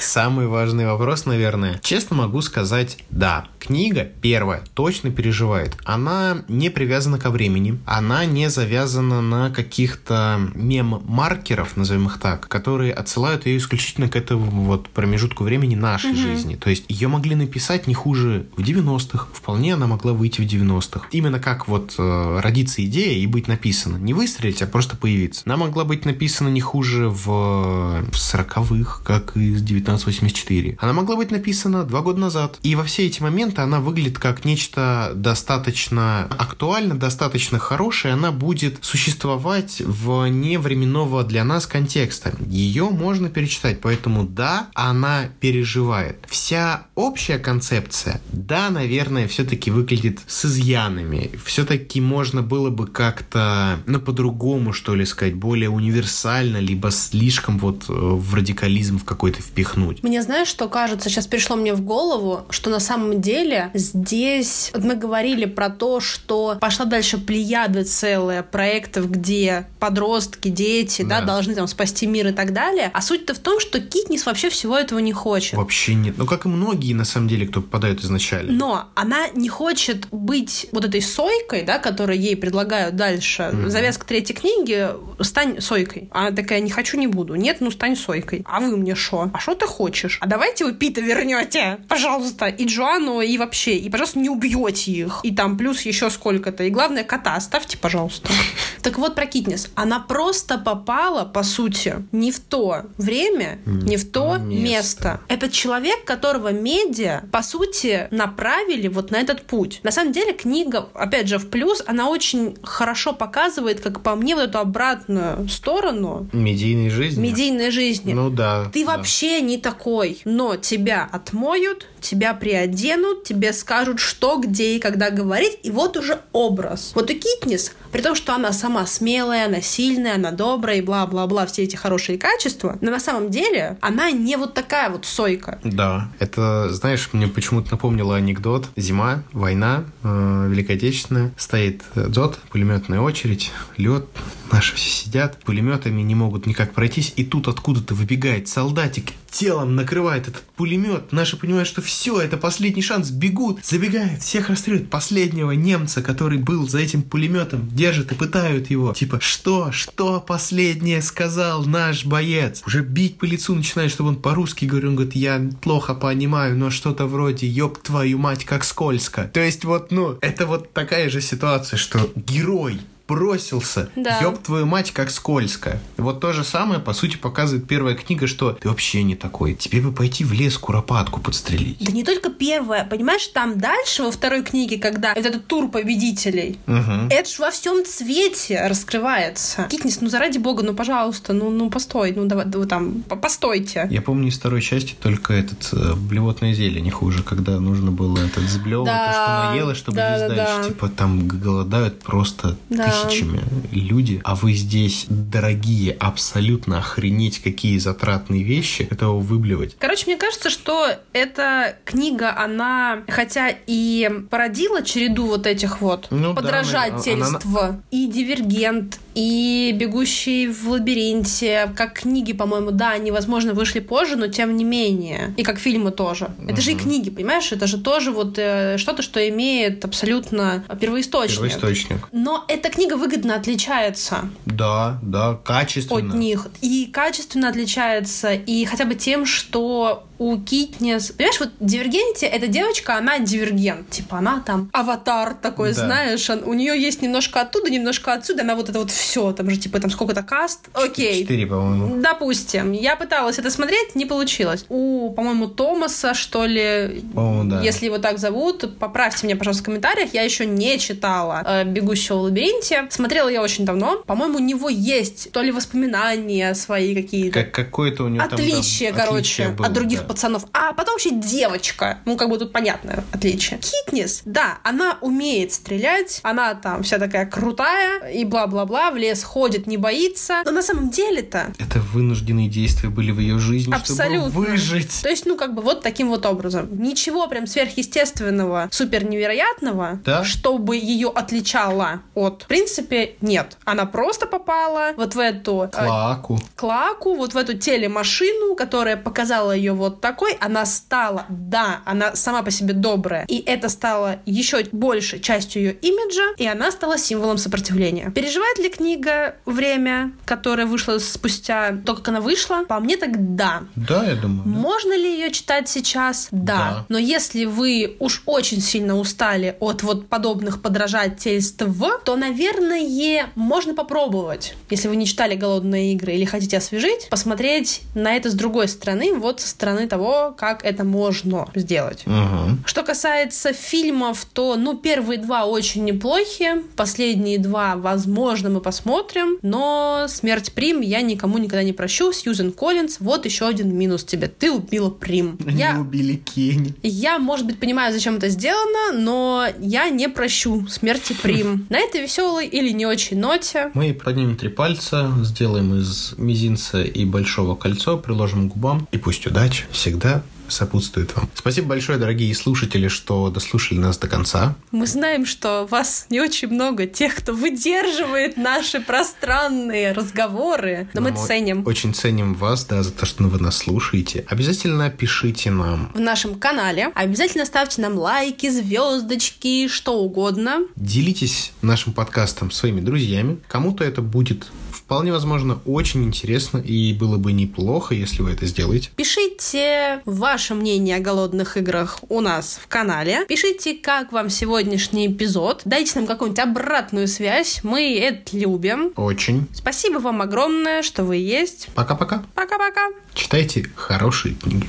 Самый важный вопрос, наверное. Честно могу сказать, да. Книга первая точно переживает. Она не привязана ко времени, она не завязана на каких-то мем-маркеров, назовем их так, которые отсылают ее исключительно к этому вот промежутку времени нашей жизни. То есть ее могли написать не хуже в 90-х, вполне она могла выйти в 90-х. Именно как вот э, родится идея и быть написана. Не выстрелить, а просто появиться. Она могла быть написана не хуже в, в 40-х, как и 1984. Она могла быть написана два года назад. И во все эти моменты она выглядит как нечто достаточно актуально, достаточно хорошее. Она будет существовать вне временного для нас контекста. Ее можно перечитать, поэтому да, она переживает. Вся общая концепция, да, наверное, все-таки выглядит с изъянами. Все-таки можно было бы как-то, ну, по-другому, что ли, сказать, более универсально, либо слишком вот э, в радикализм в какой-то впихнуть. Мне знаешь, что кажется, сейчас пришло мне в голову, что на самом деле здесь вот мы говорили про то, что пошла дальше плеяда целая проектов, где подростки, дети, да, Да. должны там спасти мир и так далее. А суть-то в том, что Китнис вообще всего этого не хочет. Вообще нет. Ну, как и многие, на самом деле, кто попадают изначально. Но она не хочет быть вот этой сойкой, да, которую ей предлагают дальше. Завязка третьей книги «Стань сойкой». Она такая «Не хочу, не буду». Нет, ну стань сойкой. А вы мне шо? А что ты хочешь? А давайте вы Пита вернете, пожалуйста, и Джоанну, и вообще. И, пожалуйста, не убьете их. И там плюс еще сколько-то. И главное, кота оставьте, пожалуйста. Так вот про Китнес. Она просто попала, по сути, не в то время, не в то место. место. Это человек, которого медиа, по сути, направили вот на этот путь. На самом деле, книга, опять же, в плюс, она очень хорошо показывает, как по мне, вот эту обратную сторону Медийной жизни. медийной жизни. Ну да. Ты да. вообще не такой, но тебя отмоют, тебя приоденут, тебе скажут, что, где и когда говорить, и вот уже образ. Вот у Китнис, при том, что она сама смелая, она сильная, она добрая и бла-бла-бла, все эти хорошие качества, но на самом деле она не вот такая вот сойка. Да, это, знаешь, мне почему-то напомнило анекдот. Зима, война, э, Великая Отечественная, стоит дзот, пулеметная очередь, лед, наши все сидят, пулеметами не могут никак пройтись, и тут откуда-то выбегает солдатик, телом накрывает этот пулемет, наши понимают, что все, это последний шанс, бегут, забегает, всех расстреливают, последнего немца, который был за этим пулеметом, держат и пытают его. Типа, что, что последнее сказал наш боец? Уже бить по лицу начинает, чтобы он по-русски говорил, он говорит, я плохо понимаю, но что-то вроде, ёб твою мать, как скользко. То есть вот, ну, это вот такая же ситуация, что герой бросился. Да. Ёб твою мать, как скользко. Вот то же самое, по сути, показывает первая книга, что ты вообще не такой. Тебе бы пойти в лес куропатку подстрелить. Да не только первая, понимаешь, там дальше, во второй книге, когда вот этот тур победителей, Мгм. это ж во всем цвете раскрывается. Китнис, ну заради бога, ну пожалуйста, ну, ну постой, ну давай, давай там, по- постойте. Я помню из второй части только этот э, блевотное зелье не хуже, когда нужно было этот сблевывать Да, то, что наело, чтобы да, есть да, дальше. да. Типа там голодают просто Да. Тысячами люди, а вы здесь дорогие, абсолютно охренеть какие затратные вещи, этого выблевать. Короче, мне кажется, что эта книга, она, хотя и породила череду вот этих вот Ну да, подражательств, и Дивергент, и Бегущий в лабиринте, как книги, по-моему, да, они, возможно, вышли позже, но тем не менее. И как фильмы тоже. Это же и книги, понимаешь? Это же тоже вот э, что-то, что имеет абсолютно первоисточник. Первоисточник. Но эта книга выгодно отличается Да, да, качественно. от них. И качественно отличается, и хотя бы тем, что у Китнес... Понимаешь, вот Дивергенте, эта девочка, она дивергент. Типа она там аватар такой, Да. знаешь. он- у нее есть немножко оттуда, немножко отсюда. Она вот это вот все. Там же типа там сколько-то каст. Окей. Четыре, по-моему. Допустим. Я пыталась это смотреть, не получилось. У, по-моему, Томаса, что ли, По-моему, да. если его так зовут, поправьте меня, пожалуйста, в комментариях. Я еще не читала э, «Бегущего в лабиринте». Смотрела я очень давно. По-моему, у него есть то ли воспоминания свои какие-то. Как какое-то у него там, да, Отличие, короче, отличие было, от других да. Пацанов, а потом вообще девочка. Ну, как бы тут понятное отличие. Китнис, да, она умеет стрелять, она там вся такая крутая и бла-бла-бла, в лес ходит, не боится. Но на самом деле-то... Это вынужденные действия были в ее жизни, Абсолютно. чтобы выжить. То есть, ну, как бы вот таким вот образом. Ничего прям сверхъестественного, супер невероятного, Да? чтобы ее отличало от... В принципе, нет. Она просто попала вот в эту... э, Клаку. Клаку, вот в эту телемашину, которая показала ее вот такой, она стала, да, она сама по себе добрая, и это стало еще больше частью ее имиджа, и она стала символом сопротивления. Переживает ли книга время, которое вышло спустя то, как она вышла? По мне так да. Да, я думаю. да. Можно ли ее читать сейчас? Да. Да. Но если вы уж очень сильно устали от вот подобных подражательств, то, наверное, можно попробовать. Если вы не читали «Голодные игры» или хотите освежить, посмотреть на это с другой стороны, вот со стороны того, как это можно сделать. Мгм. Что касается фильмов, то, ну, первые два очень неплохие, последние два, возможно, мы посмотрим, но «Смерть Прим» я никому никогда не прощу. Сьюзен Коллинз, вот еще один минус тебе. Ты убила Прим. Они Я, убили Кенни. я, может быть, понимаю, зачем это сделано, но я не прощу смерти Прим. На этой веселой или не очень ноте Мы поднимем три пальца, сделаем из мизинца и большого кольцо, приложим к губам, и пусть удача всегда сопутствует вам. Спасибо большое, дорогие слушатели, что дослушали нас до конца. Мы знаем, что вас не очень много тех, кто выдерживает наши пространные разговоры, но мы Мы ценим. Очень ценим вас, да, за то, что вы нас слушаете. Обязательно пишите нам. В нашем канале обязательно ставьте нам лайки, звездочки, что угодно. Делитесь нашим подкастом своими друзьями. Кому-то это будет вполне возможно очень интересно, и было бы неплохо, если вы это сделаете. Пишите ваше мнение о голодных играх у нас в канале. Пишите, как вам сегодняшний эпизод. Дайте нам какую-нибудь обратную связь. Мы это любим. Очень. Спасибо вам огромное, что вы есть. Пока-пока. Пока-пока. Читайте хорошие книги.